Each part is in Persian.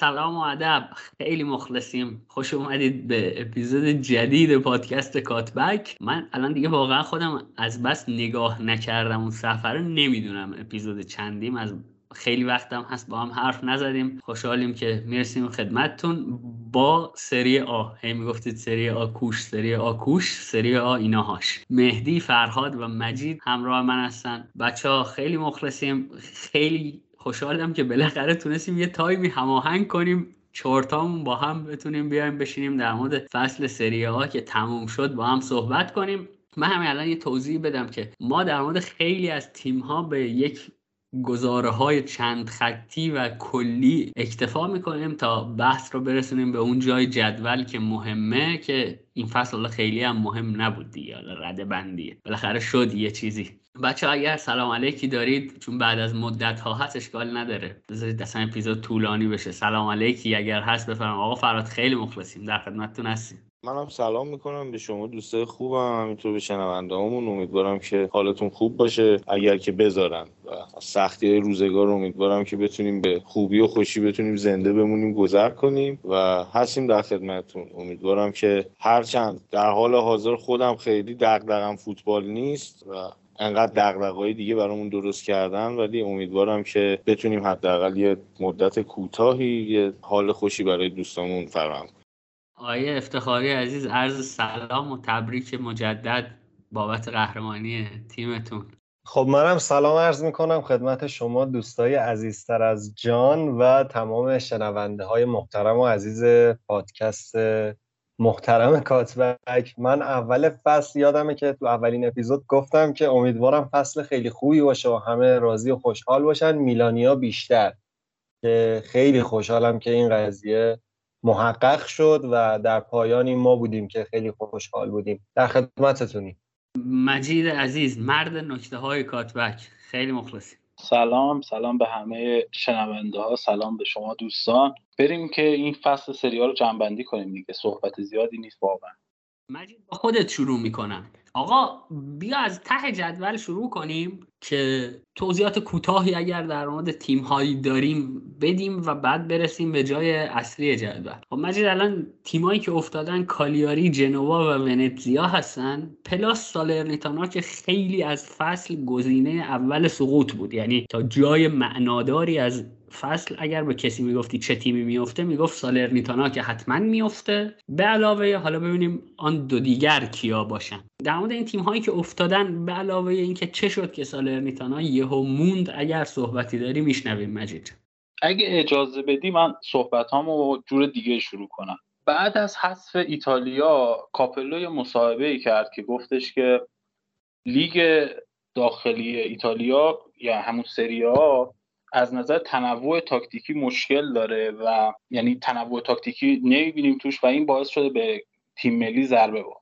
سلام و ادب. خیلی مخلصیم. خوش اومدید به اپیزود جدید پادکست کاتبک. من الان دیگه واقعا خودم از بس نگاه نکردم اون سفر نمی‌دونم اپیزود چندیم. از خیلی وقتم هست با هم حرف نزدیم. خوشحالیم که می‌رسیم خدمتتون با سری آ. هی می‌گفتید سری آ کوش سری آ کوش سری آ ایناهاش. مهدی فرهاد و مجید همراه من هستن. بچه ها خیلی مخلصیم. خیلی خوشحالم که بالاخره تونستیم یه تایمی هماهنگ کنیم. چهارتامون با هم بتونیم بیایم بشینیم در مورد فصل سری ها که تموم شد با هم صحبت کنیم. من همین الان یه توضیح بدم که ما در مورد خیلی از تیم ها به یک گزاره های چند خطی و کلی اکتفا می‌کنیم تا بحث رو برسونیم به اون جای جدول که مهمه که این فصل خیلی هم مهم نبود دیگه رده بندیه بالاخره شد یه چیزی. بچه اگر سلام علیکی دارید چون بعد از مدت ها هست اشکال نداره. بذارید اصلا اپیزود طولانی بشه. سلام علیکی اگر هست بفرم آقا فراد خیلی مخلصیم. در خدمتتون هستیم. منم سلام می‌کنم به شما دوستای خوبم همینطور به شنونده همون امیدوارم که حالتون خوب باشه. اگر که بذارن و سختی های روزگار امیدوارم که بتونیم به خوبی و خوشی بتونیم زنده بمونیم گذر کنیم و هستیم در خدمتتون. امیدوارم که هرچند در حال حاضر خودم خیلی دغدغم فوتبال نیست و انقدر دغدغه‌های دیگه برامون درست کردن ولی امیدوارم که بتونیم حداقل یه مدت کوتاهی یه حال خوشی برای دوستامون فراهم آیه افتخاری عزیز عرض سلام و تبریک مجدد بابت قهرمانی تیمتون. خب منم سلام عرض می‌کنم خدمت شما دوستای عزیزتر از جان و تمام شنونده های محترم و عزیز پادکست محترم کاتبک. من اول فصل یادمه که تو اولین اپیزود گفتم که امیدوارم فصل خیلی خوبی باشه و همه راضی و خوشحال باشن. میلانیا بیشتر که خیلی خوشحالم که این قضیه محقق شد و در پایانی ما بودیم که خیلی خوشحال بودیم. در خدمتتونیم. مجید عزیز مرد نکته های کاتبک. خیلی مخلصیم. سلام سلام به همه شنونده ها سلام به شما دوستان. بریم که این فصل سریال رو جنبندی کنیم دیگه. صحبت زیادی نیست واقعا. مجید با خودت شروع می‌کنم. آقا بیا از ته جدول شروع کنیم. که توضیحات کوتاهی اگر در مورد تیم هایی داریم بدیم و بعد برسیم به جای اصلی جدول. خب مجید الان تیمایی که افتادن کالیاری جنوا و ونتزیا هستن. پلاس سالرنیتانا که خیلی از فصل گزینه اول سقوط بود. یعنی تا جای معناداری از فصل اگر به کسی می‌گفتی چه تیمی میفته می‌گفت سالرنیتانا که حتما میفته. به علاوه حالا ببینیم آن دو دیگر کیا باشن. در مورد این تیم هایی که افتادن به علاوه اینکه چه شد که سالرنیتانا یهو موند اگر صحبتی داری میشنویم مجید. اگه اجازه بدی من صحبت هامو جور دیگه شروع کنم. بعد از حذف ایتالیا کاپلو مصاحبه ای کرد که گفتش که لیگ داخلی ایتالیا یا همون سریا از نظر تنوع تاکتیکی مشکل داره و یعنی تنوع تاکتیکی نمی‌بینیم توش و این باعث شده به تیم ملی ضربه بخوره.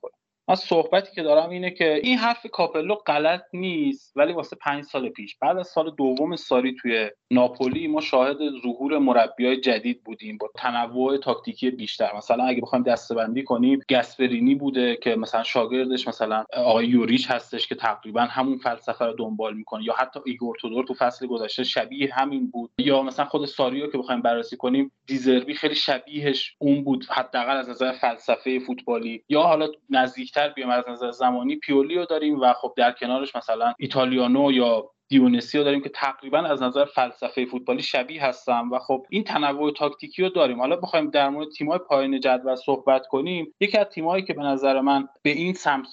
من صحبتی که دارم اینه که این حرف کاپلو غلط نیست ولی واسه پنج سال پیش. بعد از سال دوم ساری توی ناپولی ما شاهد ظهور مربیای جدید بودیم با تنوع تاکتیکی بیشتر. مثلا اگه بخوایم دسته‌بندی کنیم گسپرینی بوده که مثلا شاگردش مثلا آقای یوریچ هستش که تقریبا همون فلسفه رو دنبال می‌کنه. یا حتی ایگور تودور تو فصل گذشته شبیه همین بود. یا مثلا خود ساریو که بخوایم بررسی کنیم دیزربی خیلی شبیهش اون بود حداقل از نظر فلسفه فوتبالی. یا حالا نزدیک بیشتر بیام. از نظر زمانی پیولیو داریم و خب در کنارش مثلا ایتالیانو یا دیونسی رو داریم که تقریبا از نظر فلسفه فوتبالی شبیه هستن و خب این تنوع تاکتیکی رو داریم. حالا بخوایم در مورد تیم‌های پایین جدول صحبت کنیم. یکی از تیم‌هایی که به نظر من به این سمت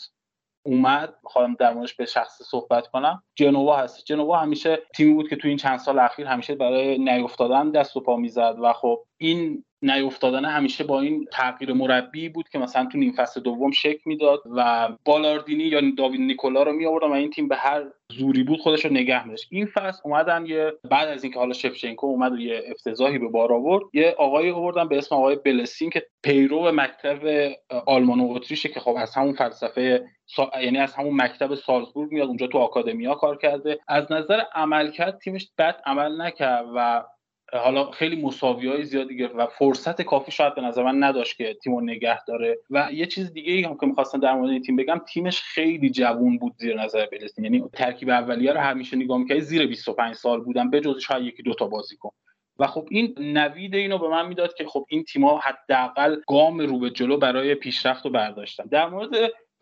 اومد می‌خوام در موردش به شخص صحبت کنم جنوا هست. جنوا همیشه تیمی بود که تو این چند سال اخیر همیشه برای نیافتادن دست و پا می‌زد و خب این نیافتادن همیشه با این تغییر مربی بود که مثلا تو نیم فصل دوم شک می‌داد و بالاردینی یا داوید نیکولا رو می آوردن و این تیم به هر زوری بود خودش رو نگه داشت این فصل اومدن یه بعد از اینکه حالا شفچنکو اومد و یه افتضاحی به بار آورد یه آقایی آوردن به اسم آقای بلسین که پیرو مکتب آلمان و اتریشه که خب از همون فلسفه یعنی از همون مکتب سالزبورگ میاد اونجا تو آکادمیا کار کرده. از نظر عملکرد تیمش بد عمل نکرد و حالا خیلی مساوی های زیادی گرفت و فرصت کافی شاید به نظر من نداشت که تیم نگه داره. و یه چیز دیگه ای هم که می‌خواستم در مورد این تیم بگم تیمش خیلی جوون بود زیر نظر بلستین یعنی ترکیب اولیه رو همیشه نگاه می‌کردی زیر 25 سال بودن به جز شاید یکی دوتا بازیکن. و خب این نوید اینو به من می‌داد که خب این تیم‌ها حداقل گام رو به جلو برای پیشرفت رو برداشتن. در مورد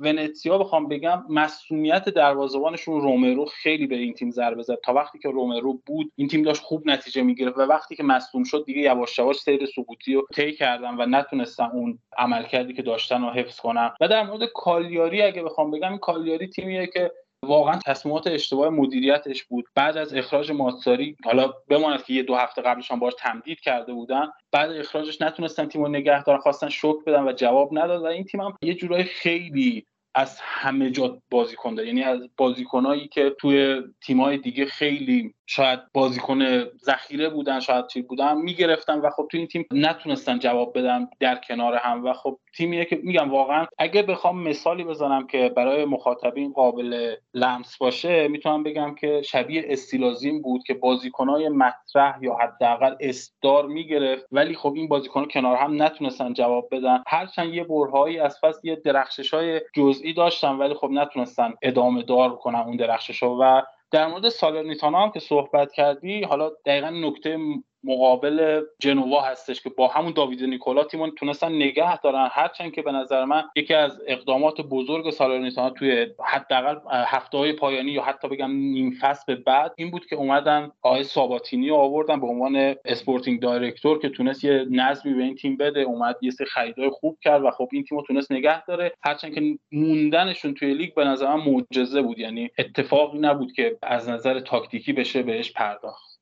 ونتسیا بخوام بگم مسئولیت دروازه‌بانشون رومرو خیلی به این تیم ضربه زد. تا وقتی که رومرو بود این تیم داشت خوب نتیجه می‌گرفت و وقتی که مصدوم شد دیگه یواش یواش سیر سقوطی رو طی کردن و نتونستن اون عملکردی که داشتن رو حفظ کنن. و در مورد کالیاری اگه بخوام بگم کالیاری تیمیه که واقعا تصمیمات اشتباه مدیریتش بود. بعد از اخراج ماتساری حالا بماند که یه دو هفته قبلش هم باش تمدید کرده بودن بعد اخراجش نتونستن تیمو نگه دارن خواستن شوک بدن و جواب نداد. و این تیم هم یه جورایی خیلی از همه جا بازیکن داره. یعنی از بازیکنایی که توی تیمای دیگه خیلی شاید بازیکن ذخیره بودن شاید چی بودن می‌گرفتن و خب تو این تیم نتونستن جواب بدن در کنار هم و خب تیمیه که میگم واقعا اگه بخوام مثالی بزنم که برای مخاطبین قابل لمس باشه می‌تونم بگم که شبیه استیلازین بود که بازیکنهای مطرح یا حداقل استار می‌گرفت ولی خب این بازیکنها کنار هم نتونستن جواب بدن. هرچند یه برهایی از فصل یه درخشش های جزئی داشتن ولی خب نتونستن ادامه دار کنن اون درخشش و در مورد سالرنیتانا هم که صحبت کردی حالا دقیقا نقطه مقابل جنوا هستش که با همون داوید نیکولا تیمون تونستن نگه دارن. هرچند که به نظر من یکی از اقدامات بزرگ سالرنیتانا توی حداقل هفته های پایانی یا حتی بگم نیم فصل به بعد این بود که اومدن آقای ساباتینی آوردن به عنوان sporting director که تونست یه نظمی به این تیم بده. اومد یه سری خریدای خوب کرد و خب این تیمو تونست نگه داره. هرچند که موندنشون توی لیگ به نظر من معجزه بود. یعنی اتفاقی نبود که از نظر تاکتیکی بشه بهش پرداخت.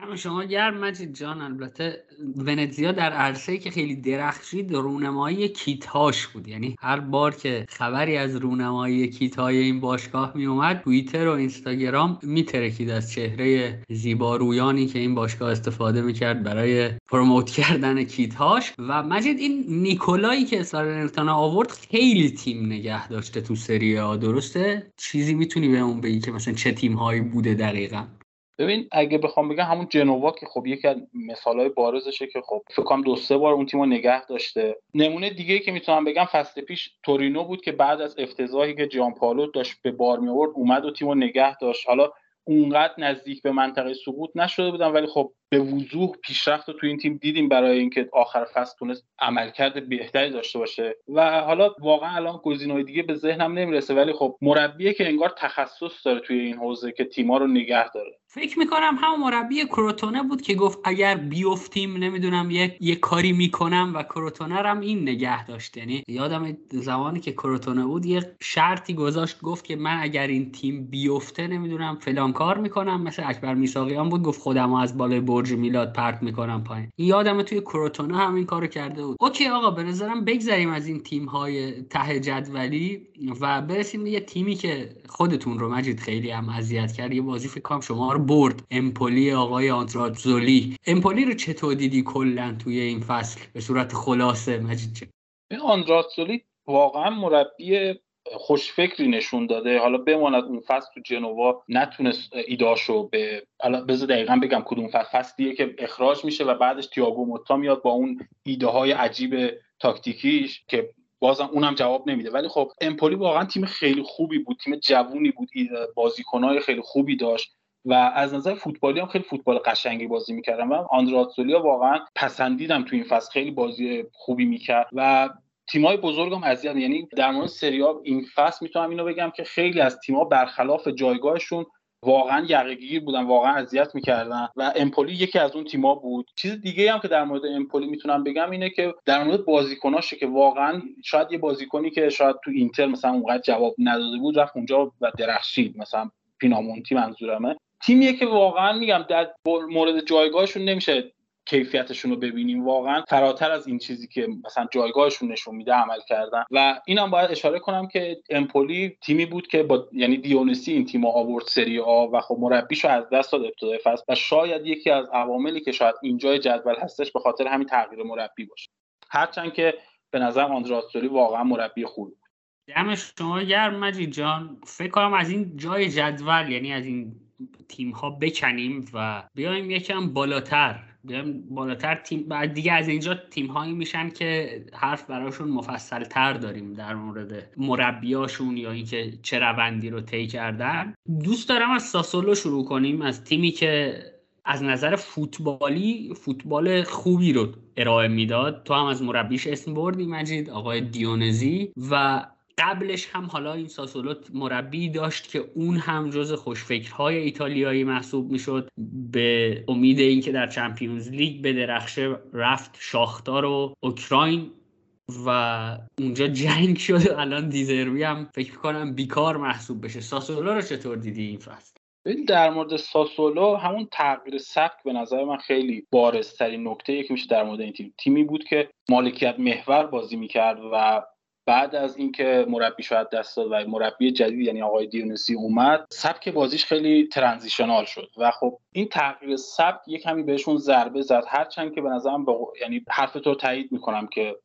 گرم شما گرم مجید جان البته ونزیا در عرصه که خیلی درخشید رونمایی کیتاش بود. یعنی هر بار که خبری از رونمایی کیت های این باشگاه می اومد توییتر و اینستاگرام میترکید از چهره زیبارویانی که این باشگاه استفاده می‌کرد برای پروموت کردن کیتهاش. و مجید این نیکولایی که سارنتانا آورد خیلی تیم نگه داشته تو سری درسته؟ چیزی می‌تونی به اون بگی که مثلا چه تیم هایی بوده دقیقا؟ ببین اگه بخوام بگم همون جنوا که خب یکی از مثالهای بارزشه که خب فکر کنم دو سه بار اون تیمو نگه داشته. نمونه دیگه که می‌تونم بگم فصل پیش تورینو بود که بعد از افتضاحی که جان پالو داشت به بار می آورد اومد و تیمو نگه داشت. حالا اونقدر نزدیک به منطقه سقوط نشده بودن ولی خب به وضوح پیشرفت رو تو این تیم دیدیم برای اینکه آخر فصل تونست عملکرد بهتری داشته باشه. و حالا واقعا الان گزینه‌های دیگه به ذهنم نمی‌رسه ولی خب مربیه که انگار تخصص داره توی این حوزه که تیما رو نگه داره. فکر می‌کنم همون مربی کروتونه بود که گفت اگر بیفتیم نمی‌دونم یه, یه کاری می‌کنم و کروتونه هم این نگه داشت. یعنی یادم زمانی که کروتونه بود یه شرطی گذاشت گفت که من اگر این تیم بیفته نمی‌دونم فلان کار می‌کنم. مثل اکبر میساقیان بود گفت خودم از بالای برج میلاد پرت می‌کنم پایین. یادم توی کروتونه هم این کارو کرده بود. اوکی آقا به نظرم بگذریم از این تیم های ته جدولی و برسیم به یه تیمی که خودتون رو مجید خیلی هم اذیت کرد. یه بازی فکر کنم شما رو برد. امپولی آقای آندراتزولی امپولی رو چطور دیدی کلا توی این فصل؟ به صورت خلاصه مجید چه آندراتزولی واقعا مربی خوشفکری نشون داده. حالا بماند اون فصل تو جنوا نتونست ایداشو به حالا بذار دقیقا بگم کدوم فصل. فصلیه که اخراج میشه و بعدش تییاگو موتا میاد با اون ایده های عجیب تاکتیکیش که بازم اونم جواب نمیده. ولی خب امپولی واقعا تیم خیلی خوبی بود تیم جوونی بود بازیکنهای خیلی خوبی داشت و از نظر فوتبالی هم خیلی فوتبال قشنگی بازی می‌کردم و آندراتسولیا واقعا پسندیدم تو این فصل. خیلی بازی خوبی می‌کرد و تیمای بزرگم اذیت یعنی در مورد سریا این فصل می‌تونم اینو بگم که خیلی از تیم‌ها برخلاف جایگاهشون واقعا یقگیر بودن واقعا اذیت می‌کردن و امپولی یکی از اون تیما بود. چیز دیگه هم که در مورد امپولی می‌تونم بگم اینه که در مورد بازیکناشه که واقعا شاید یه بازیکنی که شاید تو اینتر مثلا اونقدر جواب نداده بود رفت اونجا و درخشید مثلا پینامونتی منظورمه. تیمیه که واقعا میگم در مورد جایگاهشون نمیشه کیفیتشون رو ببینیم. واقعا فراتر از این چیزی که مثلا جایگاهشون نشون میده عمل کردن. و اینم باید اشاره کنم که امپولی تیمی بود که با یعنی دیونسی این تیم آورد سری آ و خب مربیشو از دست داد ابتدای فصل و شاید یکی از عواملی که شاید اینجای جدول هستش به خاطر همین تغییر مربی باشه. هرچند که به نظر آندراستوری واقعا مربی خوبی بود. دم شما گرم مجید جان. فکر کنم از این جای جدول یعنی از این تیم ها بکنیم و بیایم یکم بالاتر. بالاتر تیم بعد دیگه از اینجا تیم هایی میشن که حرف براشون مفصل تر داریم در مورد مربیاشون یا اینکه چه روندی رو طی کردن. دوست دارم از ساسولو شروع کنیم از تیمی که از نظر فوتبالی فوتبال خوبی رو ارائه می‌داد. تو هم از مربیش اسم بردی مجید آقای دیونزی. و قبلش هم حالا این ساسولو مربی داشت که اون هم جز خوشفکرهای ایتالیایی محسوب می‌شد به امید اینکه در چمپیونز لیگ به درخشه رفت شاختار و اوکراین و اونجا جنگ شد و الان دیزروی هم فکر کنم بیکار محسوب بشه. ساسولو رو چطور دیدی این فصل؟ در مورد ساسولو همون تغییر سبک به نظر من خیلی بارزترین نکته که میشه در مورد این تیم. تیمی بود که مالکیت محور بازی می‌کرد و بعد از اینکه مربی شاید دست داد و مربی جدید یعنی آقای دیونسی اومد سبک بازیش خیلی ترانزیشنال شد و خب این تغییر سبک یه کمی بهشون ضربه زد. هرچند که به نظرم با... یعنی حرف تو تایید می‌کنم که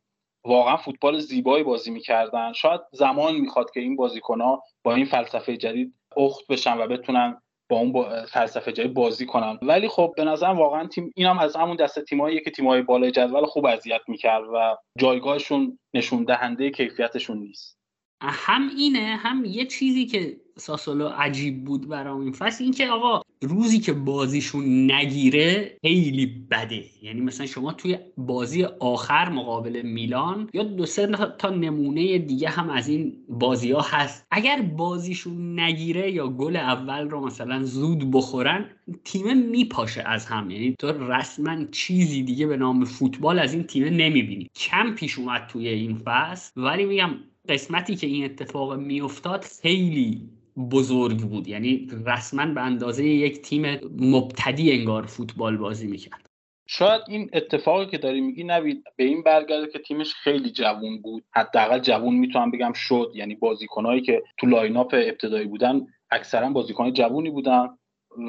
واقعا فوتبال زیبایی بازی می‌کردن. شاید زمان می‌خواد که این بازیکنها با این فلسفه جدید اخت بشن و بتونن با اون با فلسفه جای بازی کنن. ولی خب به نظرم واقعا تیم اینم از همون دست تیمایی که تیمای بالای جدول خوب اذیت می‌کرد و جایگاهشون نشون دهنده کیفیتشون نیست. هم اینه هم یه چیزی که ساسولو عجیب بود برام این فصل این که آقا روزی که بازیشون نگیره خیلی بده. یعنی مثلا شما توی بازی آخر مقابل میلان یا دو سه تا نمونه دیگه هم از این بازی ها هست. اگر بازیشون نگیره یا گل اول رو مثلا زود بخورن تیم میپاشه از هم. یعنی تو رسما چیزی دیگه به نام فوتبال از این تیم نمی‌بینی. کم پیش اومد توی این فصل. ولی میگم قسمتی که این اتفاق میافتاد خیلی بزرگ بود. یعنی رسما به اندازه یک تیم مبتدی انگار فوتبال بازی می‌کرد. شاید این اتفاقی که داری میگی نوید به این برگرده که تیمش خیلی جوون بود. حداقل جوون می‌تونم بگم شد. یعنی بازیکنهایی که تو lineup ابتدایی بودن اکثرا بازیکن جوونی بودن.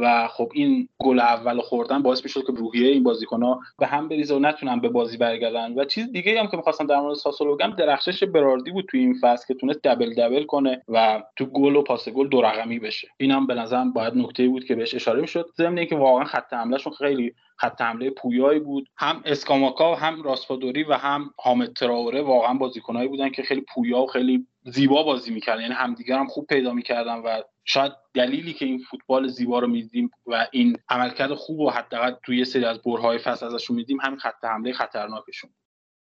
و خب این گل اول خوردن باعث می‌شد که روحیه این بازیکن‌ها به هم بریزه و نتونن به بازی برگردن. و چیز دیگه هم که می‌خواستم در مورد ساسولو بگم درخشش براردی بود توی این فصل که تونست double double کنه و تو گل و پاس گل دو رقمی بشه. اینم به نظرم باید نکته بود که بهش اشاره می‌شد. ضمن اینکه واقعا خط حملهشون خیلی خط حمله پویایی بود. هم اسکاماکا هم راسپادوری و هم حامد تراوره واقعا بازیکنایی بودن که خیلی پویا و خیلی زیبا بازی می‌کردن. یعنی همدیگر هم خوب پیدا می‌کردن و شاید دلیلی که این فوتبال زیبا رو میدیم و این عملکرد خوب و حداقل توی یه سری از برهای فصل ازشون میدیم همین خط حمله خطرناکشون.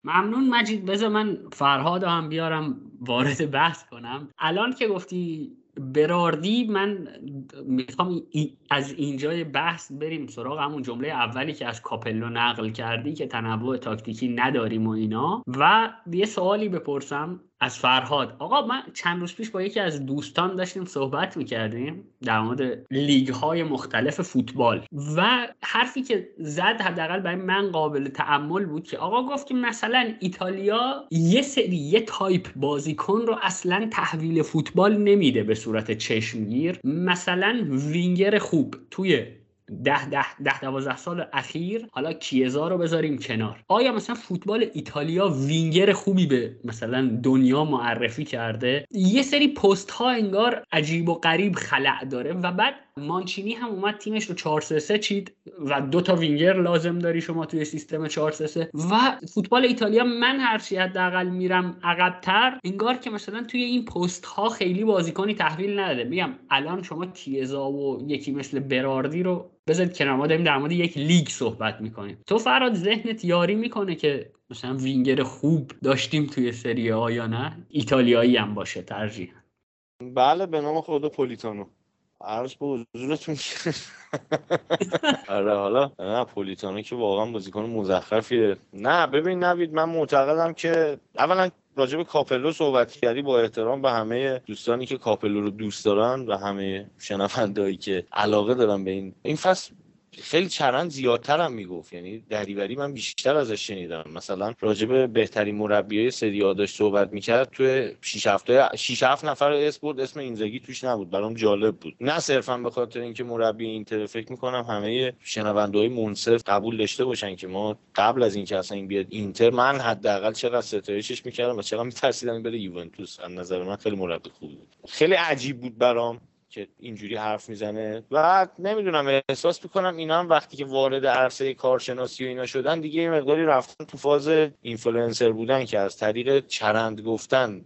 ممنون مجید. بذار من فرهاد هم بیارم وارد بحث کنم. الان که گفتی براردی من می‌خوام از اینجای بحث بریم سراغ همون جمله اولی که از کاپلو نقل کردی که تنوع تاکتیکی نداریم و اینا. و یه سوالی بپرسم. از فرهاد. آقا من چند روز پیش با یکی از دوستان داشتیم صحبت می‌کردیم در مورد لیگ های مختلف فوتبال و حرفی که زد حداقل برای من قابل تأمل بود که آقا گفت که مثلا ایتالیا یه سری یه تایپ بازیکن رو اصلا تحویل فوتبال نمیده به صورت چشمگیر. مثلا وینگر خوب توی ده ده ده دوازده سال اخیر حالا کیزا رو بذاریم کنار. آیا مثلا فوتبال ایتالیا وینگر خوبی به مثلا دنیا معرفی کرده؟ یه سری پست ها انگار عجیب و غریب خلأ داره و بعد مانچینی هم اومد تیمش رو 4 3 چید و دو تا وینگر لازم داری شما توی سیستم 4 3 و فوتبال ایتالیا من هر چی حداقل میرم عقبتر انگار که مثلا توی این پست ها خیلی بازیکنی تحویل نداده. میگم الان شما کیزا و یکی مثل براردی رو بذارید کنار ما داریم در مورد یک لیگ صحبت می‌کنیم. تو فرهاد ذهنت یاری می‌کنه که مثلا وینگر خوب داشتیم توی سری آ یا نه؟ ایتالیایی هم باشه ترجیح بله به نام خود پولیتانو. عرض به حضورتون آره حالا نه پولیتانو که واقعا بازیکن مزخرفیه. نه ببین نوید من معتقدم که اولا راجع به کاپلو صحبت کردی با احترام به همه دوستانی که کاپلو رو دوست دارن و همه شنوندهایی که علاقه دارن به این. این فصل خیلی چرند زیادتر هم می‌گفت. یعنی دریوری من بیشتر ازش شنیدم. مثلا راجب بهترین مربی سری داشت صحبت می‌کرد توی 6 هفته 6 7 نفر اسپورت اسم اینزاگی توش نبود. برام جالب بود. نه صرفا به خاطر اینکه مربی اینتر فکر می‌کنم همه شنوندههای منصف قبول داشته باشن که ما قبل از اینکه اصلا این بیاد اینتر من حداقل چقدر ستایشش می‌کردم و چقدر میترسیدم بره یوونتوس. از نظر من خیلی مربی خوبی بود. خیلی عجیب بود برام. که اینجوری حرف می‌زنه. و نمی‌دونم احساس می‌کنم اینا هم وقتی که وارد عرصه کارشناسی و اینا شدن دیگه یه مقداری رفتن تو فاز اینفلوئنسر بودن که از طریق چرند گفتن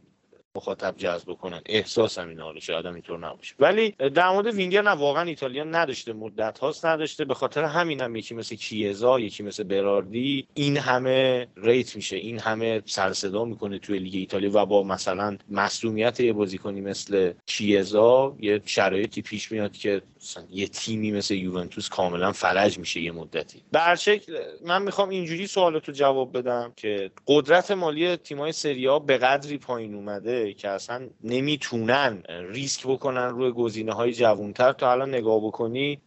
مخاطب جذب کنن احساس هم حالا شاید هم اینطور نباشه. ولی در مورد وینگر نه واقعا ایتالیا نداشته مدت هاست نداشته. به خاطر همین هم یکی مثل کیزا یکی مثل براردی این همه rate میشه. این همه سر صدا می‌کنه توی لیگ ایتالیا و با مثلا مصدومیت یه بازیکنی مثل کیزا یه شرایطی پیش میاد که یه تیمی مثل یوونتوس کاملا فلج میشه یه مدتی. به شکل من می‌خوام اینجوری سوالتو جواب بدم که قدرت مالی تیمای سریا به قدری پایین اومده که اصلا نمی‌تونن ریسک بکنن روی گزینه های جوانتر. تا الان نگاه بکنی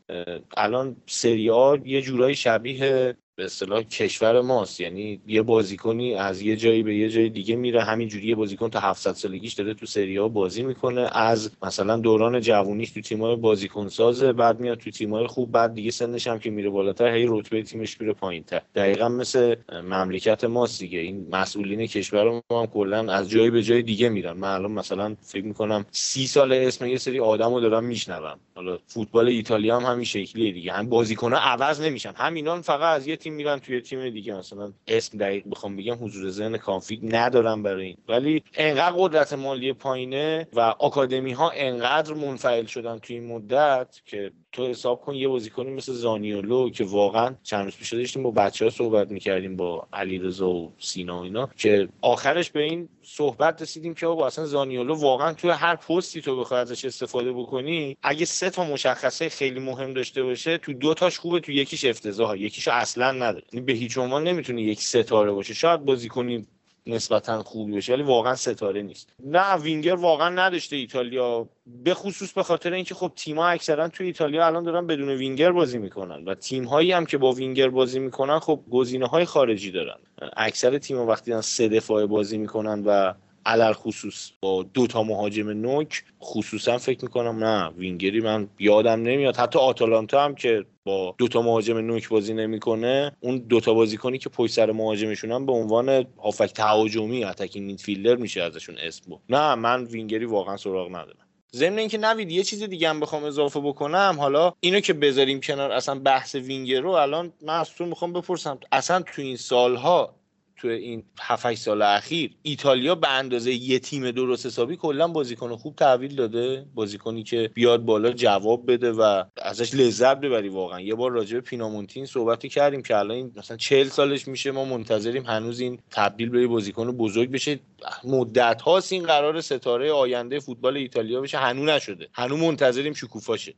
الان سریا یه جورایی شبیه به اصطلاح کشور ماست. یعنی یه بازیکنی از یه جایی به یه جای دیگه میره. همینجوری یه بازیکن تا 700 سالگیش داره تو سری ها بازی می‌کنه. از مثلا دوران جوونیش تو تیمای بازیکن سازه بعد میاد تو تیمای خوب بعد دیگه سنش هم که میره بالاتر هی رتبه تیمش میره پایینتر. دقیقا مثل مملکت ماست دیگه. این مسئولین کشور ما هم کلا از جایی به جای دیگه میرن. من الان مثلا فکر می‌کنم سی سال اسم یه سری آدمو دارم میشنوم. حالا فوتبال ایتالیا هم همین شکلیه دیگه. هم بازیکن‌ها عوض نمیشن. همینان فقط از یه میرن توی تیم دیگه مثلا اسم دقیق بخوام بگم حضور ذهن کافی ندارم برای این. ولی انقدر قدرت مالی پایینه و آکادمی ها انقدر منفعل شدن توی این مدت که تو حساب کن یه بازیکنی مثل زانیولو که واقعا چند روز پیش داشتیم با بچه ها صحبت می‌کردیم با علیرضا و سینا و اینا که آخرش به این صحبت رسیدیم که با اصلا زانیولو واقعا توی هر پستی تو بخوای ازش استفاده بکنی اگه سه تا مشخصه خیلی مهم داشته باشه تو دو تاش خوبه تو یکیش افتضاحه یکیشو اصلا نداره. یعنی به هیچ عنوان نمی‌تونه یک ستاره باشه. شاید بازیکنی نسبتا خوبی بشه ولی واقعا ستاره نیست. نه وینگر واقعا نداشته ایتالیا به خصوص به خاطر اینکه خب تیم‌ها اکثرا توی ایتالیا الان دارن بدون وینگر بازی می‌کنن و تیم هایی هم که با وینگر بازی می‌کنن خب گزینه های خارجی دارن. اکثر تیم‌ها وقتی دارن سه دفاعه بازی می‌کنن و علی‌الخصوص. با دو تا مهاجم نوک خصوصا فکر می‌کنم نه وینگری من یادم نمیاد. حتی آتالانتا هم که با دو تا مهاجم نوک بازی نمی‌کنه اون دو تا بازیکنی که پشت سر مهاجمشون هم به عنوان هافبک تهاجمی attacking midfielder میشه ازشون اسم بود نه من وینگری واقعا سراغ ندارم. ضمن اینکه نوید یه چیز دیگه هم بخوام اضافه بکنم. حالا اینو که بذاریم کنار اصلا بحث وینگر رو الان من از تو می‌خوام بپرسم. اصلا تو این سالها تو این 7 سال اخیر ایتالیا به اندازه یه تیم درست حسابی کلا بازیکن خوب تحویل داده. بازیکنی که بیاد بالا جواب بده و ازش لذت ببری واقعا. یه بار راجع به پینامونتین صحبتی کردیم که الان این مثلا 40 سالش میشه ما منتظریم هنوز این تبدیل به بازیکن بزرگ بشه. مدت هاست این قرار ستاره آینده فوتبال ایتالیا بشه. هنوز نشده. هنوز منتظریم شکوفاشه.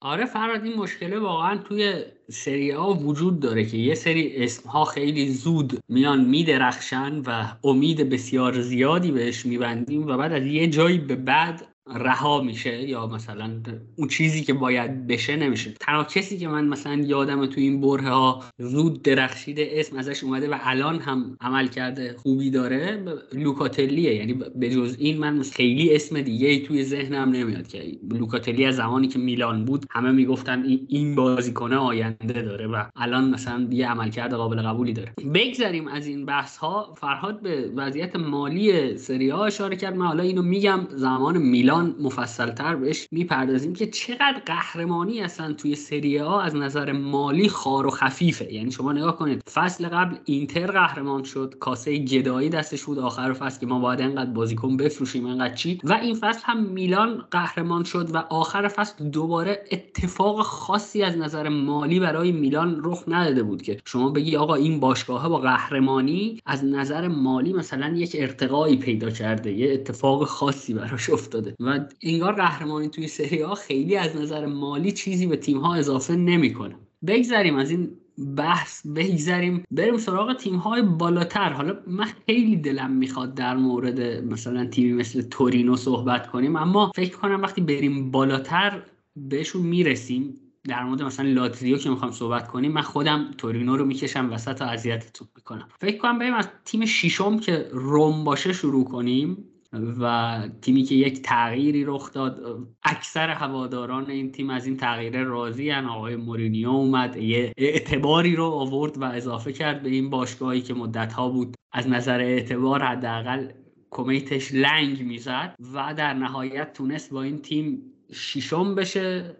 آره فراد این مشکله واقعا توی سری ها وجود داره که یه سری اسم ها خیلی زود میان میدرخشن و امید بسیار زیادی بهش میبندیم و بعد از یه جایی به بعد رها میشه یا مثلا اون چیزی که باید بشه نمیشه. تنها کسی که من مثلا یادم تو این بره ها زود درخشیده اسم ازش اومده و الان هم عمل کرده خوبی داره لوکاتلیه. یعنی به جز این من خیلی اسم دیگه ای توی ذهنم نمیاد که لوکاتلی از زمانی که میلان بود همه می‌گفتن این بازیکنه آینده داره و الان مثلا دیگه عملکرد قابل قبولی داره. بگذریم از این بحث ها فرهاد به وضعیت مالی سری اشاره کرد. من حالا اینو میگم زمان میلان مفصل تر بهش می‌پردازیم که چقدر قهرمانی هستن توی سری ها از نظر مالی خار و خفیفه. یعنی شما نگاه کنید فصل قبل اینتر قهرمان شد کاسه گدایی دستش بود آخر فصل که ما باید انقدر بازیکن بفروشیم انقدر چی و این فصل هم میلان قهرمان شد و آخر فصل دوباره اتفاق خاصی از نظر مالی برای میلان رخ نداده بود که شما بگی آقا این باشگاه با قهرمانی از نظر مالی مثلا یک ارتقایی پیدا کرده یه اتفاق خاصی براش افتاده. و انگار قهرمانی توی سری ها خیلی از نظر مالی چیزی به تیم ها اضافه نمی‌کنه. بگذریم از این بحث بگذریم بریم سراغ تیم های بالاتر. حالا من خیلی دلم می‌خواد در مورد مثلا تیمی مثل تورینو صحبت کنیم اما فکر کنم وقتی بریم بالاتر بهشون می‌رسیم. در مورد مثلا لاتزیو که می‌خوام صحبت کنیم من خودم تورینو رو می‌کشم وسط و اذیتتون می‌کنم. فکر کنم بریم از تیم شیشم که روم باشه شروع کنیم. و تیمی که یک تغییری رخ داد اکثر هواداران این تیم از این تغییر راضی هن. آقای مورینیو اومد یه اعتباری رو آورد و اضافه کرد به این باشگاهی که مدت ها بود. از نظر اعتبار حداقل کمیتش لنگ می‌زد و در نهایت تونست با این تیم ششم بشه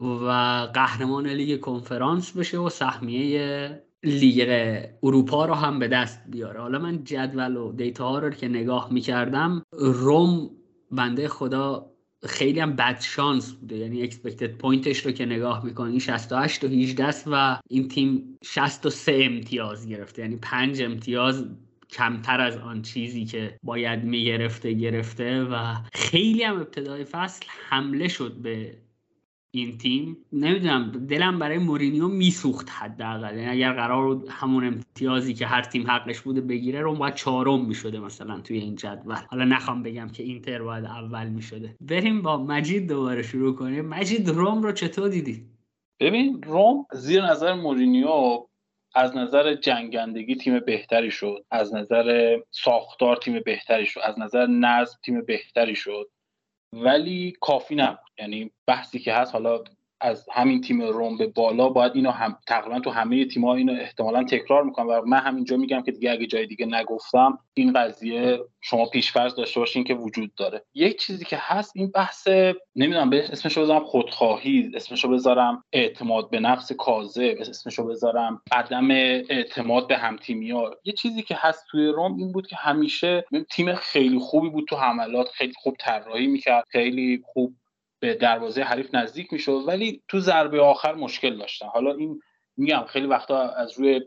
و قهرمان لیگ کنفرانس بشه و سهمیه لیگ اروپا رو هم به دست بیاره. حالا من جدول و data ها رو که نگاه می‌کردم رم بنده خدا خیلی هم بد شانس بوده. یعنی expected points ش رو که نگاه می‌کنی 68 و 18 و این تیم 63 امتیاز گرفته. یعنی 5 امتیاز کمتر از آن چیزی که باید می‌گرفته گرفته و خیلی هم ابتدای فصل حمله شد به این تیم. نمی‌دونم دلم برای مورینیو میسوخت حداقل. یعنی اگر قرار بود همون امتیازی که هر تیم حقش بوده بگیره رو باید چهارم می‌شده مثلا توی این جدول. حالا نخوام بگم که اینتر باید اول می‌شده. بریم با مجید دوباره شروع کنیم. مجید روم رو چطور دیدی؟ ببین روم زیر نظر مورینیو از نظر جنگندگی تیم بهتری شد. از نظر ساختار تیم بهتری شد. از نظر نظم تیم بهتری شد. ولی کافی نبود. یعنی بحثی که هست حالا از همین تیم روم به بالا باید اینو هم تقریبا تو همه تیم‌ها اینو احتمالا تکرار می‌کنم و من همینجا میگم که دیگه اگه جای دیگه نگفتم این قضیه شما پیشفرض داشته باشین که وجود داره. یک چیزی که هست این بحث نمی‌دونم به اسمشو بذارم خودخواهی اسمشو بذارم اعتماد به نفس کاذب اسمشو بذارم عدم اعتماد به همتیمیا یه چیزی که هست توی روم این بود که همیشه تیم خیلی خوبی بود تو حملات خیلی خوب طراحی می‌کرد خیلی خوب به دروازه حریف نزدیک می‌شد ولی تو ضربه آخر مشکل داشتن. حالا این میگم خیلی وقتا از روی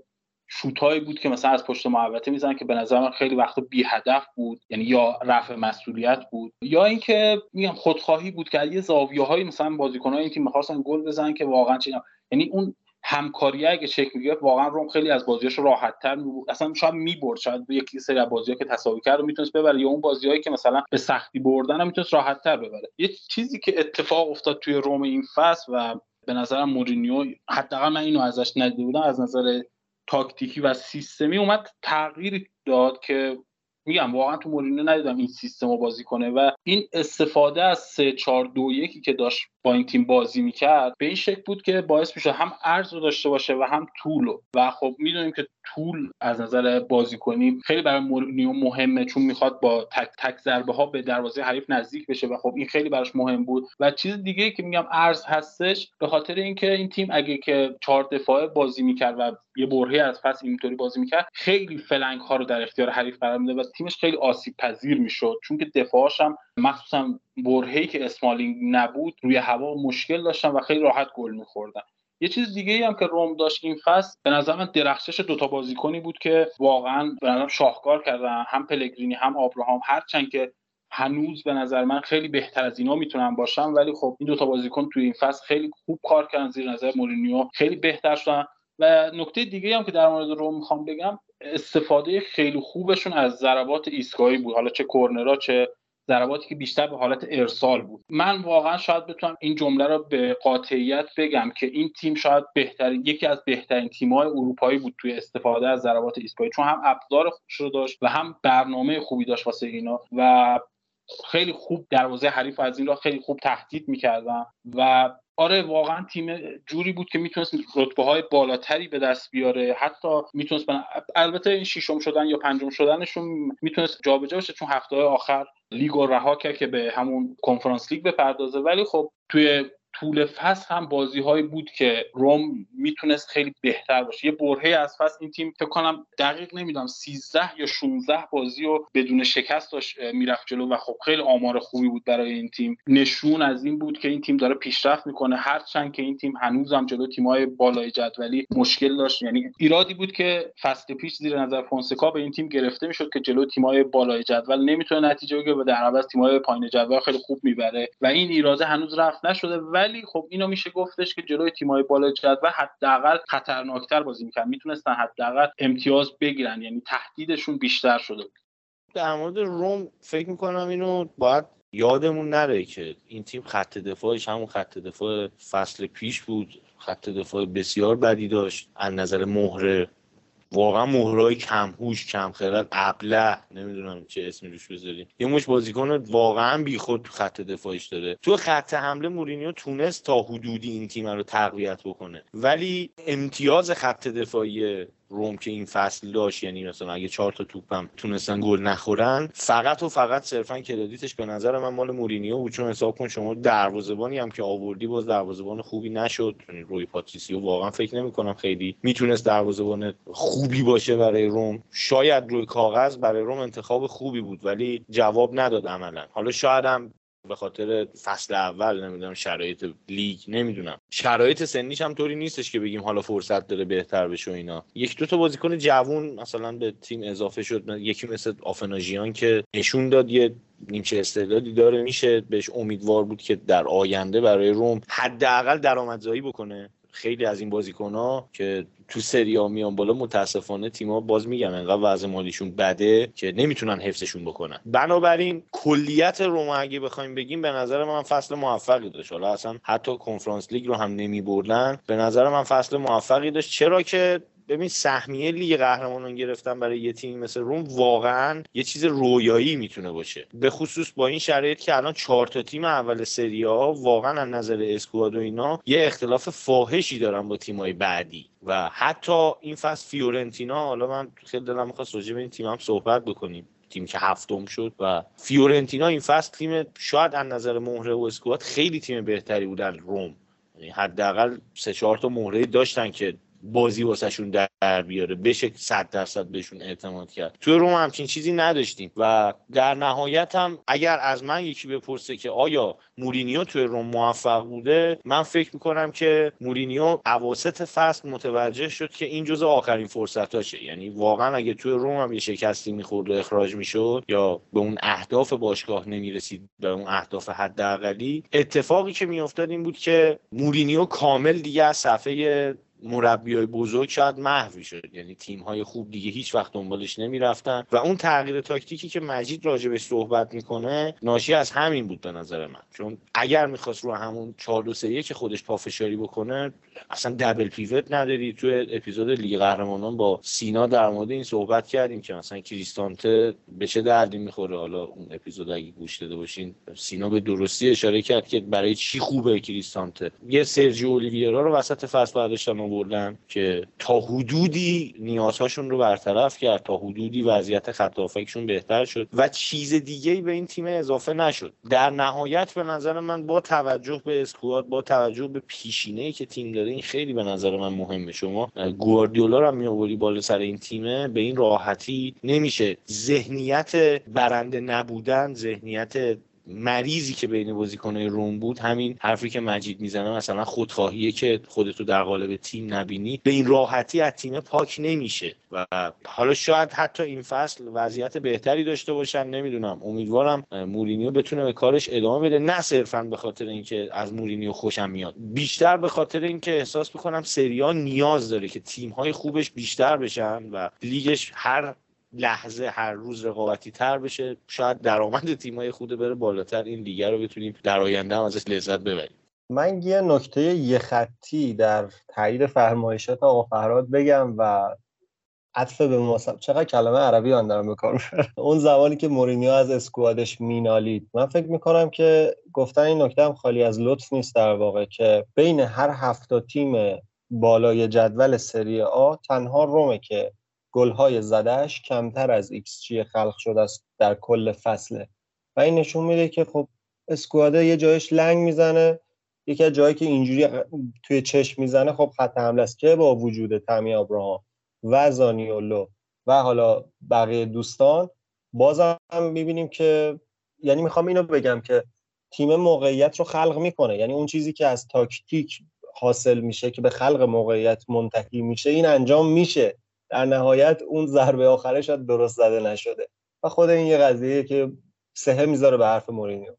شوتایی بود که مثلا از پشت محوطه می‌زنن که به نظر من خیلی وقتا بی هدف بود یعنی یا رفع مسئولیت بود یا اینکه میگم خودخواهی بود که یه زاویه مثلا بازیکن‌های این تیم می‌خواستن گل بزنن که واقعا چینا یعنی اون همکاری اگه چک می‌گرفت واقعا روم خیلی از بازیاش راحت تر بود اصلا شاید می‌برد شاید یکی سری از بازی‌ها که تساوی کرد می‌تونست ببره یا اون بازیهایی که مثلا به سختی بردن هم می‌تونست راحت تر ببره. یه چیزی که اتفاق افتاد توی روم این فصل و به نظرم مورینیو حداقل من اینو ازش ندیده بودم از نظر تاکتیکی و سیستمی اومد تغییر داد که میگم واقعا تو مورینیو ندیدم این سیستم رو بازی کنه و این استفاده از 3 4 2 1 که داشت با این تیم بازی می‌کرد به این شکل بود که باعث می‌شد هم عرض رو داشته باشه و هم طول و خب می‌دونیم که طول از نظر بازیکنی خیلی برای مورینیو مهمه چون می‌خواد با تک تک ضربه ها به دروازه حریف نزدیک بشه و خب این خیلی براش مهم بود. و چیز دیگه که میگم عرض هستش به خاطر اینکه این تیم اگه که چهار دفاعه بازی می‌کرد و یه برهه از پس اینطوری بازی می‌کرد خیلی flank ها رو در اختیار حریف قرار میده و تیمش خیلی آسیب پذیر می‌شد. چون که دفاعش هم مخصوصا برهه‌ای که اسمالینگ نبود روی هوا مشکل داشتن و خیلی راحت گل میخوردن. یه چیز دیگه ای هم که روم داشت این فصل به نظر من درخشش دوتا بازیکنی بود که واقعا به نظر شاهکار کردن هم پلگرینی هم آبراهام هرچند که هنوز به نظر من خیلی بهتر از اینا می‌تونن باشن ولی خب این دوتا بازیکن توی این فصل خیلی خوب کار کردن زیر نظر مورینیو. خیلی بهتر شدن. و نکته دیگه هم که در مورد روم می‌خوام بگم استفاده خیلی خوبشون از ضربات ایستگاهی بود. حالا چه کورنرا چه ضرباتی که بیشتر به حالت ارسال بود. من واقعا شاید بتونم این جمله رو به قاطعیت بگم که این تیم شاید بهترین یکی از بهترین تیم‌های اروپایی بود توی استفاده از ضربات ایستگاهی. چون هم ابزار خوبش رو داشت و هم برنامه خوبی داشت واسه اینا و خیلی خوب دروازه حریف از این را خیلی خوب تهدید می‌کردن و آره واقعا تیم جوری بود که می‌تونست رتبه های بالاتری به دست بیاره. حتی می‌تونست البته این ششم شدن یا پنجم شدنشون می‌تونست جابجا بشه چون هفته آخر لیگ رها کرد که به همون کنفرانس لیگ بپردازه. ولی خب توی طول فصل هم بازی هایی بود که روم می‌تونست خیلی بهتر باشه. یه برهه از فصل این تیم فکر کنم دقیق نمی‌دونم 13 یا 16 بازی رو بدون شکست داشت می‌رفت جلو و خب خیلی آمار خوبی بود برای این تیم. نشون از این بود که این تیم داره پیشرفت می‌کنه. هرچند که این تیم هنوز هم جلو تیمای بالای جدولی مشکل داشت. یعنی ایرادی بود که فصل پیش زیر نظر فونسکا به این تیم گرفته می‌شد که جلو تیمای بالای جدول نمی‌تونه نتیجه بگیره و در عوض تیمای پایین جدول خیلی خوب می‌بره. و این ایراده هنوز رفت نشده. ولی خب اینو میشه گفتش که جلوی تیمای بالا جدول حداقل خطرناکتر بازی می‌کنن می‌تونستن حداقل امتیاز بگیرن یعنی تهدیدشون بیشتر شده در مورد روم فکر می‌کنم اینو باید یادمون نره که این تیم خط دفاعش همون خط دفاع فصل پیش بود. خط دفاع بسیار بدی داشت. از نظر مهره واقعا مهرای کمهوش کم خرد ابله نمی‌دونم چه اسمی روش بذاریم. یه مش بازیکن واقعا بیخود تو خط دفاعش داره. تو خط حمله مورینیو تونست تا حدودی این تیم رو تقویت بکنه. ولی امتیاز خط دفاعی روم که این فصل داشت یعنی مثلا اگه چهار تا توپم تونستن گل نخورن فقط و فقط صرفا کردیتش به نظر من مال مورینیو بود. چون حساب کن شما دروازه‌بانی هم که آوردی باز دروازه‌بان خوبی نشد. یعنی روئی پاتریسیو واقعا فکر نمی‌کنم خیلی می‌تونست دروازه‌بان خوبی باشه برای روم. شاید روی کاغذ برای روم انتخاب خوبی بود ولی جواب نداد عملا. حالا شاید هم به خاطر فصل اول نمی‌دونم شرایط لیگ نمی‌دونم. شرایط سنیش هم طوری نیستش که بگیم حالا فرصت داره بهتر بشه و اینا. یک دو تا بازیکن جوون مثلا به تیم اضافه شد. یکی مثل آفنا ژیان که نشون داد یه نیمچه استعدادی داره. میشه بهش امیدوار بود که در آینده برای روم حداقل درآمدزایی بکنه. خیلی از این بازیکن ها که تو سری آ میان بالا متاسفانه تیم‌ها باز میگن انقدر وضع مالیشون بده که نمی‌تونن حفظشون بکنن. بنابراین کلیت روما اگه بخوایم بگیم به نظر من فصل موفقی داشت. حالا اصلا حتی کنفرانس لیگ رو هم نمیبردن. به نظر من فصل موفقی داشت. چرا که ببین سهمیه لیگ قهرمانان گرفتن برای یه تیم مثل روم واقعا یه چیز رویایی می‌تونه باشه. به خصوص با این شرایط که الان چهار تا تیم اول سری آ واقعا از نظر squad و اینا یه اختلاف فاحشی دارن با تیمای بعدی. و حتی این فصل فیورنتینا حالا من خیلی دلم می‌خواست راجع به این تیم هم صحبت بکنیم. تیم که هفتم شد و فیورنتینا این فصل تیم شاید از نظر مهره و squad خیلی تیم بهتری بود از روم. یعنی حداقل سه چهار تا مهره داشتن که بازی واسهشون در بیاره. بشه صد درصد بهشون اعتماد کرد. توی روم همچین چیزی نداشتیم. و در نهایت هم اگر از من یکی بپرسه که آیا مورینیو توی روم موفق بوده من فکر می‌کنم که مورینیو اواسط فصل متوجه شد که این جزء آخرین فرصتاشه. یعنی واقعا اگه توی روم هم یه شکستی می‌خورد و اخراج می‌شد یا به اون اهداف باشگاه نمی‌رسید به اون اهداف حداقلی اتفاقی که میافتاد این بود که مورینیو کامل دیگه از صفحه مربی های بزرگ شاید محوی شد یعنی تیم های خوب دیگه هیچ وقت دنبالش نمی‌رفتن. و اون تغییر تاکتیکی که مجید راجبش صحبت می‌کنه ناشی از همین بود به نظر من. چون اگر می‌خواست رو همون 4 2 3 که خودش پافشاری بکنه اصلا دبل پیوت نداری. تو اپیزود لیگ قهرمانان با سینا در مورد این صحبت کردیم که مثلا کریستانته به چه دردی می‌خوره. حالا اون اپیزود اگه گوش داده باشین سینا به درستی اشاره کرد که برای چی خوبه کریستانته. یه سرجی اولیویرا رو وسط فصل بعدش آوردن که تا حدودی نیازهاشون رو برطرف کرد تا حدودی وضعیت خط بهتر شد و چیز دیگه به این تیم اضافه نشد. در نهایت به نظر من با توجه به اسکواد با توجه به پیشینه که تیم داره این خیلی به نظر من مهمه. شما گواردیولا رو میآوری بالا سر این تیمه به این راحتی نمیشه. ذهنیت برنده نبودن ذهنیت مریضی که بین بازیکنهای روم بود همین حرفی که مجید می‌زنه مثلا خودخواهیه که خودتو در قالب تیم نبینی به این راحتی از تیم پاک نمیشه. و حالا شاید حتی این فصل وضعیت بهتری داشته باشن نمی‌دونم. امیدوارم مورینیو بتونه به کارش ادامه بده. نه صرفا به خاطر اینکه از مورینیو خوشم میاد. بیشتر به خاطر اینکه احساس می‌کنم سریا نیاز داره که تیم های خوبش بیشتر بشن و لیگش هر لحظه هر روز رقابتی تر بشه شاید درآمد تیمای خوده بره بالاتر این دیگر رو بتونیم در آینده هم ازش لذت ببریم. من یه نکته یه خطی در تایید فرمایشات آقا بگم و عطف به مناسب چقدر کلمه عربی آن دارم بکار اون زمانی که مورینیو از squad ش مینالید. من فکر می‌کنم که گفتن این نکته هم خالی از لطف نیست در واقع که بین هر هفت تیم بالای جدول سری آ تنها رومه که گلهای زدهش کمتر از ایکس جی خلق شده است در کل فصله. و این نشون میده که خب squad ه یه جایش لنگ می‌زنه یکی از جایی که اینجوری توی چشم می‌زنه خب خط حمله است که با وجود تامی ابراهام و زانیولو و حالا بقیه دوستان. بازم می‌بینیم که یعنی می‌خوام اینو بگم که تیم موقعیت رو خلق می‌کنه. یعنی اون چیزی که از تاکتیک حاصل میشه که به خلق موقعیت منتهی میشه این انجام میشه. در نهایت اون ضربه آخرش شاید درست زده نشده. و خود این یه قضیه که سهه می‌ذاره به حرف مورینیو.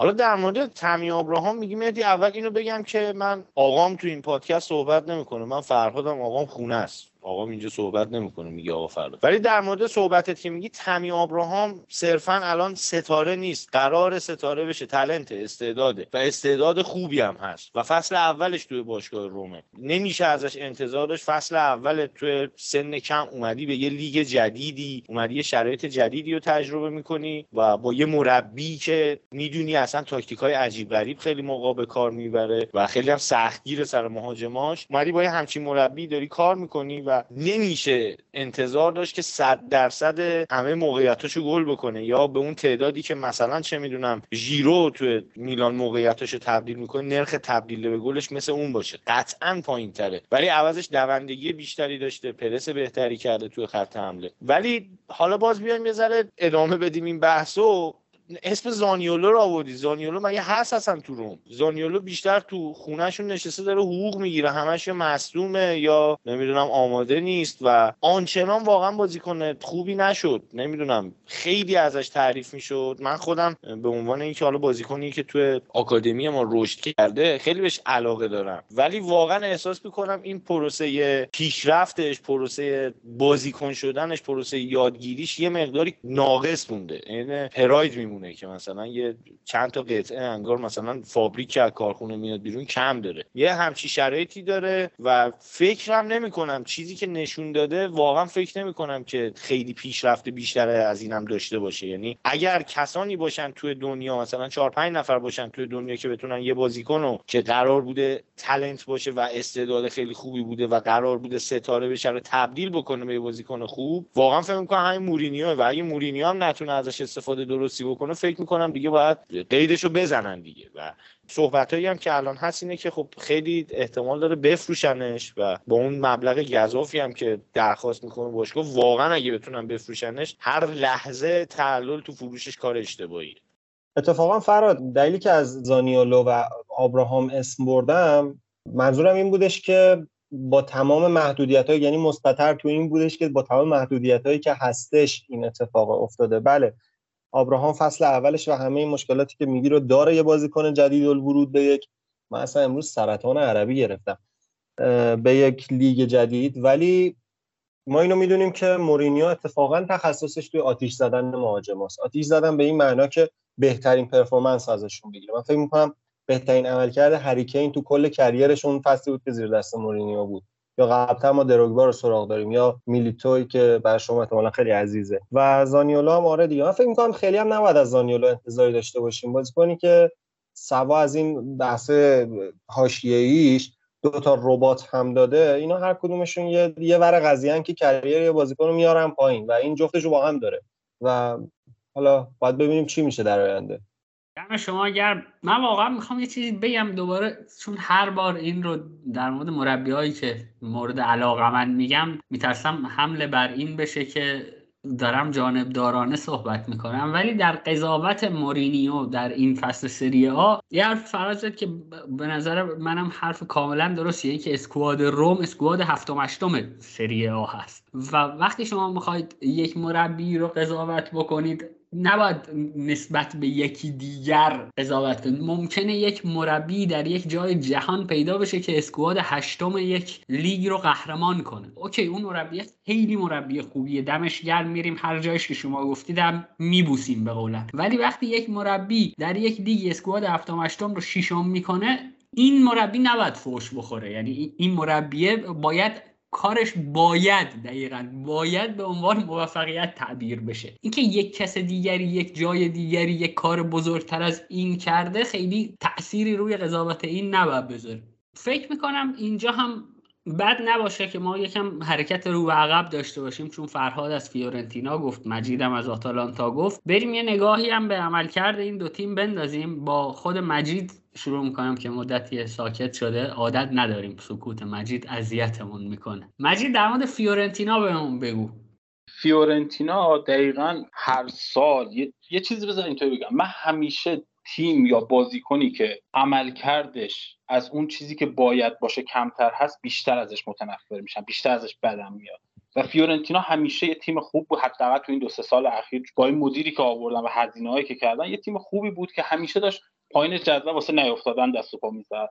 حالا در مورد تمی ابراهام میگی مهدی اول اینو بگم که من آقام تو این پادکست صحبت نمی‌کنه من فرهادم آقام خونه است. آقا اینجا صحبت نمی‌کنه میگه آقا فردا. ولی در مورد صحبتت که میگی تمی ابراهام صرفا الان ستاره نیست قرار ستاره بشه تلنت استعداده. و استعداد خوبی هم هست. و فصل اولش توی باشگاه رومه. نمیشه ازش انتظارش. فصل اول توی سن کم اومدی به یه لیگ جدیدی اومدی یه شرایط جدیدی رو تجربه می‌کنی و با یه مربی که می‌دونی اصلا تاکتیک های عجیب غریب خیلی موقع به کار می‌بره و خیلی هم سختگیر سر مهاجماش اومدی با یه همچین مربی داری کار می‌کنی و نمیشه انتظار داشت که صد درصد همه موقعیتاشو گل بکنه یا به اون تعدادی که مثلا چه می‌دونم ژیرو تو میلان موقعیتاشو تبدیل می‌کنه نرخ تبدیل به گلش مثل اون باشه. قطعا پایین تره ولی عوضش دوندگی بیشتری داشته پرس بهتری کرده توی خط حمله. ولی حالا باز بیایم یه ذره ادامه بدیم این بحثو. اسم زانیولو رو آوردی. زانیولو مگه هست اصلا تو روم؟ زانیولو بیشتر تو خونهشون نشسته داره حقوق می‌گیره. همش مصدومه یا نمی‌دونم آماده نیست و آنچنان واقعا بازیکن خوبی نشد. نمی‌دونم. خیلی ازش تعریف می‌شد. من خودم به عنوان اینکه حالا بازیکنی که تو آکادمی ما رشد کرده خیلی بهش علاقه دارم. ولی واقعا احساس می‌کنم این پروسه پیشرفتش پروسه بازیکن شدنش پروسه یادگیریش یه مقداری ناقص مونده. یعنی پراید میمونه. که مثلا یه چند تا قطعه انگار مثلا فابریک از کارخونه میاد بیرون کم داره. یه همچی شرایطی داره و فکرم نمی کنم چیزی که نشون داده واقعا فکر نمی کنم که خیلی پیشرفت بیشتر از اینم داشته باشه. یعنی اگر کسانی باشن توی دنیا مثلا چهار پنج نفر باشن توی دنیا که بتونن یه بازیکن که قرار بوده تلنت باشه و استعداد خیلی خوبی بوده و قرار بوده ستاره بشه رو تبدیل بکنه به بازیکن خوب واقعا فکر می‌کنم همین مورینیو. و اگه مورینیو هم نتونه ازش استفاده درستی بکنه فکر می‌کنم دیگه باید قیدشو بزنن دیگه. و صحبت هم که الان هست اینه که خب خیلی احتمال داره بفروشنش و با اون مبلغ گذافی هم که درخواست می‌کنه باشگاه واقعا اگه بتونن بفروشنش هر لحظه تعلل تو فروشش کار اشتباهی اتفاقا فراد دلیلی که از زانیولو و آبراهام اسم بردم منظورم این بودش که با تمام محدودیت های یعنی مثبتر تو این بودش که با تمام محدودیت هایی که هستش این اتفاق افتاده. بله آبراهام فصل اولش و همه این مشکلاتی که میگی رو داره یه بازیکن جدید ورود به یک من اصلا امروز سرطان عربی گرفتم. به یک لیگ جدید. ولی ما اینو می‌دونیم که مورینیو اتفاقا تخصصش توی آتیش زدن مهاجماست. آتیش زدن به این معنا که بهترین performance ازشون بگیره. من فکر می‌کنم بهترین عملکرد هری کین تو کل career شون فصلی بود که زیر دست مورینیو بود. یا قبلتر ما دروگبا رو سراغ داریم یا میلیتوی که بر شما احتمالا خیلی عزیزه. و زانیولو هم آره دیگه. من فکر می‌کنم خیلی هم نباید از زانیولو انتظاری داشته باشیم. بازیکنی که سوا از این بحث حاشیه‌ایش دو تا ربات هم داده اینا هر کدومشون یه یه ور قضیه که کریر یه بازیکن رو میارن پایین و این جفتش رو با هم داره. و حالا باید ببینیم چی میشه در آینده. دم شما اگر من واقعا می‌خوام یه چیزی بگم دوباره چون هر بار این رو در مورد مربی هایی که مورد علاقه من میگم میترسم حمله بر این بشه که دارم جانبدارانه صحبت می‌کنم. ولی در قضاوت مورینیو در این فصل سری ها یه حرف فراز که به نظر منم حرف کاملا درستیه که squad روم squad هفتم هشتم سری آ هست. و وقتی شما می‌خواید یک مربی رو قضاوت بکنید نباید نسبت به یکی دیگر قضاوت کنید ممکنه یک مربی در یک جای جهان پیدا بشه که squad هشتم یک لیگ رو قهرمان کنه. اوکی اون مربی خیلی مربی خوبیه. دمش گرم میریم هر جایش که شما گفتید هم میبوسیم به قولا ولی وقتی یک مربی در یک لیگ squad هفتم هشتم رو ششم می‌کنه این مربی نباید فوش بخوره. یعنی این مربیه باید کارش باید دقیقا باید به عنوان موفقیت تعبیر بشه. اینکه یک کس دیگری یک جای دیگری یک کار بزرگتر از این کرده خیلی تأثیری روی قضاوت این نباید بذاره. فکر می‌کنم اینجا هم بد نباشه که ما یکم حرکت رو به عقب داشته باشیم چون فرهاد از فیورنتینا گفت مجیدم از آتالانتا گفت. بریم یه نگاهی هم به عملکرد این دو تیم بندازیم با خود مجید شروع می‌کنم که مدتی ساکت شده. عادت نداریم سکوت مجید اذیتمون می‌کنه. مجید در مورد فیورنتینا بهمون بگو. فیورنتینا دقیقا هر سال یه, یه چیزی بذار اینطوری بگم. من همیشه تیم یا بازیکنی که عملکردش از اون چیزی که باید باشه کمتر هست بیشتر ازش متنفر میشن بیشتر ازش بدم میاد. و فیورنتینا همیشه یه تیم خوب بود. حداقل تو این دو سه سال اخیر با این مدیری که آوردن و هزینه هایی که کردن یه تیم خوبی بود که همیشه داشت پایین جدول واسه نیافتادن دست و پا می‌زد.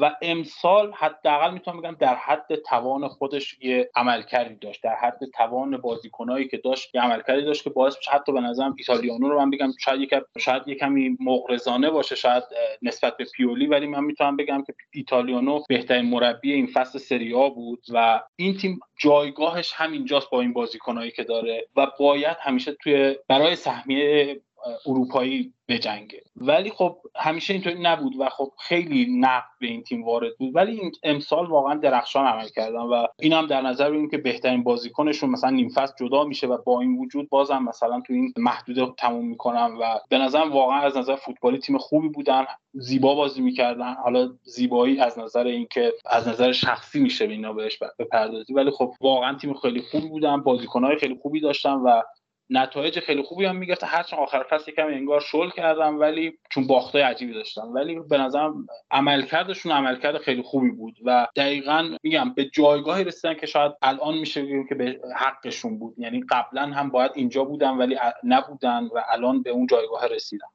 و امسال حداقل می‌تونم بگم در حد توان خودش یه عملکردی داشت. در حد توان بازیکنایی که داشت یه عملکردی داشت که باعث میشه حتی به نظرم ایتالیانو رو من بگم شاید یک شاید یه کمی مغرضانه باشه شاید نسبت به پیولی ولی من می‌تونم بگم که ایتالیانو بهترین مربی این فصل سری آ بود و این تیم جایگاهش همینجاست با این بازیکنایی که داره و باید همیشه توی برای سهمیه اروپایی بجنگه ولی خب همیشه اینطوری نبود و خب خیلی نقد به این تیم وارد بود. ولی این امسال واقعا درخشان عمل کردن و اینم در نظر بگیریم که بهترین بازیکنشون مثلا نیم فصل جدا میشه و با این وجود بازم مثلا تو این محدوده تموم می‌کنن و به نظرم واقعا از نظر فوتبالی تیم خوبی بودن زیبا بازی می‌کردن. حالا زیبایی از نظر اینکه از نظر شخصی میشه اینا بهش بپردازی. ولی خب واقعا تیم خیلی خوبی بودن بازیکنهای خیلی خوبی داشتن و نتایج خیلی خوبی هم می‌گرفتن هرچند آخر فصل یکم انگار شل کردم ولی چون باختای عجیبی داشتن ولی به نظرم عملکردشون عملکرد خیلی خوبی بود و دقیقا میگم به جایگاهی رسیدن که شاید الان میشه بگیم که به حقشون بود. یعنی قبلا هم باید اینجا بودن ولی نبودن و الان به اون جایگاه رسیدن.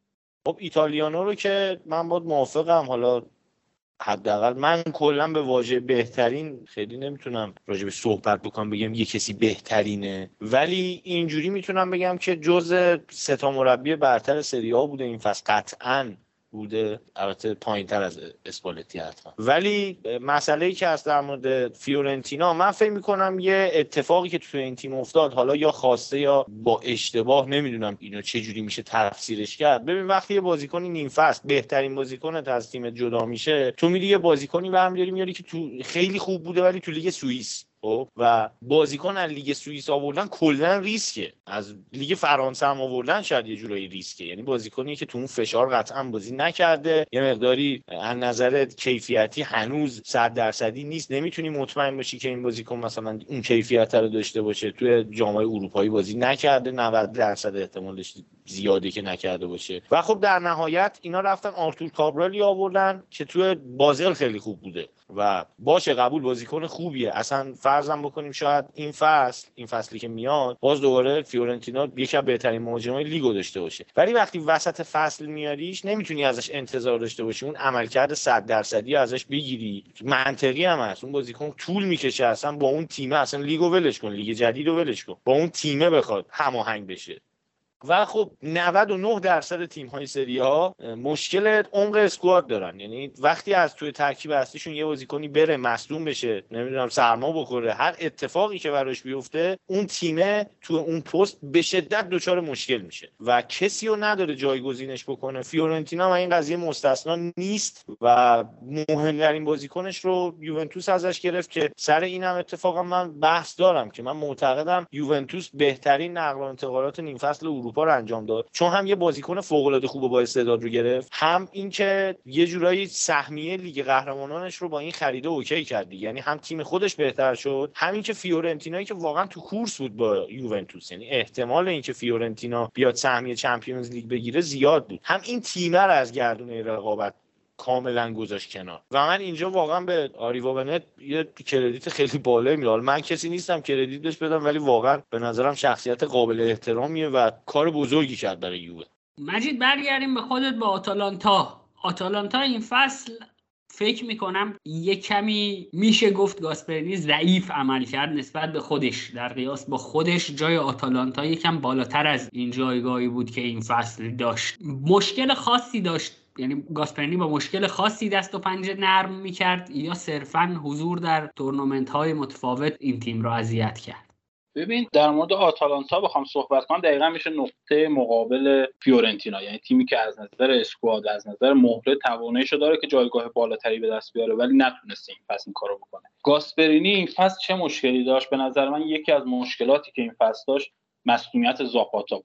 خب ایتالیانو رو که من باید موافقم. حالا حداقل من کلا به واژه بهترین خیلی نمی‌تونم راجع به صحبت بکنم بگم یه کسی بهترینه. ولی اینجوری می‌تونم بگم که جز سه تا مربی برتر سری ها بوده این فصل. قطعا بوده. البته پایین تر از اسپالتی حتما. ولی مسئله ای که هست در مورد فیورنتینا من فکر می‌کنم یه اتفاقی که توی این تیم افتاد حالا یا خواسته یا با اشتباه نمی‌دونم اینو چه جوری میشه تفسیرش کرد. ببین وقتی یه بازیکنی نیم فصل بهترین بازیکنت از تیم جدا میشه تو میری یه بازیکنی برمیداری میاری که تو خیلی خوب بوده ولی تو لیگ سوئیس. خب و بازیکن از لیگ سوئیس آوردن کلا ریسکه. از لیگ فرانسه هم آوردن شاید یه جورایی ریسکه. یعنی بازیکنی که تو اون فشار قطعا بازی نکرده. یه مقداری از نظر کیفیتی هنوز صد درصدی نیست. نمی‌تونی مطمئن باشی که این بازیکن مثلا اون کیفیت رو داشته باشه. توی جامعه اروپایی بازی نکرده. 90 درصد احتمالش زیاده که نکرده باشه. و خب در نهایت اینا رفتن آرتور کابرالی آوردن که توی بازل خیلی خوب بوده. و باشه قبول بازیکن خوبیه. اصلا فرضم بکنیم شاید این فصل این فصلی که میاد باز دوباره فیورنتینا یکی از بهترین مهاجمای لیگو داشته باشه. ولی وقتی وسط فصل میاریش نمی‌تونی ازش انتظار داشته باشی. اون عملکرد 100 درصدی ازش بگیری. منطقی هم هست. اون بازیکن طول می‌کشه. اصلا با اون تیمه اصلا لیگو ولش کن. لیگ جدید رو ولش کن. با اون تیمه بخواد هماهنگ بشه. و خب 99 درصد تیم های سری آ مشکل عمق squad دارن. یعنی وقتی از توی ترکیب اصلیشون یه بازیکنی بره مصدوم بشه نمی‌دونم سرما بخوره هر اتفاقی که براش بیفته اون تیمه تو اون پست به شدت دچار مشکل میشه. و کسی رو نداره جایگزینش بکنه. فیورنتینا هم این قضیه مستثنا نیست و مهمترین بازیکنش رو یوونتوس ازش گرفت که سر اینم اتفاقا من بحث دارم که من معتقدم یوونتوس بهترین نقل و انتقالات نیم فصل رو انجام داد. چون هم یه بازیکن فوق العاده خوب با استعداد رو گرفت. هم اینکه یه جورایی سهمیه لیگ قهرمانانش رو با این خریده اوکی کردی یعنی هم تیم خودش بهتر شد هم اینکه فیورنتینایی که واقعا تو کورس بود با یوونتوس. یعنی احتمال اینکه فیورنتینا بیاد سهمیه Champions League بگیره زیاد بود. هم این تیم رو از گردونه رقابت کاملا گذاشت کنار. و من اینجا واقعا به آریوا بنت یه کردیت خیلی بالایی میدم. من کسی نیستم کردیت بهش بدم ولی واقعا به نظرم شخصیت قابل احترامیه و کار بزرگی کرد برای یووه. مجید برگردیم به خودت با آتالانتا. آتالانتا این فصل فکر می‌کنم یه کمی میشه گفت گاسپرینی ضعیف عمل کرد نسبت به خودش. در قیاس با خودش جای آتالانتا یکم بالاتر از این جایگاهی بود که این فصل داشت. مشکل خاصی داشت یعنی گاسپرنی با مشکل خاصی دست و پنجه نرم می‌کرد یا صرفا حضور در تورنمنت های متفاوت این تیم را اذیت کرد؟ ببین در مورد آتالانتا بخوام صحبت کنم دقیقا میشه نقطه مقابل فیورنتینا. یعنی تیمی که از نظر اسکواد از نظر مهره تواناییشو داره که جایگاه بالاتری به دست بیاره ولی نتونسته این فصل این کارو بکنه. گاسپرینی این فصل چه مشکلی داشت؟ به نظر من یکی از مشکلاتی که این فصل داشت مسئولیت زاپاتا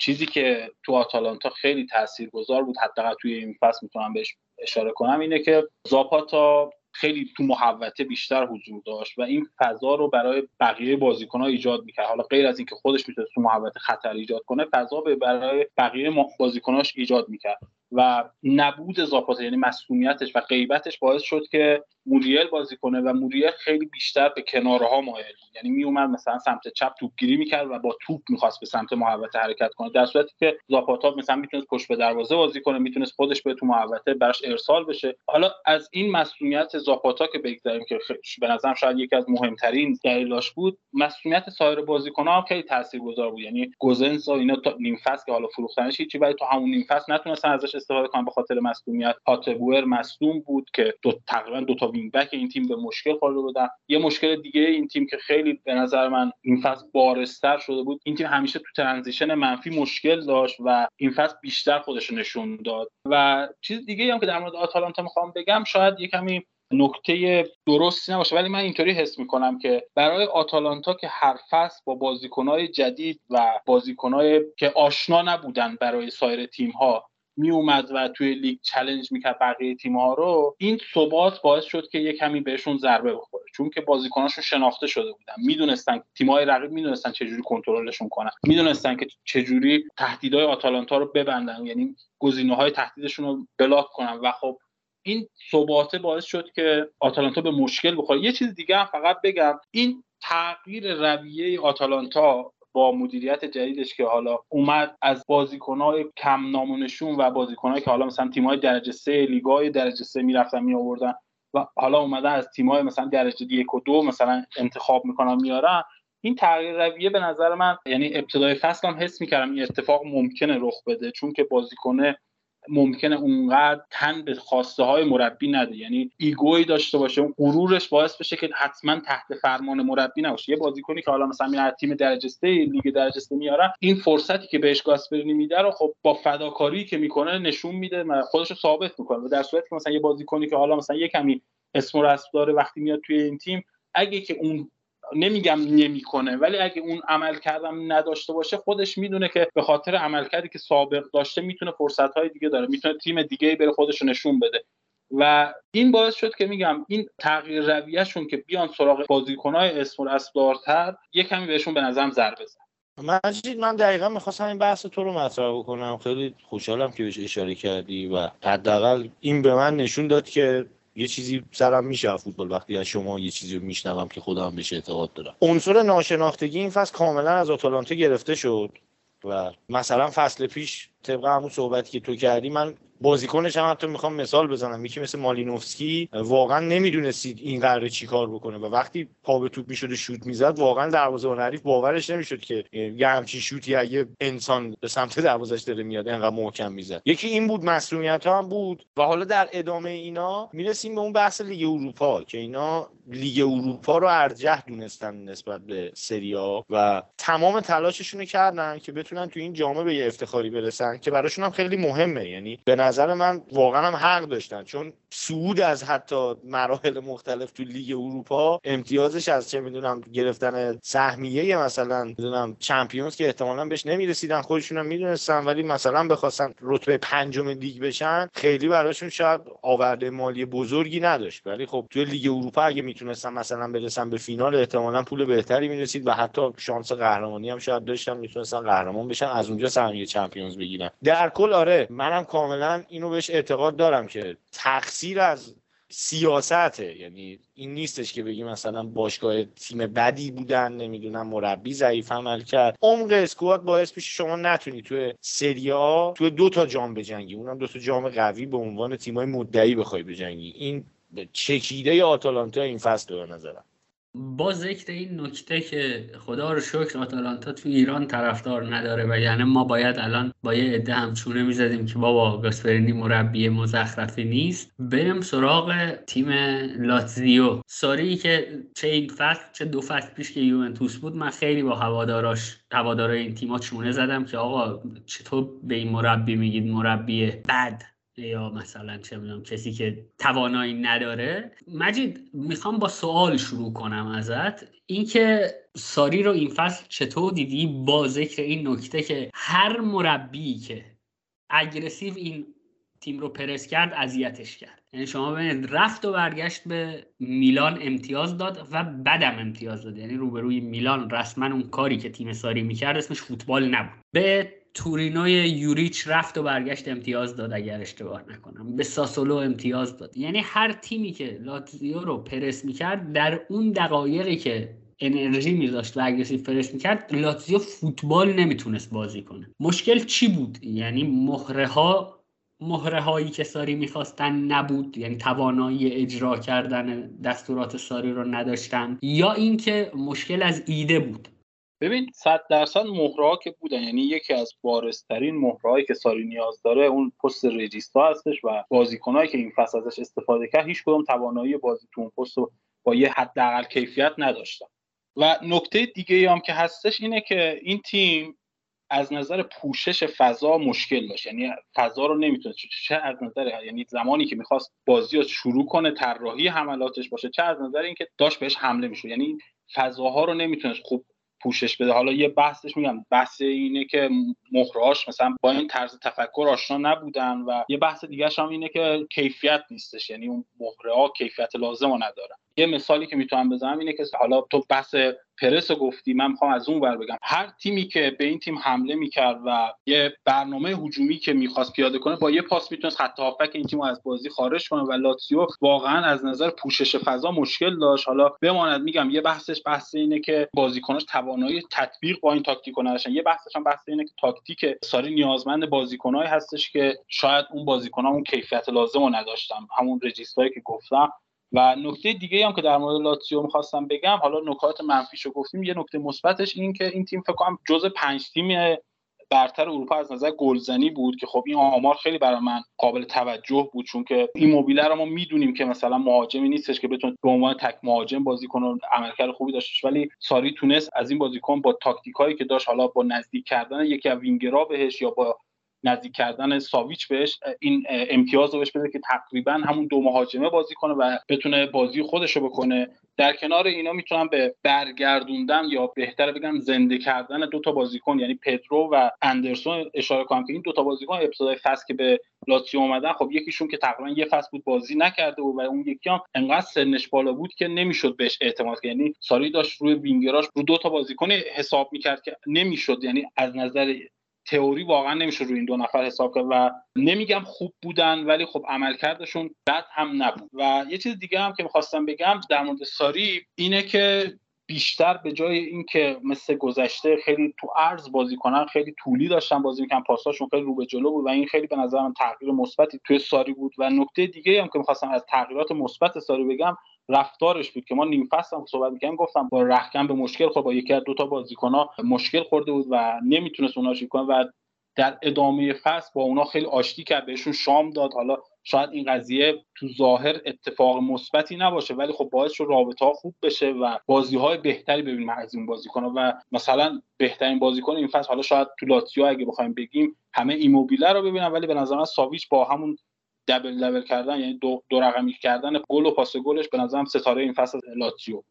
چیزی که تو آتالانتا خیلی تاثیرگذار بود حداقل توی این فصل می‌تونم بهش اشاره کنم اینه که زاپاتا خیلی تو محوطه بیشتر حضور داشت و این فضا رو برای بقیه بازیکن‌ها ایجاد می‌کرد. حالا غیر از اینکه خودش می‌تونه تو محوطه خطر ایجاد کنه فضا برای بقیه بازیکناش ایجاد می‌کرد. و نبود زاپاتا یعنی مصدومیتش و غیبتش باعث شد که موریل بازی کنه و موریل خیلی بیشتر به کنارها مایل یعنی میومد مثلا سمت چپ توپگیری می‌کرد و با توپ می‌خواست به سمت محوطه حرکت کنه در صورتی که زاپاتا مثلا می‌تونست پشت به دروازه بازی کنه می‌تونست خودش به تو محوطه براش ارسال بشه. حالا از این مصدومیت زاپاتا که بگذاریم که به نظرم شاید یکی از مهمترین دلیلاش بود مصدومیت سایر بازیکن‌ها هم خیلی تاثیرگذار بود. یعنی گوزنس و اینا تا نیم فصل که حالا فروختنش هیچی ولی تو همون نیم فصل نتونستن ازش استفاده کنن به خاطر مصدومیت. هاتبور مصدوم بود که دو تقریبا دو تا wing back این تیم به مشکل خورده بودن یه مشکل دیگه این تیم که خیلی به نظر من این فصل بارزتر شده بود. این تیم همیشه تو transition منفی مشکل داشت و این فصل بیشتر خودش نشون داد. و چیز دیگه هم که در مورد آتالانتا می‌خوام بگم شاید یه کمی نکته درستی نباشه ولی من اینطوری حس می‌کنم که برای آتالانتا که هر فصل با بازیکنهای جدید و بازیکنهای که آشنا نبودن برای سایر تیم ها می اومد و توی لیگ challenge می‌کرد بقیه تیم ها رو این ثبات باعث شد که یه کمی بهشون ضربه بخوره. چون که بازیکناشون شناخته شده بودن. می‌دونستن تیم های رقیب می‌دونستن چجوری کنترلشون کنن. می‌دونستن که چجوری تهدیدهای آتالانتا رو ببندن. یعنی گزینه های تهدیدشون رو block کنن. و خب این ثباته باعث شد که آتالانتا به مشکل بخوره. یه چیز دیگه هم فقط بگم. این تغییر رویه آتالانتا با مدیریت جدیدش که حالا اومد از بازیکنهای کم نامونشون و بازیکنهایی که حالا مثلا تیم‌های درجه سه لیگای درجه سه می‌رفتن می آوردن و حالا اومدن از تیم‌های مثلا درجه یک و دو مثلا انتخاب می‌کنن میارن. این تغییر رویه به نظر من یعنی ابتدای فصل هم حس می‌کردم این اتفاق ممکنه رخ بده چون که بازیکنه ممکنه اونقدر تن به خواسته های مربی نده. یعنی ego ی داشته باشه اون غرورش باعث بشه که حتما تحت فرمان مربی نباشه. یه بازیکنی که حالا مثلا میاد تیم درجه سه لیگ درجه سه میاره این فرصتی که بهش گاسپرینی میده رو خب با فداکاری که می‌کنه نشون میده خودش رو ثابت می‌کنه. و در صورتی که مثلا یه بازیکنی که حالا مثلا یه کمی اسم و داره وقتی میاد توی این تیم اگه که اون نمیگم نمی‌کنه ولی اگه اون عملکردم نداشته باشه خودش می‌دونه که به خاطر عملکردی که سابق داشته می‌تونه فرصت های دیگه داره می‌تونه تیم دیگه بره خودش نشون بده. و این باعث شد که میگم این تغییر رویهشون که بیان سراغ بازیکنهای اسم اسبدارتر یه کمی بهشون به نظرم ضربه زد مجید من دقیقا می‌خواستم این بحث تو رو مطرح بکنم. خیلی خوشحالم که بهش اشاره کردی و حداقل این به من نشون داد که یه چیزی سرم میشه فوتبال. وقتی از شما یه چیزی رو میشنوم که خودم بهش اعتقاد دارم. عنصر ناشناختگی این فصل کاملا از آتالانتا گرفته شد و مثلا فصل پیش طبق همون صحبتی که تو کردی من بازیکنش هم حتی می‌خوام مثال بزنم. یکی مثل مالینوفسکی واقعا نمی‌دونستید این قراره چی کار بکنه. و وقتی پا به توپ می‌شد و شوت می‌زد واقعا دروازه‌بان حریف باورش نمی‌شد که یه همچین شوتی یه انسان به سمت دروازش داره میاد انقدر محکم می‌زد. یکی این بود مسئولیت هم بود. و حالا در ادامه اینا می‌رسیم به اون بحث لیگ اروپا که اینا لیگ اروپا رو ارجح دونستن نسبت به سریا و تمام تلاششون کردن که بتونن تو این جامعه به یه افتخاری برسن. که براشون هم خیلی مهمه. یعنی به نظر من واقعا هم حق داشتن. چون سعود از حتی مراحل مختلف تو لیگ اروپا امتیازش از چه می‌دونم گرفتن سهمیه مثلا می‌دونم چمپیونز که احتمالا بهش نمی‌رسیدن خودشون هم می‌دونستن ولی مثلا بخواستن رتبه پنجم لیگ بشن خیلی براشون شاید آورده مالی بزرگی نداشت. ولی خب تو لیگ اروپا اگه می‌تونستن مثلا برسن به فینال احتمالا پول بهتری می‌رسید و حتی شانس قهرمانی هم شاید داشتن می‌تونستن قهرمان بشن. از اونجا سهمیه چمپیونز بگیرن. در کل آره منم کاملا اینو بهش اعتقاد دارم که تقصیر از سیاسته. یعنی این نیستش که بگی مثلا باشگاه تیم بدی بودن نمی‌دونم مربی ضعیف عمل کرد. عمق اسکواد باعث میشه شما نتونی توی سریا توی دو تا جام بجنگی. اونم دو تا جام قوی به عنوان تیمای مدعی بخوای بجنگی. این چکیده آتالانتا این فصل به نظرم. با ذکر این نکته که خدا رو شکر آتالانتا تو ایران طرفدار نداره و یعنی ما باید الان با یه عده همچونه می‌زدیم که بابا گاسپرینی مربی مزخرفی نیست. بریم سراغ تیم لاتزیو. ساری که چه این فصل چه دو فصل پیش که یوونتوس بود من خیلی با هواداراش هوادارای این تیم‌ها چونه زدم که آقا چطور به این مربی میگید؟ مربی بد. یا مثلا چه می‌دونم کسی که توانایی نداره. مجید می‌خوام با سوال شروع کنم ازت. اینکه ساری رو این فصل چطور دیدی؟ با ذکر این نکته که هر مربی که aggressive این تیم رو پرس کرد اذیتش کرد. یعنی شما ببینید رفت و برگشت به میلان امتیاز داد و به رم امتیاز داد. یعنی روبروی میلان رسما اون کاری که تیم ساری می‌کرد اسمش فوتبال نبود. به تورینوی یوریچ رفت و برگشت امتیاز داد اگر اشتباه نکنم. به ساسولو امتیاز داد. یعنی هر تیمی که لاتزیو رو پرس می‌کرد در اون دقایقی که انرژی میذاشت و aggressive press می‌کرد لاتزیو فوتبال نمی‌تونست بازی کنه. مشکل چی بود؟ یعنی مهره ها مهره هایی که ساری می‌خواستن نبود؟ یعنی توانایی اجرا کردن دستورات ساری رو نداشتن؟ یا اینکه مشکل از ایده بود؟ ببین صد درصد مهرها که بودن یعنی یکی از بارسترین مهرهایی که ساری نیاز داره اون پست رجیستا هستش و بازیکنهایی که این فصل ازش استفاده کرد هیچ کدوم توانایی بازی تو اون پست رو با یه حداقل کیفیت نداشتن. و نکته دیگه هم که هستش اینه که این تیم از نظر پوشش فضا مشکل داشت. یعنی فضا رو نمی‌تونه چه از نظر یعنی زمانی که می‌خواست بازی رو شروع کنه طراحی حملاتش باشه چه از نظر اینکه داشت بهش حمله میشه یعنی فضاها رو نمی‌تونست خوب پوشش بده. حالا یه بحثش میگم بحث اینه که مهرهاش مثلا با این طرز تفکر آشنا نبودن و یه بحث دیگه هم اینه که کیفیت نیستش. یعنی اون مهره ها کیفیت لازم رو ندارن. یه مثالی که می‌تونم بزنم اینه که حالا تو بحث پرس گفتی من می‌خوام از اون ور بگم. هر تیمی که به این تیم حمله می‌کرد و یه برنامه هجومی که می‌خواست پیاده کنه با یه پاس می‌تونست خط هافبک این تیم از بازی خارج کنه و لاتسیو واقعا از نظر پوشش فضا مشکل داشت. حالا بماند میگم یه بحثش بحث اینه که بازیکناش توانایی تطبیق با این تاکتیک نداشتن. یه بحثش هم بحث اینه که تاکتیک ساری نیازمند بازیکنایی هستش که شاید اون بازیکن‌ها کیفیت لازم نداشتن. همون رجیستایی که گفتم. و نکته دیگه هم که در مورد لاتزیو می‌خواستم بگم حالا نکات منفیشو گفتیم یه نکته مثبتش این که این تیم فکر کنم جز پنج تیم برتر اروپا از نظر گلزنی بود که خب این آمار خیلی برای من قابل توجه بود چون که این موبیله رو ما می‌دونیم که مثلا مهاجمی نیستش که بتونه به عنوان تک مهاجم بازی کنه عملکرد خوبی داشتش ولی ساری تونست از این بازیکن با تاکتیک هایی که داشت حالا با نزدیک کردن یکی از وینگرا بهش یا با نزدیک کردن ساویچ بهش این امتیاز رو بهش بده که تقریبا همون دو مهاجمه بازی کنه و بتونه بازی خودش رو بکنه. در کنار اینا می‌تونم به برگردوندن یا بهتر بگم زنده کردن دو تا بازیکن یعنی پدرو و اندرسون اشاره کنم که این دو تا بازیکن ابتدای فصل که به لاتزیو اومدن خب یکیشون که تقریبا یه فصل بود بازی نکرده و, و اون یکی هم انقدر سنش بالا بود که نمی‌شد بهش اعتماد کرد. یعنی ساری داشت روی وینگراش رو دو تا بازیکن حساب می‌کرد که نمی‌شد. یعنی از نظر تئوری واقعا نمیشه روی این دو نفر حساب کرد و نمیگم خوب بودن ولی خب عملکردشون بد هم نبود. و یه چیز دیگه هم که می‌خواستم بگم در مورد ساری اینه که بیشتر به جای اینکه مثل گذشته خیلی تو عرض بازی کنن خیلی طولی داشتن بازی می‌کنن پاساشون خیلی رو به جلو بود و این خیلی به نظر من تغییر مثبتی توی ساری بود. و نکته دیگه هم که می‌خواستم از تغییرات مثبت ساری بگم رفتارش بود که ما نیم فصل هم صحبت می‌کنیم گفتم با رخکن به مشکل خورد با یکی از دو تا بازیکن مشکل خورده بود و نمی‌تونست اونها کنه و در ادامه فصل با اونا خیلی آشتی کرد بهشون شام داد. حالا شاید این قضیه تو ظاهر اتفاق مثبتی نباشه ولی خب باعث شد رابطه ها خوب بشه و بازی های بهتری ببینیم از این بازیکن و مثلا بهترین بازیکن این فصل حالا شاید تو لاتزیو اگه بخوایم بگیم همه ایموبیله رو ببینم ولی به نظر من ساویچ با همون دبل دبل کردن یعنی دو, دو رقمی کردن گل و پاس گلش به نظرم ستاره این فصل لاتزیو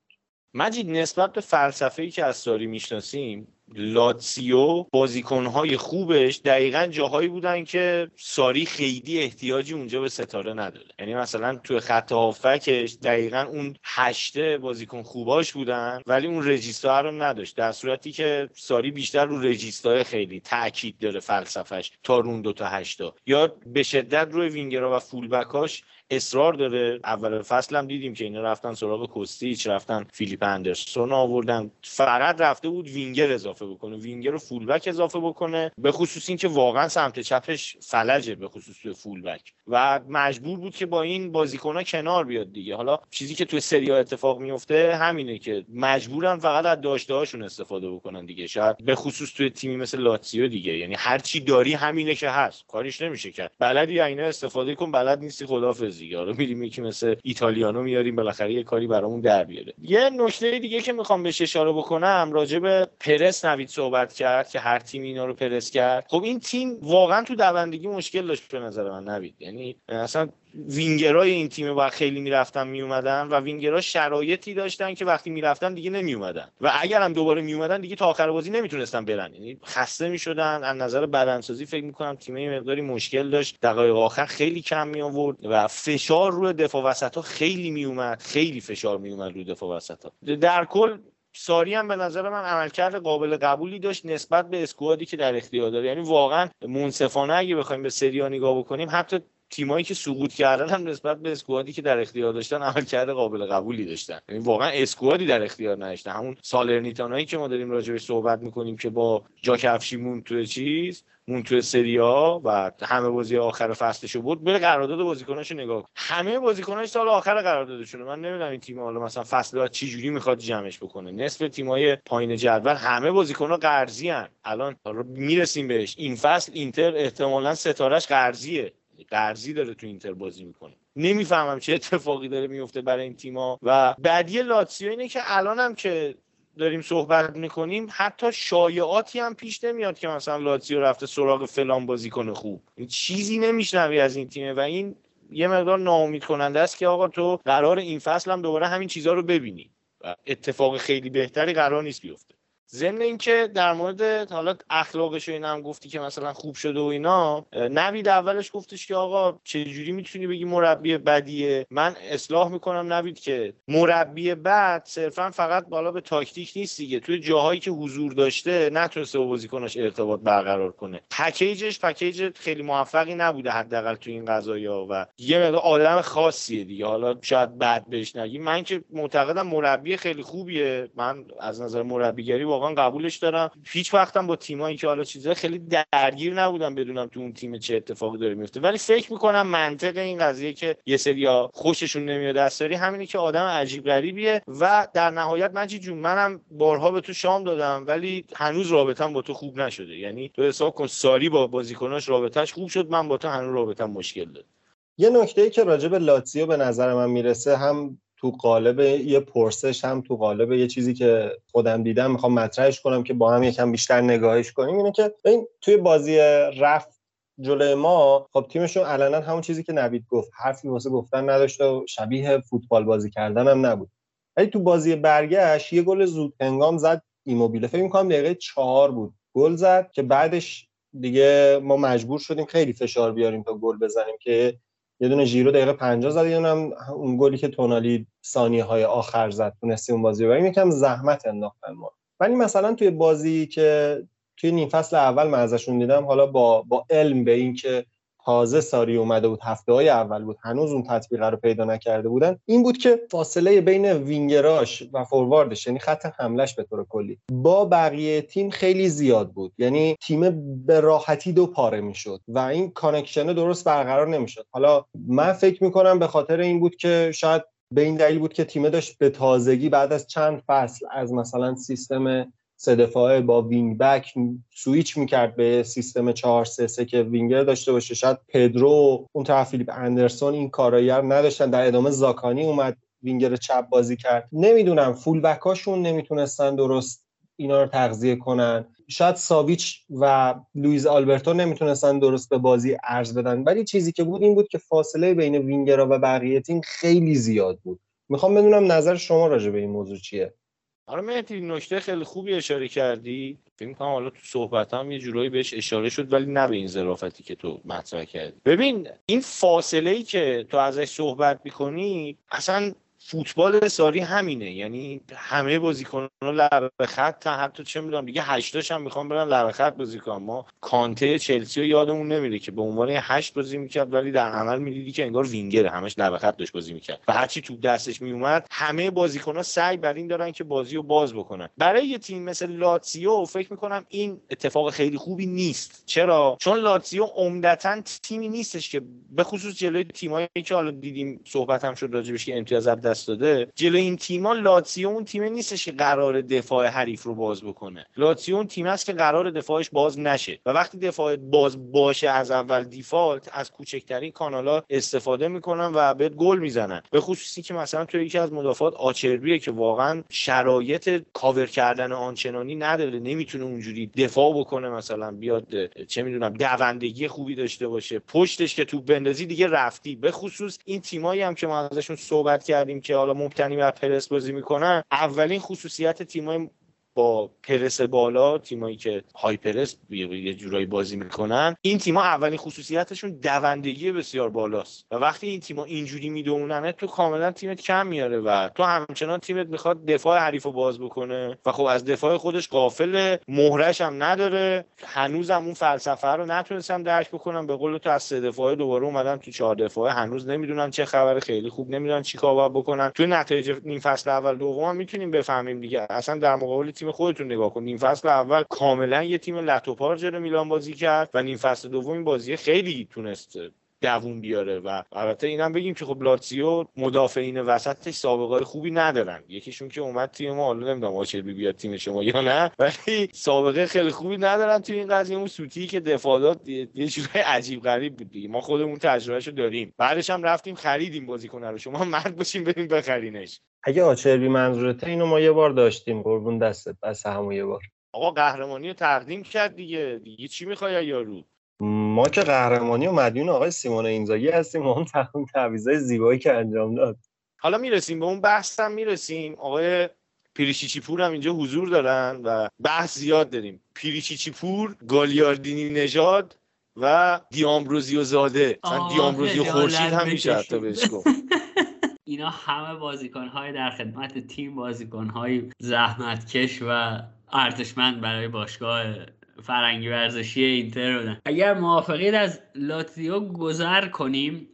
مجید نسبت به فلسفه ای که از ساری می‌شناسیم لاتسیو بازیکنهای خوبش دقیقا جاهایی بودن که ساری خیلی احتیاجی اونجا به ستاره نداره. یعنی مثلا توی خط هافکش دقیقا اون هشته بازیکن خوباش بودن ولی اون رجیستا رو نداشت. در صورتی که ساری بیشتر رو رجیستا خیلی تاکید داره فلسفهش تا رون دو تا هشتا. یا به شدت روی وینگرا و فولبکاش اصرار داره. اول فصل هم دیدیم که اینا رفتن سراغ کوستیچ رفتن فیلیپ اندرسون آوردن. فقط رفته بود وینگر اضافه بکنه. وینگر و fullback اضافه بکنه. به خصوص اینکه واقعا سمت چپش فلجه به خصوص توی fullback و مجبور بود که با این بازیکنها کنار بیاد دیگه. حالا چیزی که توی سری آ اتفاق میفته همینه که مجبورن فقط از داشته هاشون استفاده بکنن دیگه. شاید به خصوص توی تیمی مثل لاتسیو دیگه. یعنی هر چی داری همینه که هست. کاریش نمیشه کرد. بلدی اینا استفاده کن. بلد نیستی. خدافظ دیگه حالا میریم یکی مثل ایتالیانو میاریم بالاخره یه کاری برامون در بیاره. یه نکته دیگه که می‌خوام بهش اشاره بکنم راجع به پرس نوید صحبت کرد که هر تیم اینا رو پرس کرد. خب این تیم واقعا تو دوندگی مشکل داشت به نظر من نوید. یعنی اصلا وینگرای این تیم با خیلی می‌رفتن میومدن و وینگرها شرایطی داشتن که وقتی می‌رفتن دیگه نمیومدن و اگر هم دوباره میومدن دیگه تا آخر بازی نمی‌تونستن برن. یعنی خسته می‌شدن. از نظر بدنسازی فکر می‌کنم تیم مقداری مشکل داشت. دقایق آخر خیلی کم می آورد و فشار روی دفاع وسط ها خیلی میومد خیلی فشار میومد روی دفاع وسط ها در کل ساری هم به نظر من عملکرد قابل قبولی داشت نسبت به اسکوادی که در اختیار داره. یعنی واقعا منصفانه اگه بخوایم به سری نگاه بکنیم حتی تیمایی که سقوط کردن هم نسبت به اسکوادی که در اختیار داشتن عملکرد قابل قبولی داشتن. یعنی واقعا اسکوادی در اختیار نداشتن همون سالرنیتانایی که ما داریم راجعش صحبت می‌کنیم که با جا کفشیمون توی چیز مون توی سری ها و همه بازی آخر فصلشو بود بره قرارداد بازیکناشو نگاه همه بازیکناش سال آخر قراردادشونه. من نمی‌دونم این تیم حالا مثلا فصل بعد چه جوری می‌خواد جمعش بکنه. نصف تیمای پایین جدول همه بازیکن‌ها قرضی ان الان می‌رسیم بهش. این فصل اینتر احتمالا ستارهش قرضیه. قرضی داره تو اینتر بازی می‌کنه. نمی‌فهمم چه اتفاقی داره میفته برای این تیما و بعدی لاتسیو اینه که الانم که داریم صحبت می‌کنیم حتی شایعاتی هم پیش نمیاد که مثلا لاتزیو رفته سراغ فلان بازیکن خوب. چیزی نمیشنوی از این تیمه و این یه مقدار ناامید کننده است که آقا تو قرار این فصل هم دوباره همین چیزها رو ببینی. و اتفاق خیلی بهتری قرار نیست بیفته. ضمن اینکه در مورد حالا اخلاقش و اینا هم گفتی که مثلا خوب شده و اینا نوید اولش گفتش که آقا چجوری می‌تونی بگی مربی بدیه؟ من اصلاح می‌کنم نوید که مربی بد صرفا فقط بالا به تاکتیک نیست دیگه. توی جاهایی که حضور داشته نتونسته با بازیکناش ارتباط برقرار کنه. پکیجش پکیج خیلی موفقی نبوده حداقل تو این قضايا و یه مقدار آدم خاصیه دیگه. حالا شاید بد بهش نگی من که معتقدم مربی خیلی خوبیه. من از نظر مربیگری واقعا قبولش دارم. هیچ وقتم با تیمایی که حالا چیزا خیلی درگیر نبودم بدونم تو اون تیم چه اتفاقی داره میفته ولی فکر می‌کنم منطق این قضیه که یه سریا خوششون نمیاد دستاری همینه که آدم عجیب غریبیه و در نهایت مجید جون منم بارها به تو شام دادم ولی هنوز رابطم با تو خوب نشده. یعنی تو حساب کن ساری با بازیکناش رابطش خوب شد من با تو هنوز رابطم مشکل داره یه نکته ای که راجع به لاتزیو به نظر من می‌رسه هم تو قالب یه پرسش هم تو قالب یه چیزی که خودم دیدم می‌خوام مطرحش کنم که با هم یکم بیشتر نگاهش کنیم اینه که این توی بازی رفت جلوی ما خب تیمشون علنا همون چیزی که نوید گفت حرفی واسه گفتن نداشته و شبیه فوتبال بازی کردن هم نبود. ولی تو بازی برگشت یه گل زود هنگام زد ایموبیله. فکر می‌کنم دقیقه چهار بود. گل زد که بعدش دیگه ما مجبور شدیم خیلی فشار بیاریم تا گل بزنیم که یه دونه ژیرو دقیقه 50 زد یه دونه اون گلی که تونالی ثانیه های آخر زد تونستی اون بازی رو یکم زحمت انداختن ما. ولی مثلا توی بازی که توی نیم فصل اول من ازشون دیدم حالا با با علم به این که تازه ساری اومده بود هفته های اول بود هنوز اون تطبیق رو پیدا نکرده بودن. این بود که فاصله بین وینگراش و forward ش یعنی خط حملش به طور کلی با بقیه تیم خیلی زیاد بود. یعنی تیم به راحتی دو پاره می‌شد و این connection درست برقرار نمی‌شد. حالا من فکر می‌کنم به خاطر این بود که شاید به این دلیل بود که تیم داشت به تازگی بعد از چند فصل از مثلا سیستم سه دفاعه با wing back switch می‌کرد به سیستم 4 3 3 که وینگر داشته باشه. شاید پدرو اون طرف فیلیپ اندرسون این کارایی نداشتن. در ادامه زاکانی اومد وینگر چپ بازی کرد. نمی‌دونم full back اشون نمی‌تونستن درست اینا رو تغذیه کنن. شاید ساویچ و لوئیز آلبرتو نمی‌تونستن درست به بازی عرض بدن. ولی چیزی که بود این بود که فاصله بین وینگرها و بقیه تیم خیلی زیاد بود. می‌خوام بدونم نظر شما راجع به این موضوع چیه؟ آره مهدی نکته خیلی خوبی اشاره کردی. فکر کنم حالا تو صحبت هم یه جورایی بهش اشاره شد ولی نه به این ظرافتی که تو مطرح کردی. ببین این فاصله ای که تو ازش صحبت می‌کنی اصلا فوتبال ساری همینه. یعنی همه بازیکنان لب خط تا حتی چه می‌دونم دیگه هشتاش هم می‌خوام برن لب خط بازی ما کانته چلسی رو یادمون نمیره که به عنوان هشت بازی می‌کرد ولی در عمل می‌دیدی که انگار وینگره. همش لب خط داشت بازی می‌کرد. و هرچی تو دستش میومد همه بازیکنان سعی بر این دارن که بازی رو باز بکنن. برای یه تیم مثل لاتسیو فکر می‌کنم این اتفاق خیلی خوبی نیست. چرا؟ چون لاتسیو عمدتا تیمی نیستش که به خصوص جلوی تیمایی که حالا دیدیم صحبت هم شد راجبش که امتیاز دست داده جلوی این تیما لاتسیو اون تیم نیستش که قرار دفاع حریف رو باز بکنه. لاتسیو اون تیم است که قرار دفاعش باز نشه و وقتی دفاع باز باشه از اول دیفالت از کوچکترین کانالا استفاده می‌کنن و بهت گل می‌زنن. به خصوصی که مثلا تو یکی از مدافعات آچربیه که واقعا شرایط کاور کردن آنچنانی نداره. نمی‌تونه اونجوری دفاع بکنه مثلا بیاد چه می‌دونم دوندگی خوبی داشته باشه پشتش که تو بندازی دیگه رفتی. به خصوص این تیمایی هم که ما ازشون صحبت کردیم که حالا مبتنی بر پرس بازی می‌کنن اولین خصوصیت تیمای با پرس بالا تیمایی که های پرس یه جورایی بازی می‌کنن. این تیما اولین خصوصیتشون دوندگی بسیار بالاست. و وقتی این تیما اینجوری می‌دونن تو کاملا تیمت کم میاره و تو همچنان تیمت می‌خواد دفاع حریف رو باز بکنه. و خب از دفاع خودش قافل مهرش هم نداره. هنوزم اون فلسفه رو نتونستم درک بکنم. به قول تو از سه دفاعه دوباره اومدن تو چهار دفاعه. هنوز نمی‌دونن چه خبر خیلی خوب نمی‌دونن چی کار بکنن. تو نتایج نیم فصل اول دوم می‌تونیم بفهمیم دیگه. اصلا در مقابل خودتون نگاه کن. نیم فصل اول کاملا یه تیم لتوپار جلو میلان بازی کرد و نیم فصل دوم بازی خیلی تونست دووم بیاره و البته اینم بگیم که خب لاتزیو مدافعین وسطش سابقه خوبی ندارن. یکیشون که اومد تیم ما حالا نمی‌دونم آچربی بیاد تیم شما یا نه ولی سابقه خیلی خوبی ندارن تو این قضیه. اون سوتی که دفاعات یه چیزای عجیب غریب بود دیگه. ما خودمون تجربهشو داریم. بعدش هم رفتیم خریدیم بازیکن رو. شما مرد باشین بریم بخرینش. اگه آچربی منظورته اینو ما یه بار داشتیم. قربون دستت بس همون یه بار. آقا قهرمانی رو تقدیم کرد دیگه. دیگه چی می‌خوای یارو ما که قهرمانی و مدیون آقای سیمون اینزاگی هستیم ما اون تعویضای زیبایی که انجام داد. حالا می‌رسیم به اون بحث هم می‌رسیم. آقای پیریچیچی پور هم اینجا حضور دارن و بحث زیاد داریم. پیریچیچی پور گالیاردینی نژاد و دیامبروزیو زاده. مثلا دیامبروزیو خورشید هم میشه حتی بهش اینا همه بازیکن های در خدمت تیم بازیکن های زحمتکش و ارزشمند برای باشگاه فرنگی ورزشی اینتر بودن اگر موافقید از لاتزیو گذر کنیم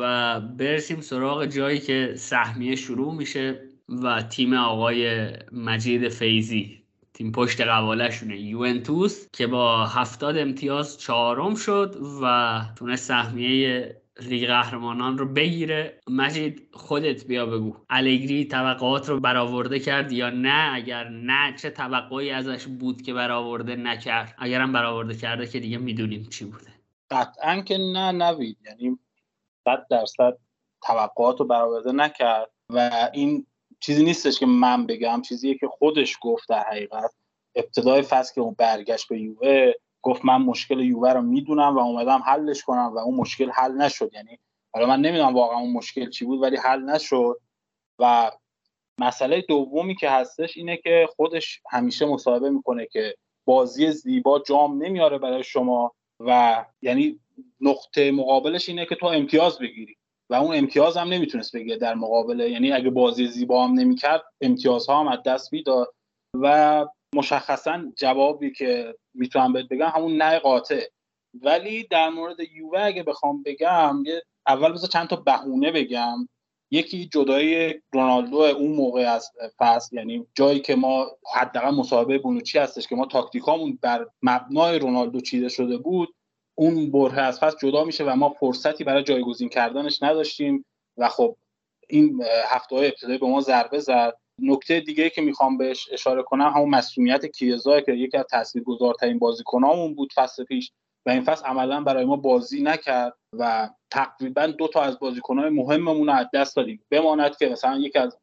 و برسیم سراغ جایی که سهمیه شروع میشه و تیم آقای مجید فیزی تیم پشت قوالشونه یوونتوس که با هفتاد امتیاز چهارم شد و تونست سهمیه لیگ قهرمانان رو بگیره. مجید خودت بیا بگو. الگری توقعات رو برآورده کرد یا نه؟ اگر نه چه توقعی ازش بود که برآورده نکرد؟ اگرم برآورده کرده که دیگه می‌دونیم چی بوده. قطعا که نه نوید یعنی صد درصد توقعات رو برآورده نکرد و این چیزی نیستش که من بگم. چیزیه که خودش گفت در حقیقت. ابتدای فصل که اون برگشت به یووه گفت من مشکل یووه رو می‌دونم و اومدم حلش کنم و اون مشکل حل نشد. یعنی حالا من نمی‌دونم واقعا اون مشکل چی بود ولی حل نشد. و مسئله دومی که هستش اینه که خودش همیشه مصاحبه می‌کنه که بازی زیبا جام نمیاره برای شما و یعنی نقطه مقابلش اینه که تو امتیاز بگیری و اون امتیاز هم نمی‌تونست بگیره در مقابله یعنی اگه بازی زیبا هم نمی‌کرد امتیازها هم از دست می‌داد. و مشخصا جوابی که می‌تونم بهت بگم همون نه قاطع. ولی در مورد یووه اگه بخوام بگم اول بذار چند تا بهونه بگم. یکی جدای رونالدو اون موقع از فصل یعنی جایی که ما حداقل مصاحبه بونوچی هستش که ما تاکتیکامون بر مبنای رونالدو چیده شده بود اون بره از فصل جدا میشه و ما فرصتی برای جایگزین کردنش نداشتیم. و خب این هفته های ابتدایی به ما ضربه زد. نکته دیگه که می‌خوام بهش اشاره کنم همون مسئولیت کیزا که یکی از تاثیرگذارترین بازیکنامون بود فصل پیش و این فصل عملا برای ما بازی نکرد و تقریبا دو تا از بازیکنهای مهممون رو از دست دادیم. بماند که مثلا یکی از